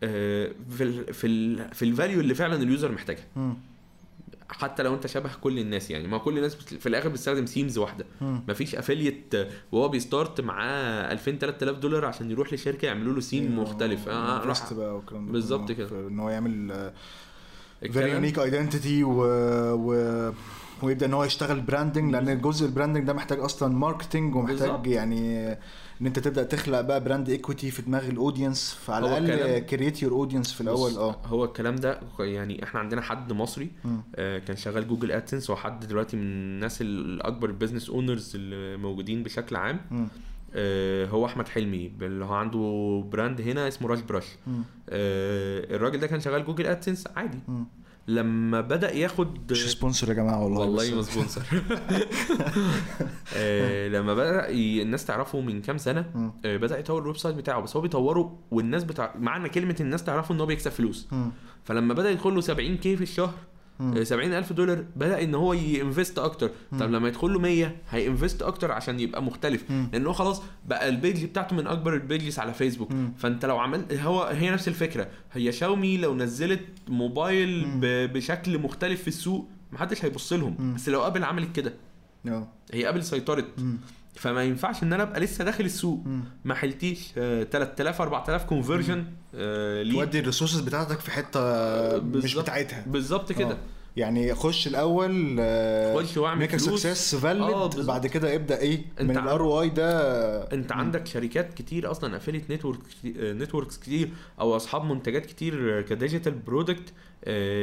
آه، في ال في ال في ال value اللي فعلا ال user محتاجها. حتى لو انت شبه كل الناس يعني ما كل الناس في الآخر بتستخدم themes واحدة. مفيش affiliate وهو بي start معاه 2000 3000 دولار عشان يروح لشركة يعملوا له سيم مختلف آه راح راح بقى والكلام ده بالظبط. كده. إن هو يعمل very unique identity و... و... ويبدأ إن هو يشتغل branding لأن جزء ال branding ده محتاج أصلا marketing ومحتاج بالظبط. يعني إن أنت تبدأ تخلق بقى brand equity في دماغ ال audience فعلى الأقل create your audience في الأول آه هو الكلام ده يعني إحنا عندنا حد مصري. آه، كان شغال Google AdSense وحد دلوقتي من الناس الأكبر ال business owners اللي موجودين بشكل عام. آه، هو أحمد حلمي اللي هو عنده brand هنا اسمه Rush Brush. آه، الراجل ده كان شغال Google AdSense عادي. لما بدأ ياخد مش sponsor يا جماعة والله والله ما sponsor آه، لما بدأ ي- الناس تعرفه من كام سنة. آه، بدأ يطور ال website بتاعه بس هو بيطوره والناس بتاع معنى كلمة الناس تعرفه إن هو بيكسب فلوس. فلما بدأ يدخل له 70 K في الشهر 70 ألف دولار بدأ إن هو ي invest أكتر طب لما يدخل له 100 هي invest أكتر عشان يبقى مختلف. لأن هو خلاص بقى ال page بتاعته من أكبر ال pages على فيسبوك مم. فأنت لو عملت هو هي نفس الفكرة هي شاومي لو نزلت موبايل بشكل مختلف في السوق محدش هيبص لهم. بس لو Apple عملت كده آه. هي Apple سيطرت مم. فما ينفعش إن أنا أبقى لسه داخل السوق مم. ما عملتش آه، 3000 4000 conversion تودي ال resources بتاعتك في حتة مش بالظبط. بتاعتها بالظبط كده آه. يعني خش الأول خش واعمل make. success آه، valid. بعد كده ابدأ إيه من ال ROI ده أنت عندك شركات كتير أصلا affiliate network networks كتير أو أصحاب منتجات كتير ك digital product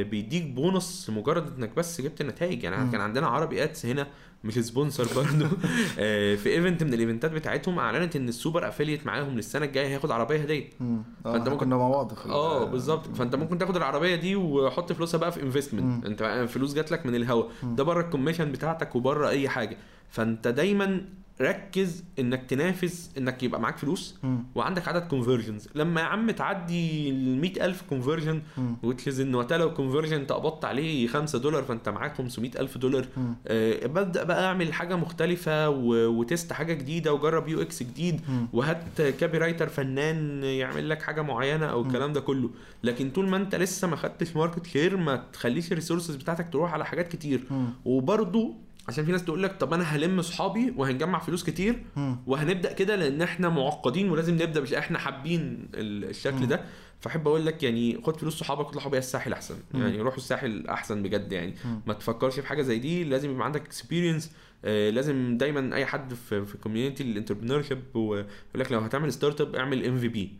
بيديك بونص مجرد إنك بس جبت نتائج يعني. كان عندنا ArabyAds هنا مش sponsor برضه آه، في event من ال event ات بتاعتهم أعلنت إن ال super affiliate معاهم للسنة الجاية هياخد عربية هدية. آه فأنت ممكن- كنا مع بعض آه بالظبط فأنت ممكن تاخد العربية دي وحط فلوسها بقى في investment. أنت فلوس جات لك من الهوا. ده بره ال commission بتاعتك وبره أي حاجة فانت دايما ركز إنك تنافس إنك يبقى معاك فلوس مم. وعندك عدد conversions لما يا عم تعدي ال 100000 conversion مم. which is إن وقتها لو conversion أنت قبضت عليه 5 دولار فأنت معاك 500000 دولار. آه، ببدأ بقى أعمل حاجة مختلفة و- و test حاجة جديدة وجرب UX جديد مم. وهات copywriter فنان يعمل لك حاجة معينة أو الكلام ده كله لكن طول ما أنت لسه ما خدتش market share ما تخليش ال resources بتاعتك تروح على حاجات كتير مم. عشان في ناس تقول لك طب أنا هلم صحابي وهنجمع فلوس كتير. وهنبدأ كده لأن إحنا معقدين ولازم نبدأ مش إحنا حابين ال- الشكل ده فأحب أقول لك يعني خد فلوس صحابك واطلعوا بيها الساحل أحسن. يعني روحوا الساحل أحسن بجد يعني. ما تفكرش في حاجة زي دي لازم يبقى عندك experience لازم دايما أي حد في في community ال entrepreneurship يقول لك لو هتعمل startup اعمل MVP.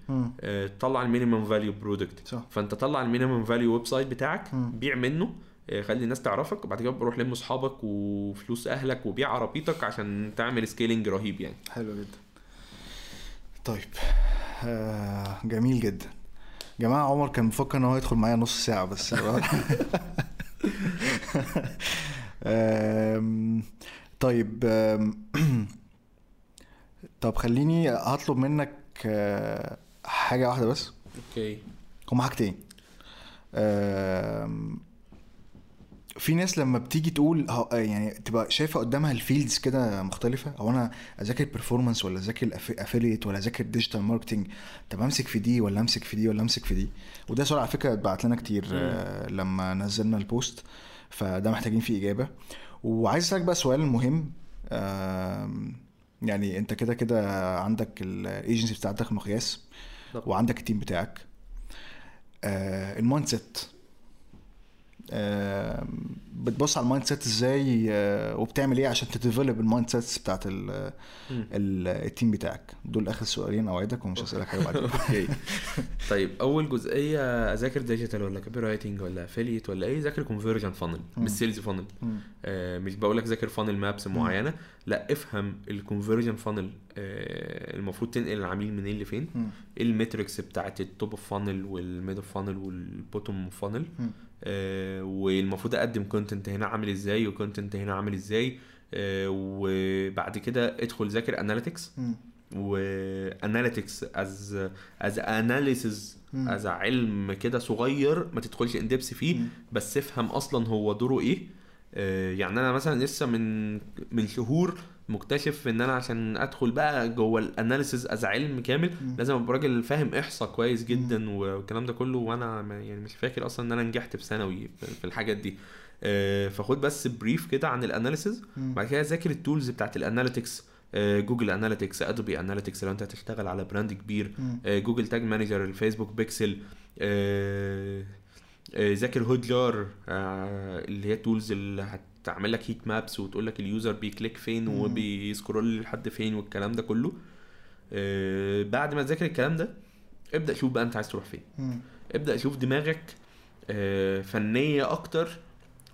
طلع ال minimum value product فأنت طلع ال minimum value website بتاعك. بيع منه آه، خلي الناس تعرفك وبعد كده روح لم أصحابك وفلوس أهلك وبيع عربيتك عشان تعمل scaling رهيب يعني. حلو جدا. طيب آه جميل جدا. جماعة عمر كان مفكر إن هو يدخل معايا نص ساعة بس. آم، طيب آم، طب خليني هطلب منك آه، حاجة واحدة بس. okay. هما حاجتين. في ناس لما بتيجي تقول يعني تبقى شايفة قدامها ال fields كده مختلفة. أو أنا أذاكر performance ولا أذاكر affiliate ولا أذاكر digital marketing طب أمسك في دي ولا أمسك في دي ولا أمسك في دي؟ وده سؤال على فكرة اتبعت لنا كتير آه، لما نزلنا ال post فده محتاجين فيه إجابة. وعايز أسألك بقى سؤال مهم يعني أنت كده كده عندك الايجنسي بتاعتك مقياس. وعندك ال team بتاعك. آه ال mindset بتبص على ال mindset إزاي آه وبتعمل إيه عشان ت develop ال mindsets بتاعت ال- team بتاعك. دول آخر سؤالين أوعدك ومش هسألك حاجة بعد كده okay. طيب أول جزئية أذاكر digital ولا copywriting ولا affiliate ولا إيه ذاكر conversion funnel. مش sales funnel. آه مش بقول لك ذاكر funnel maps معينة لا افهم ال conversion funnel آه المفروض تنقل العميل منين لفين. إيه ال metrics بتاعت ال top of funnel وال mid of funnel وال bottom of funnel والمفروض أقدم content هنا عامل إزاي و content هنا عامل إزاي آه، وبعد كده ادخل ذاكر analytics. و analytics as as analysis. as علم كده صغير ما تدخلش in depth فيه مم. بس افهم أصلا هو دوره إيه آه، يعني أنا مثلا لسه من من شهور مكتشف إن أنا عشان أدخل بقى جوه ال analysis as علم كامل مم. لازم أبقى راجل فاهم إحصاء كويس جدا والكلام ده كله وأنا يعني مش فاكر أصلا إن أنا نجحت في ثانوي في الحاجات دي آه، فخد بس brief كده عن ال analysis. بعد كده ذاكر ال tools بتاعت ال analytics آه، Google Analytics Adobe Analytics لو أنت هتشتغل على brand كبير. آه، Google Tag Manager ال Facebook Pixel ذاكر Hotjar آه، اللي هي tools اللي هتعمل لك heat maps وتقول لك ال user بي click فين. وبي scroll لحد فين والكلام ده كله آه، بعد ما تذاكر الكلام ده ابدأ شوف بقى انت عايز تروح فين مم. ابدأ شوف دماغك آه، فنية أكتر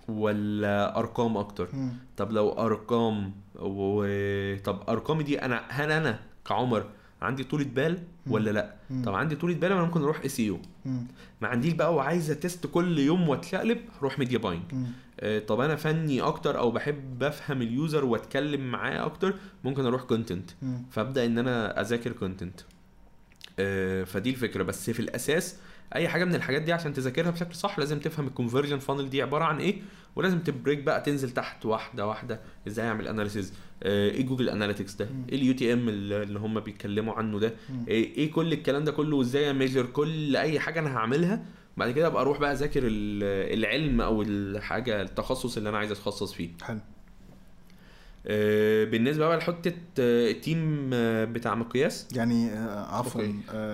ولا أرقام أكتر مم. طب لو أرقام و... طب أرقامي دي أنا هل أنا كعمر عندي طولة بال ولا لأ مم. طب عندي طولة بال أنا ممكن أروح SEO مم. ما عنديش بقى وعايز أ test كل يوم واتشقلب هروح media buying مم. آه، طب أنا فني أكتر أو بحب أفهم ال user وأتكلم معاه أكتر ممكن أروح content. فأبدأ إن أنا أذاكر content فدي الفكرة. بس في الأساس أي حاجة من الحاجات دي عشان تذاكرها بشكل صح لازم تفهم ال conversion funnel دي عبارة عن إيه ولازم ت break بقى تنزل تحت واحدة واحدة. إزاي أعمل analysis إيه Google Analytics ده. إيه ال UTM اللي هم بيتكلموا عنه ده؟ مم. إيه إيه كل الكلام ده كله؟ وإزاي ا measure كل أي حاجة أنا هعملها بعد كده ابقى أروح بقى اذاكر ال- العلم أو الحاجة التخصص اللي أنا عايز اتخصص فيه. حلو. آه، بالنسبة بقى لحته آه، ال team آه، بتاع مقياس. يعني عفوا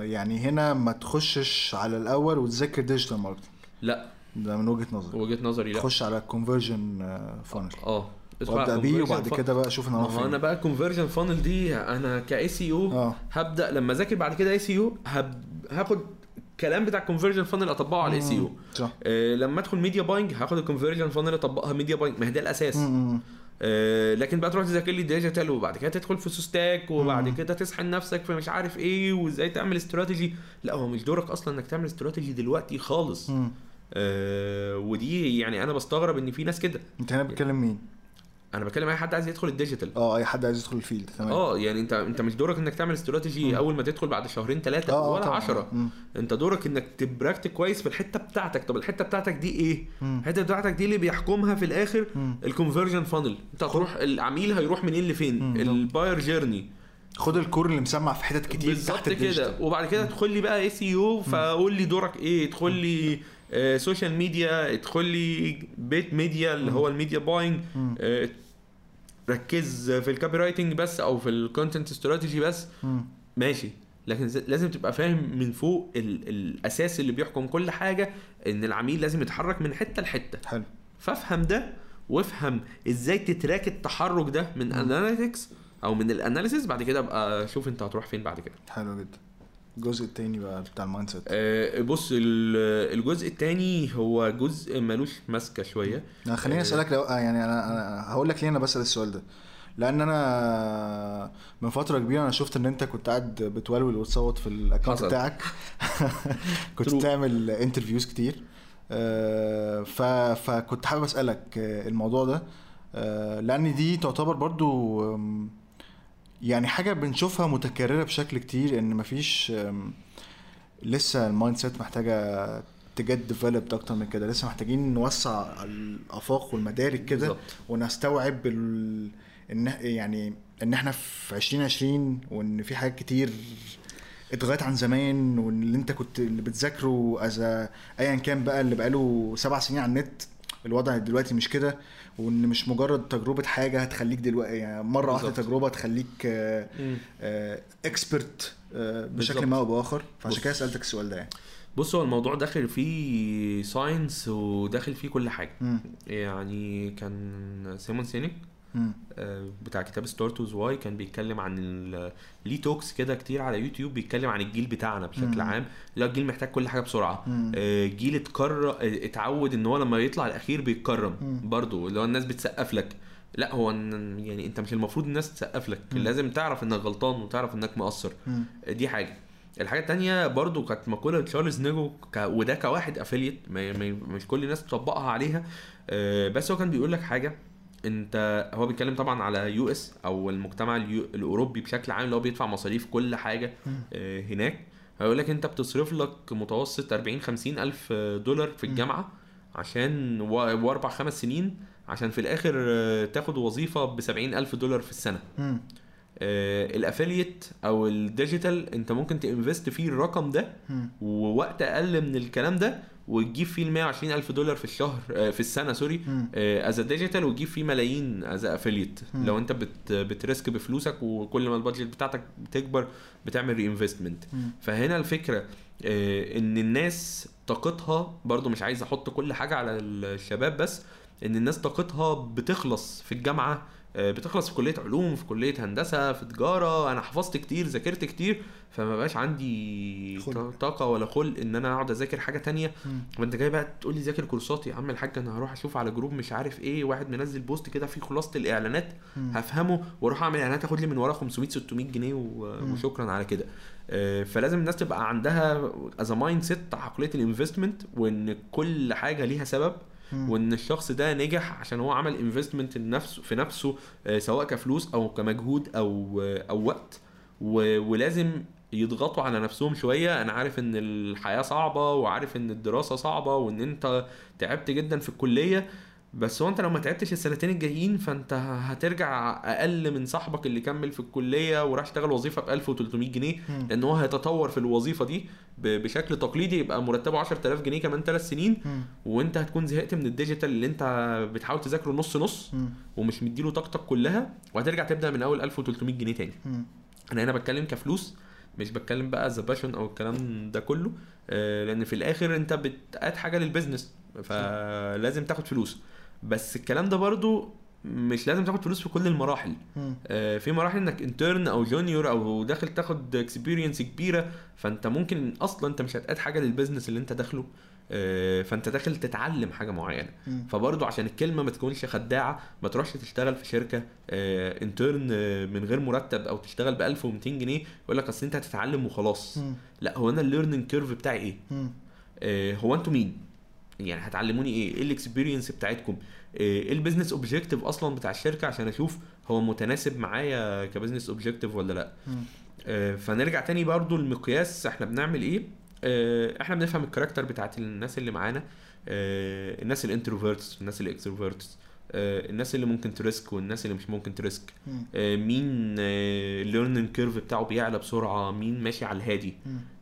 يعني هنا ما تخشش على الأول وتذاكر digital marketing لا. ده من وجهة نظري. وجهة نظري لا. تخش على ال conversion funnel آه. وابدأ بيه وبعد. كده بقى أشوف أنا هو أنا بقى ال conversion funnel دي أنا ك SEO هبدأ لما أذاكر بعد كده SEO هاخد الكلام بتاع ال conversion funnel أطبقه على ال SEO لما أدخل media buying هاخد ال conversion funnel أطبقها media buying ما هي ده الأساس مم. آه، لكن بقى تروح تذاكر لي digital وبعد كده تدخل في SOSTAC وبعد مم. كده تسحن نفسك في مش عارف إيه وإزاي تعمل استراتيجي لا هو مش دورك أصلا إنك تعمل استراتيجي دلوقتي خالص. آه ودي يعني أنا بستغرب إن في ناس كده أنت هنا بتكلم مين؟ أنا بتكلم أي حد عايز يدخل ال digital. آه أي حد عايز يدخل ال field تمام. آه يعني انت أنت مش دورك إنك تعمل استراتيجي مم. أول ما تدخل بعد شهرين ثلاثة آه آه ولا طبعاً. عشرة. مم. أنت دورك إنك ت practice كويس في الحتة بتاعتك. طب الحتة بتاعتك دي إيه. الحتة بتاعتك دي اللي بيحكمها في الآخر. ال conversion funnel أنت هتروح العميل هيروح منين لفين. ال buyer journey خد ال core اللي مسمع في حتت كتير بالظبط تحت كده وبعد كده ادخل لي بقى SEO فقول لي دورك إيه؟ ادخل لي آه، social media ادخل لي paid media اللي. هو ال media buying. آه، ركز في ال copywriting بس أو في ال content strategy بس. ماشي. لكن لازم تبقى فاهم من فوق ال- الأساس اللي بيحكم كل حاجة إن العميل لازم يتحرك من حتة لحتة. حلو. فافهم ده وافهم إزاي ت track التحرك ده من analytics أو من ال analysis بعد كده أبقى شوف أنت هتروح فين بعد كده. حلو جدا. الجزء التاني بقى بتاع ال mindset آه، بص ال- الجزء التاني هو جزء ملوش ماسكة شوية أنا خليني آه. أسألك لو آه يعني أنا أنا هقول لك ليه أنا بسأل السؤال ده لأن أنا من فترة كبيرة أنا شفت إن أنت كنت قاعد بتولول وتصوت في ال account. بتاعك كنت. بتعمل interviews كتير آه، ف فكنت حابب أسألك آه، الموضوع ده آه، لأن دي تعتبر برضو يعني حاجة بنشوفها متكررة بشكل كتير إن مفيش لسه ال mindset محتاجة get developed أكتر من كده لسه محتاجين نوسع الأفاق والمدارك كده. ونستوعب ال... إن يعني إن إحنا في 2020 وإن في حاجات كتير اتغيرت عن زمان وان اللي أنت كنت اللي بتذاكره as ايا كان بقى اللي بقاله سبع سنين على النت الوضع دلوقتي مش كده وإن مش مجرد تجربة حاجة هتخليك دلوقتي يعني مرة واحدة. تجربة تخليك. expert بشكل بالظبط. ما أو بآخر فعشان. كده سألتك السؤال ده يعني بص هو الموضوع داخل فيه science وداخل فيه كل حاجة مم. يعني كان سيمون سينيك. آه، بتاع كتاب Start with Why كان بيتكلم عن ليه talks كده كتير على يوتيوب بيتكلم عن الجيل بتاعنا بشكل مم. عام لا الجيل محتاج كل حاجة بسرعة. آه، جيل اتكرر اتعود ان هو لما يطلع الأخير بيتكرم مم. برضو اللي هو الناس بتسقف لك لا هو يعني انت مش المفروض الناس تسقف لك مم. لازم تعرف إنك غلطان وتعرف إنك مقصر مم. دي حاجة الحاجة التانية برضو كانت مقولة تشارلز نجو ك... وده كواحد affiliate. مش كل الناس تطبقها عليها آه، بس هو كان بيقول لك حاجة انت هو بيتكلم طبعا على US أو المجتمع. الأوروبي بشكل عام اللي هو بيدفع مصاريف كل حاجة آه، هناك هيقول لك انت بتصرف لك متوسط 40 50 ألف دولار في الجامعة عشان. وأربع خمس سنين عشان في الآخر آه، تاخد وظيفة ب 70 ألف دولار في السنة. آه، ال affiliate أو ال digital انت ممكن ت invest فيه الرقم ده. ووقت أقل من الكلام ده وتجيب فيه ال 120 ألف دولار في الشهر آه، في السنة sorry. as digital وتجيب فيه ملايين as affiliate. لو انت بت بت risk بفلوسك وكل ما ال budget بتاعتك بتكبر بتعمل reinvestment. فهنا الفكرة آه، إن الناس طاقتها برضو مش عايز أحط كل حاجة على الشباب بس إن الناس طاقتها بتخلص في الجامعة آه، بتخلص في كلية علوم في كلية هندسة في تجارة أنا حفظت كتير ذاكرت كتير فما بقاش عندي خلق. طاقة ولا خلق إن أنا أقعد أذاكر حاجة تانية. وأنت جاي بقى تقول لي ذاكر كورسات يا عم الحاج أنا هروح أشوف على group مش عارف إيه واحد منزل post كده فيه خلاصة الإعلانات مم. هفهمه وأروح أعمل إعلانات آخد لي من وراه 500 600 جنيه. وشكرا على كده آه، فلازم الناس تبقى عندها as mindset عقليه ال investment وإن كل حاجة ليها سبب. وإن الشخص ده نجح عشان هو عمل investment لنفسه في نفسه آه، سواء كفلوس أو كمجهود أو آه، أو وقت. ولازم يضغطوا على نفسهم شوية. أنا عارف إن الحياة صعبة وعارف إن الدراسة صعبة وإن أنت تعبت جدا في الكلية. بس هو انت لو ما تعبتش السنتين الجايين فانت هترجع أقل من صاحبك اللي كمل في الكلية وراح اشتغل وظيفة ب 1300 جنيه. لأن هو هيتطور في الوظيفة دي بشكل تقليدي يبقى مرتبه 10000 جنيه كمان 3 سنين مم. وانت هتكون زهقت من ال digital اللي انت بتحاول تذاكره نص نص مم. ومش مديله طاقتك كلها وهترجع تبدأ من أول 1300 جنيه تاني مم. أنا هنا بتكلم كفلوس مش بتكلم بقى the passion أو الكلام ده كله آه، لأن في الآخر انت بت add حاجة لل business فلازم تاخد فلوس بس الكلام ده برضو مش لازم تاخد فلوس في كل المراحل. آه، في مراحل انك intern أو junior أو داخل تاخد experience كبيرة فأنت ممكن أصلا أنت مش هت add حاجة لل business اللي أنت داخله آه، فأنت داخل تتعلم حاجة معينة. فبرضه عشان الكلمة ما تكونش خداعة ما تروحش تشتغل في شركة intern من غير مرتب أو تشتغل ب 1200 جنيه يقول لك أصل أنت هتتعلم وخلاص. لا هو أنا ال learning curve بتاعي إيه. آه، هو أنتوا مين يعني هتعلموني إيه؟ إيه ال experience بتاعتكم؟ إيه ال business objective أصلا بتاع الشركة؟ عشان أشوف هو متناسب معايا ك business objective ولا لأ. آه، فنرجع تاني برضو المقياس إحنا بنعمل إيه؟ آه، إحنا بنفهم ال character بتاعت الناس اللي معانا آه، الناس ال introverts الناس ال extroverts الناس اللي ممكن ت risk والناس اللي مش ممكن ت risk. آه، مين ال learning curve بتاعه بيعلى بسرعة مين ماشي على الهادي.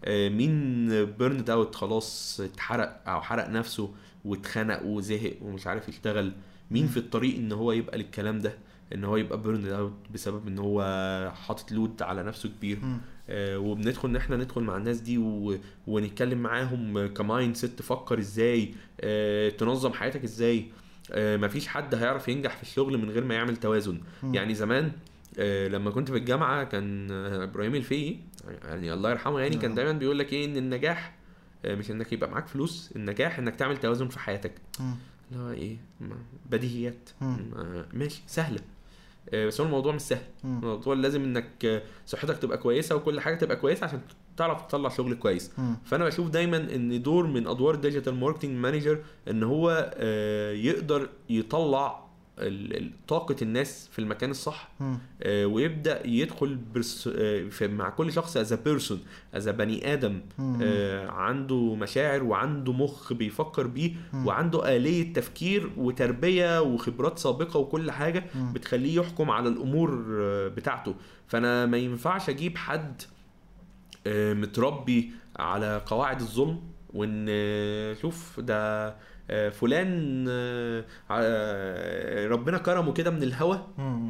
آه، مين burned out خلاص اتحرق أو حرق نفسه واتخنق وزهق ومش عارف يشتغل مين. في الطريق إن هو يبقى للكلام ده إن هو يبقى burned out بسبب إن هو حاطط load على نفسه كبير. آه، وبندخل إن إحنا ندخل مع الناس دي و... ونتكلم معاهم ك mindset تفكر إزاي آه، تنظم حياتك إزاي آه، مفيش حد هيعرف ينجح في الشغل من غير ما يعمل توازن مم. يعني زمان آه، لما كنت في الجامعة كان آه، إبراهيم الفقي يعني الله يرحمه يعني كان نعم. دايما بيقول لك إيه إن النجاح آه، مش إنك يبقى معاك فلوس النجاح إنك تعمل توازن في حياتك. اللي هو إيه بديهيات. آه، ماشي سهله آه، بس هو الموضوع مش سهل. الموضوع لازم إنك آه، صحتك تبقى كويسة وكل حاجة تبقى كويسة عشان تعرف تطلع شغل كويس. فأنا بشوف دايما إن دور من أدوار digital marketing manager إن هو آه، يقدر يطلع طاقة الناس في المكان الصح. آه، ويبدأ يدخل برس آه، مع كل شخص as person از بني آدم. آه، عنده مشاعر وعنده مخ بيفكر بيه. وعنده آلية تفكير وتربية وخبرات سابقة وكل حاجة مم. بتخليه يحكم على الأمور آه، بتاعته فأنا ما ينفعش أجيب حد آه، متربي على قواعد الظلم وإن آه، شوف ده فلان آه، آه، ربنا كرمه كده من الهوا.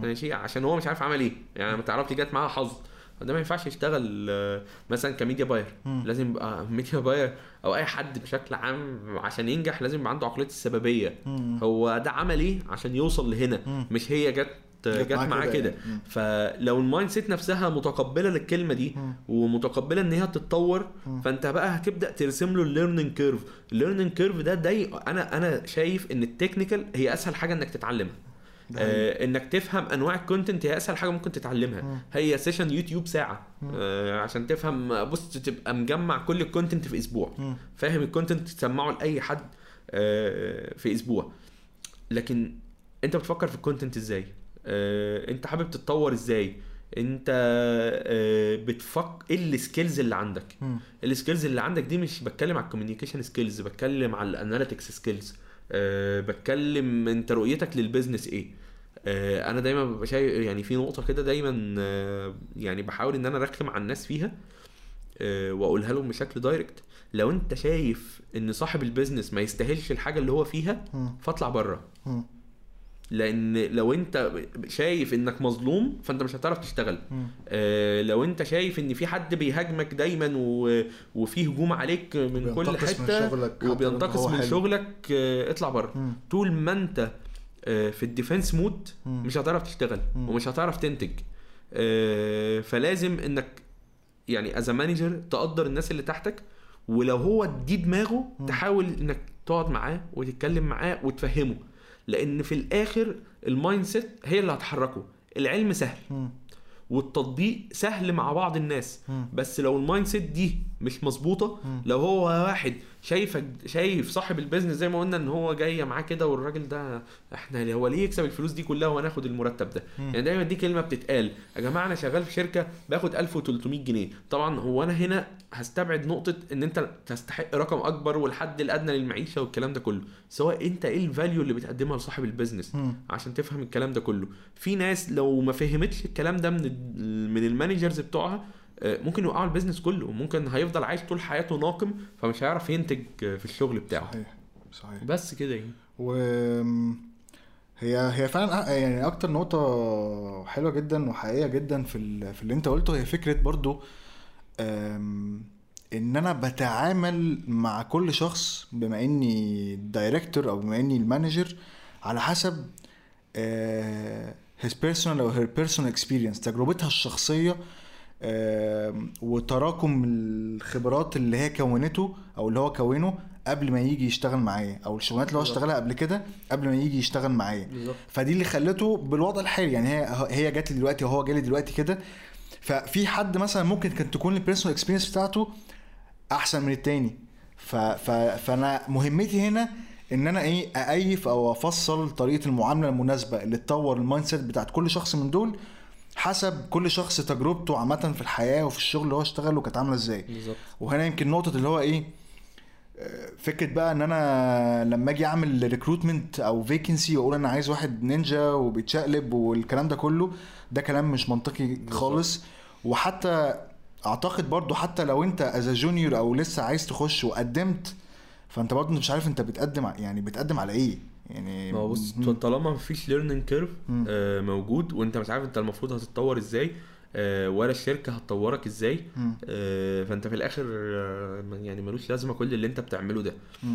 ماشي عشان هو مش عارف عمل إيه يعني ما تعرفش جت معاه حظ ده ما ينفعش يشتغل آه، مثلا ك media buyer. لازم يبقى media buyer أو أي حد بشكل عام عشان ينجح لازم يبقى عنده عقلية السببية. هو ده عمل إيه عشان يوصل لهنا. مش هي جت جت معاه كده يعني. فلو ال mindset نفسها متقبلة للكلمة دي. ومتقبلة إن هي تتطور. فأنت بقى هتبدأ ترسم له ال learning curve ال learning curve ده ده أنا أنا شايف إن ال technical هي أسهل حاجة إنك تتعلمها. آه إنك تفهم أنواع ال content هي أسهل حاجة ممكن تتعلمها مم. هي session يوتيوب ساعة. آه عشان تفهم بص تبقى مجمع كل ال content في أسبوع مم. فاهم ال content تسمعه لأي حد آه، في أسبوع لكن أنت بتفكر في ال content إزاي انت حابب تتطور إزاي انت آه، بتفكر إيه ال skills اللي عندك. ال skills اللي عندك دي مش بتكلم على ال communication skills بتكلم على ال analytics skills بتكلم انت رؤيتك لل business إيه آه، أنا دايما ببقى شايف يعني في نقطة كده دايما آه، يعني بحاول ان أنا ارخم على الناس فيها آه، واقولها لهم بشكل direct لو انت شايف ان صاحب ال business ما يستاهلش الحاجة اللي هو فيها. فاطلع بره. لأن لو أنت شايف إنك مظلوم فأنت مش هتعرف تشتغل. آه، لو أنت شايف إن في حد بيهاجمك دايما و... وفي هجوم عليك من كل من حتة لو وبينتقص من. شغلك آه، اطلع بره. طول ما أنت آه، في ال defense mode. مش هتعرف تشتغل مم. ومش هتعرف تنتج آه، فلازم إنك يعني as manager تقدر الناس اللي تحتك ولو هو دي دماغه مم. تحاول إنك تقعد معاه وتتكلم معاه وتفهمه لأن في الآخر ال mindset هي اللي هتحركه العلم سهل مم. والتطبيق سهل مع بعض الناس مم. بس لو ال mindset دي مش مظبوطة. لو هو واحد شايفك شايف صاحب ال business زي ما قلنا إن هو جاي معاه كده والراجل ده إحنا هو ليه يكسب الفلوس دي كلها وهناخد المرتب ده؟ مم. يعني دايما دي كلمة بتتقال يا جماعة أنا شغال في شركة باخد 1300 جنيه. طبعا هو أنا هنا هستبعد نقطة إن أنت تستحق رقم أكبر والحد الأدنى للمعيشة والكلام ده كله. سواء أنت إيه ال value اللي بتقدمها لصاحب ال business؟ مم. عشان تفهم الكلام ده كله. في ناس لو ما فهمتش الكلام ده من من ال managers بتوعها ممكن يوقعوا ال business كله ممكن هيفضل عايش طول حياته ناقم فمش هيعرف ينتج آه، في الشغل بتاعه صحيح صحيح بس كده يعني و هي هي فعلا أ- يعني أكتر نقطة حلوة جدا وحقيقية جدا في. في اللي أنت قلته هي فكرة برضو إن أنا بتعامل مع كل شخص بما إني director أو بما إني ال manager على حسب آه، his personal أو her personal experience تجربتها الشخصية وتراكم الخبرات اللي هي كونته أو اللي هو كونه قبل ما يجي يشتغل معايا أو الشغلانات اللي هو. اشتغلها قبل كده قبل ما يجي يشتغل معايا. فدي اللي خلته بالوضع الحالي يعني هي هي جات لي دلوقتي وهو جالي دلوقتي كده. ففي حد مثلا ممكن كانت تكون ال personal experience بتاعته أحسن من التاني. ف ف فأنا مهمتي هنا إن أنا إيه أكيف أو أفصل طريقة المعاملة المناسبة اللي تطور ال mindset بتاعت كل شخص من دول حسب كل شخص تجربته عامة في الحياة وفي الشغل اللي هو اشتغله كانت عاملة إزاي. بالظبط. وهنا يمكن نقطة اللي هو إيه آه، فكرة بقى ان أنا لما أجي اعمل recruitment أو vacancy واقول أنا عايز واحد نينجا وبيتشقلب والكلام ده كله ده كلام مش منطقي خالص. وحتى اعتقد برضو حتى لو انت as junior أو لسه عايز تخش وقدمت فانت برضو مش عارف انت بتقدم يعني بتقدم على إيه. يعني ما هو بص. طالما مفيش learning curve مم. موجود وانت مش عارف انت المفروض هتتطور إزاي آه، ولا الشركة هتطورك إزاي. آه، فانت في الآخر آه، يعني ملوش لازمة كل اللي انت بتعمله ده. آه،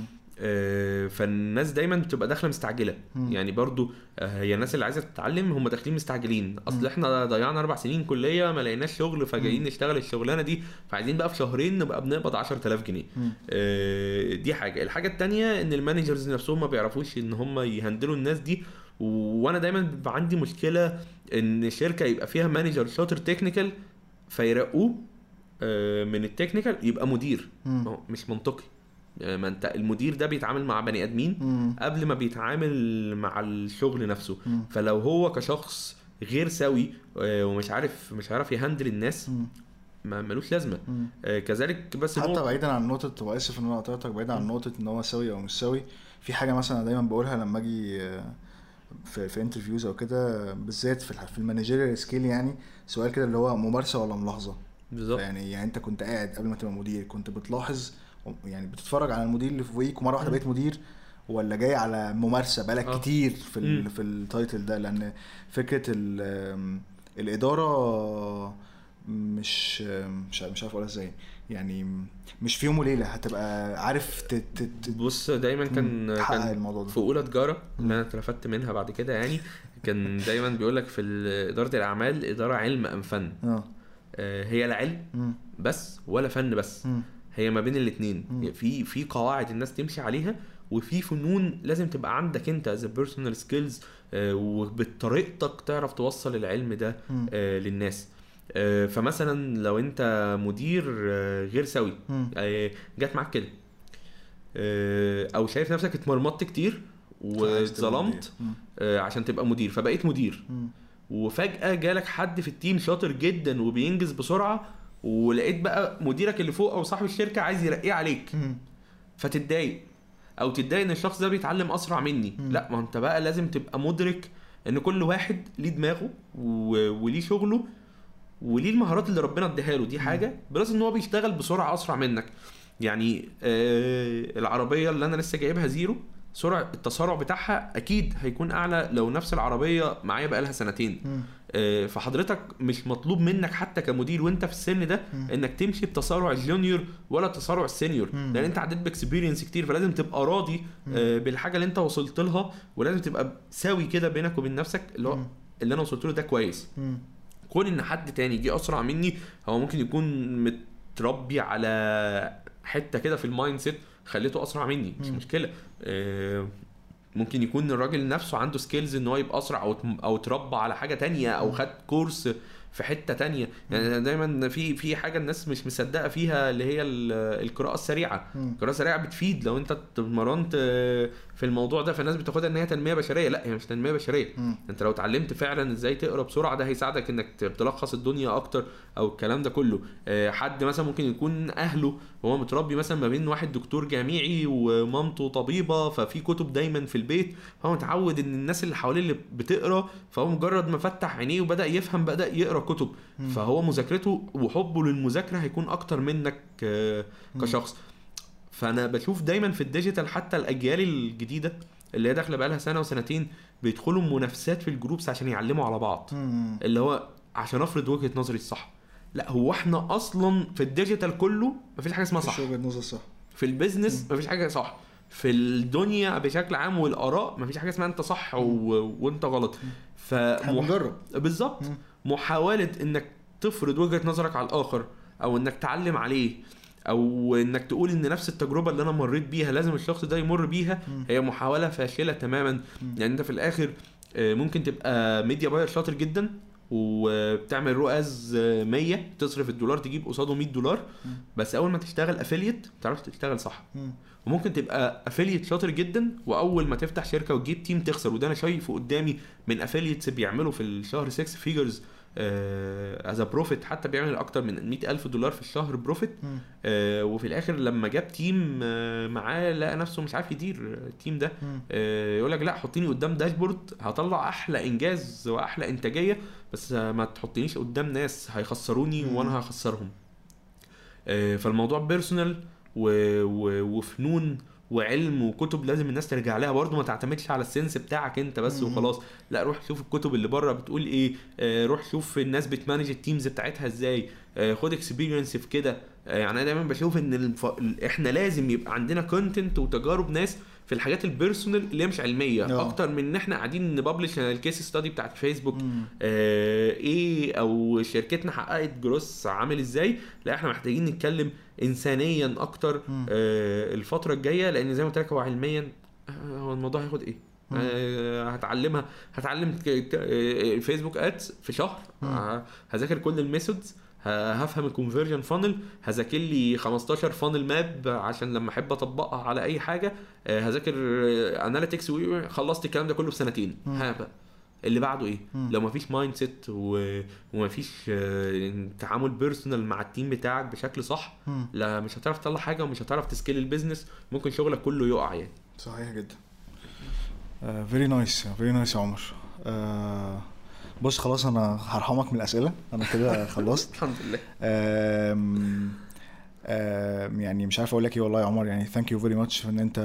فالناس دايما بتبقى داخلة مستعجلة. مم. يعني برضو آه، هي الناس اللي عايزة تتعلم هم داخلين مستعجلين. أصل إحنا ضيعنا أربع سنين كلية ما لقيناش شغل فجايين. نشتغل الشغلانة دي. فعايزين بقى في شهرين نبقى بنقبض 10000 جنيه. آه، دي حاجة. الحاجة التانية إن ال managers نفسهم ما بيعرفوش إن هم ي handle وا الناس دي. وأنا دايما بيبقى عندي مشكلة إن شركة يبقى فيها manager شاطر technical فيرقوه آه، من ال technical يبقى مدير. هو مش منطقي. آه، ما انت المدير ده بيتعامل مع بني ادمين. قبل ما بيتعامل مع الشغل نفسه مم. فلو هو كشخص غير سوي آه، ومش عارف مش عارف ي handle الناس مم. ما ملوش لازمة. آه، كذلك بس حتى بعيدا عن نقطة واسف ان أنا قطعتك بعيدا عن نقطة إن هو سوي أو مش سوي في حاجة مثلا دايما بقولها لما أجي آه، في في interviews أو كده بالذات في في ال managerial skill يعني سؤال كده اللي هو ممارسة ولا ملاحظة بالظبط يعني يعني أنت كنت قاعد قبل ما تبقى مدير كنت بتلاحظ يعني بتتفرج على المدير اللي فوقيك ومرة واحدة مم. بقيت مدير ولا جاي على ممارسة بقالك آه. كتير في ال. في التايتل ده لأن فكرة ال آم، الإدارة مش مش مش عارف أقولها إزاي يعني مش في يوم وليلة هتبقى عارف بص دايما كان كان الموضوع في ده أولى تجارة اللي أنا اترفدت منها بعد كده يعني كان دايما بيقول لك في إدارة الأعمال إدارة علم أم فن آه آه، هي لا علم. بس ولا فن بس. هي ما بين الاثنين مم. في في قواعد الناس تمشي عليها وفي فنون لازم تبقى عندك انت the personal skills وبطريقتك تعرف توصل العلم ده. آه، للناس آه، فمثلا لو انت مدير آه، غير سوي. آه، جت معاك كده آه، أو شايف نفسك اتمرمطت كتير واتظلمت. آه، عشان تبقى مدير فبقيت مدير. وفجأة جالك حد في ال team شاطر جدا وبينجز بسرعة ولقيت بقى مديرك اللي فوق أو صاحب الشركة عايز يرقيه عليك. فتتضايق أو تتضايق ان الشخص ده بيتعلم اسرع مني. لا ما انت بقى لازم تبقى مدرك ان كل واحد ليه دماغه. وليه شغله وليه المهارات اللي ربنا اداها له دي حاجة plus ان هو بيشتغل بسرعة اسرع منك يعني آه العربية اللي أنا لسه جايبها زيرو سرعة التسارع بتاعها أكيد هيكون أعلى لو نفس العربية معايا بقالها سنتين. آه، فحضرتك مش مطلوب منك حتى كمدير وأنت في السن ده. إنك تمشي بتسارع ال junior ولا تسارع ال senior. لأن أنت عديت ب experience كتير فلازم تبقى راضي آه، بالحاجة اللي أنت وصلت لها ولازم تبقى سوي كده بينك وبين نفسك اللي هو. اللي أنا وصلت له ده كويس. كون إن حد تاني جه أسرع مني هو ممكن يكون متربي على حتة كده في ال mindset خليته أسرع مني مش. مشكلة. آه، ممكن يكون الراجل نفسه عنده skills ان هو يبقى أسرع أو أو اتربى على حاجة تانية أو خد course في حتة تانية. يعني دايما في في حاجة الناس مش مصدقة فيها اللي هي ال- القراءة السريعة. القراءة السريعة بتفيد. لو أنت اتمرنت في الموضوع ده فالناس بتاخدها إن هي تنمية بشرية. لأ هي مش تنمية بشرية. مم. أنت لو اتعلمت فعلا إزاي تقرأ بسرعة ده هيساعدك إنك تلخص الدنيا أكتر أو الكلام ده كله. آه، حد مثلا ممكن يكون أهله وهو متربي مثلا ما بين واحد دكتور جامعي ومامته طبيبة ففي كتب دايما في البيت فهو متعود إن الناس اللي حواليه اللي بتقرأ فهو مجرد ما فتح عينيه وبدأ يفهم بدأ يقرأ كتب. مم. فهو مذاكرته وحبه للمذاكرة هيكون أكتر منك آه، كشخص. فأنا بشوف دايما في ال digital حتى الأجيال الجديدة اللي هي داخلة بقالها سنة وسنتين بيدخلوا منافسات في ال groups عشان يعلموا على بعض. مم. اللي هو عشان أفرض وجهة نظري الصح لا هو إحنا أصلا في ال digital كله مفيش حاجة اسمها صح. وجهة نظر صح. في ال business مفيش حاجة صح. في الدنيا بشكل عام والآراء مفيش حاجة اسمها أنت صح و... وأنت غلط. ف هنجرب بالظبط. مم. محاولة إنك تفرض وجهة نظرك على الآخر أو إنك تعلم عليه أو إنك تقول إن نفس التجربة اللي أنا مريت بيها لازم الشخص ده يمر بيها. هي محاولة فاشلة تماما. يعني أنت في الآخر آه، ممكن تبقى media buyer شاطر جدا وبتعمل ROAS آه، 100 تصرف الدولار تجيب قصاده 100 دولار. بس أول ما تشتغل affiliate تعرف تشتغل صح مم. وممكن تبقى affiliate شاطر جدا وأول ما تفتح شركة وتجيب team تخسر وده أنا شايفه قدامي من affiliates بيعملوا في الشهر 6 figures as profit حتى بيعمل أكتر من 100 ألف دولار في الشهر profit. آه وفي الآخر لما جاب team آه معاه لقى نفسه مش عارف يدير ال team ده. آه يقول لك لا حطيني قدام dashboard هطلع أحلى إنجاز وأحلى إنتاجية بس آه ما تحطنيش قدام ناس هيخسروني مم. وأنا هخسرهم آه فالموضوع personal. وفنون وعلم وكتب لازم الناس ترجع لها. برضه ما تعتمدش على ال sense بتاعك انت بس. وخلاص. لا روح شوف الكتب اللي بره بتقول إيه. آه روح شوف الناس بت manage ال teams بتاعتها إزاي. آه خد experience في كده. آه يعني أنا دايما بشوف إن الف... ال- إحنا لازم يبقى عندنا content وتجارب ناس في الحاجات ال personal اللي هي مش علمية آه. أكتر من إن إحنا قاعدين ن publish ال case study بتاعت فيسبوك مم. آه إيه أو شركتنا حققت جروس عامل إزاي لا إحنا محتاجين نتكلم انسانيا أكتر مم. آه الفترة الجاية لأن زي ما قلت لك هو علميا آه، هو الموضوع هياخد إيه. آه هتعلمها هتعلم ك- ك- آه، ads في شهر هذاكر كل ال methods هفهم ال conversion funnel هذاكر لي 15 funnel map عشان لما أحب أطبقها على أي حاجة. آه، هذاكر analytics خلصت الكلام ده كله في سنتين. ها بقى اللي بعده إيه؟ مم. لو مفيش mindset و... ومفيش آه، تعامل personal مع ال team بتاعك بشكل صح مم. لا مش هتعرف تطلع حاجة ومش هتعرف ت scale ال business ممكن شغلك كله يقع يعني. صحيح جدا. very nice very nice يا عمر. آه، بص خلاص أنا هرحمك من الأسئلة. أنا كده خلصت. الحمد لله. آم، آم، يعني مش عارف أقول لك إيه والله يا عمر. يعني thank you very much إن أنت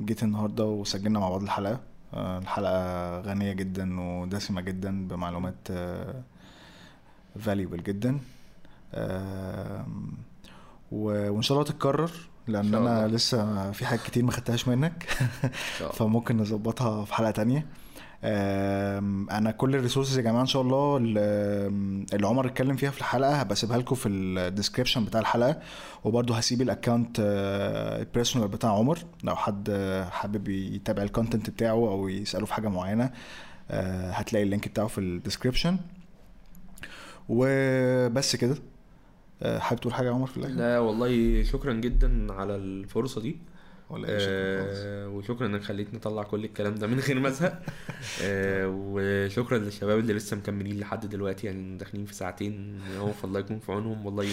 جيت النهارده وسجلنا مع بعض الحلقة. آه، الحلقة غنية جدا ودسمة جدا بمعلومات valuable جدا. آم، و- وإن شاء الله تتكرر لأن أنا. لسه في حاجات كتير ما خدتهاش منك. فممكن نظبطها في حلقة تانية. أنا كل ال resources يا جماعة ان شاء الله اللي عمر اتكلم فيها في الحلقة هبقى اسيبها لكم في ال description بتاع الحلقة وبرده هسيب ال account آه، ال personal بتاع عمر لو حد آه، حابب يتابع ال content بتاعه أو يسأله في حاجة معينة آه، هتلاقي ال link بتاعه في ال description وبس كده. حابب تقول حاجة يا عمر في الآخر؟ لا والله شكرا جدا على الفرصة دي. ولا خالص. آه وشكرا إنك خليتني أطلع كل الكلام ده من غير ما أزهق. آه وشكرا للشباب اللي لسه مكملين لحد دلوقتي يعني داخلين في ساعتين. اهو فالله يكون في عونهم. والله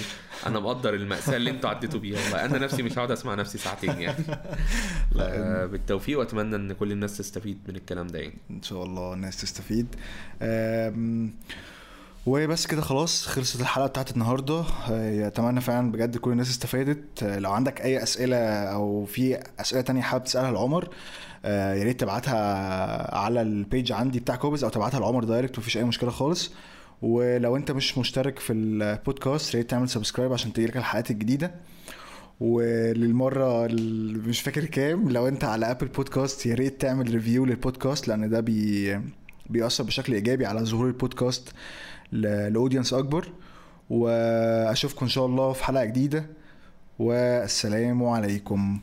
أنا مقدر المأساة اللي أنتوا عديتوا بيها. والله أنا نفسي مش هقعد أسمع نفسي ساعتين يعني. لا، بالتوفيق وأتمنى إن كل الناس تستفيد من الكلام ده يعني. إن شاء الله الناس تستفيد. أم، وبس كده خلاص خلصت الحلقة بتاعت النهارده. اتمنى فعلا بجد كل الناس استفادت. أه، لو عندك أي أسئلة أو في أسئلة تانية حابب تسألها لعمر أه، يا ريت تبعتها على ال page عندي بتاع كوبز أو تبعتها لعمر direct مفيش أي مشكلة خالص. ولو أنت مش مشترك في البودكاست يا ريت تعمل subscribe عشان تجيلك الحلقات الجديدة. وللمرة مش فاكر كام لو أنت على Apple Podcasts يا ريت تعمل review للبودكاست لأن ده بي بيأثر بشكل إيجابي على ظهور البودكاست ل audience أكبر وأشوفكم إن شاء الله في حلقة جديدة. والسلام عليكم.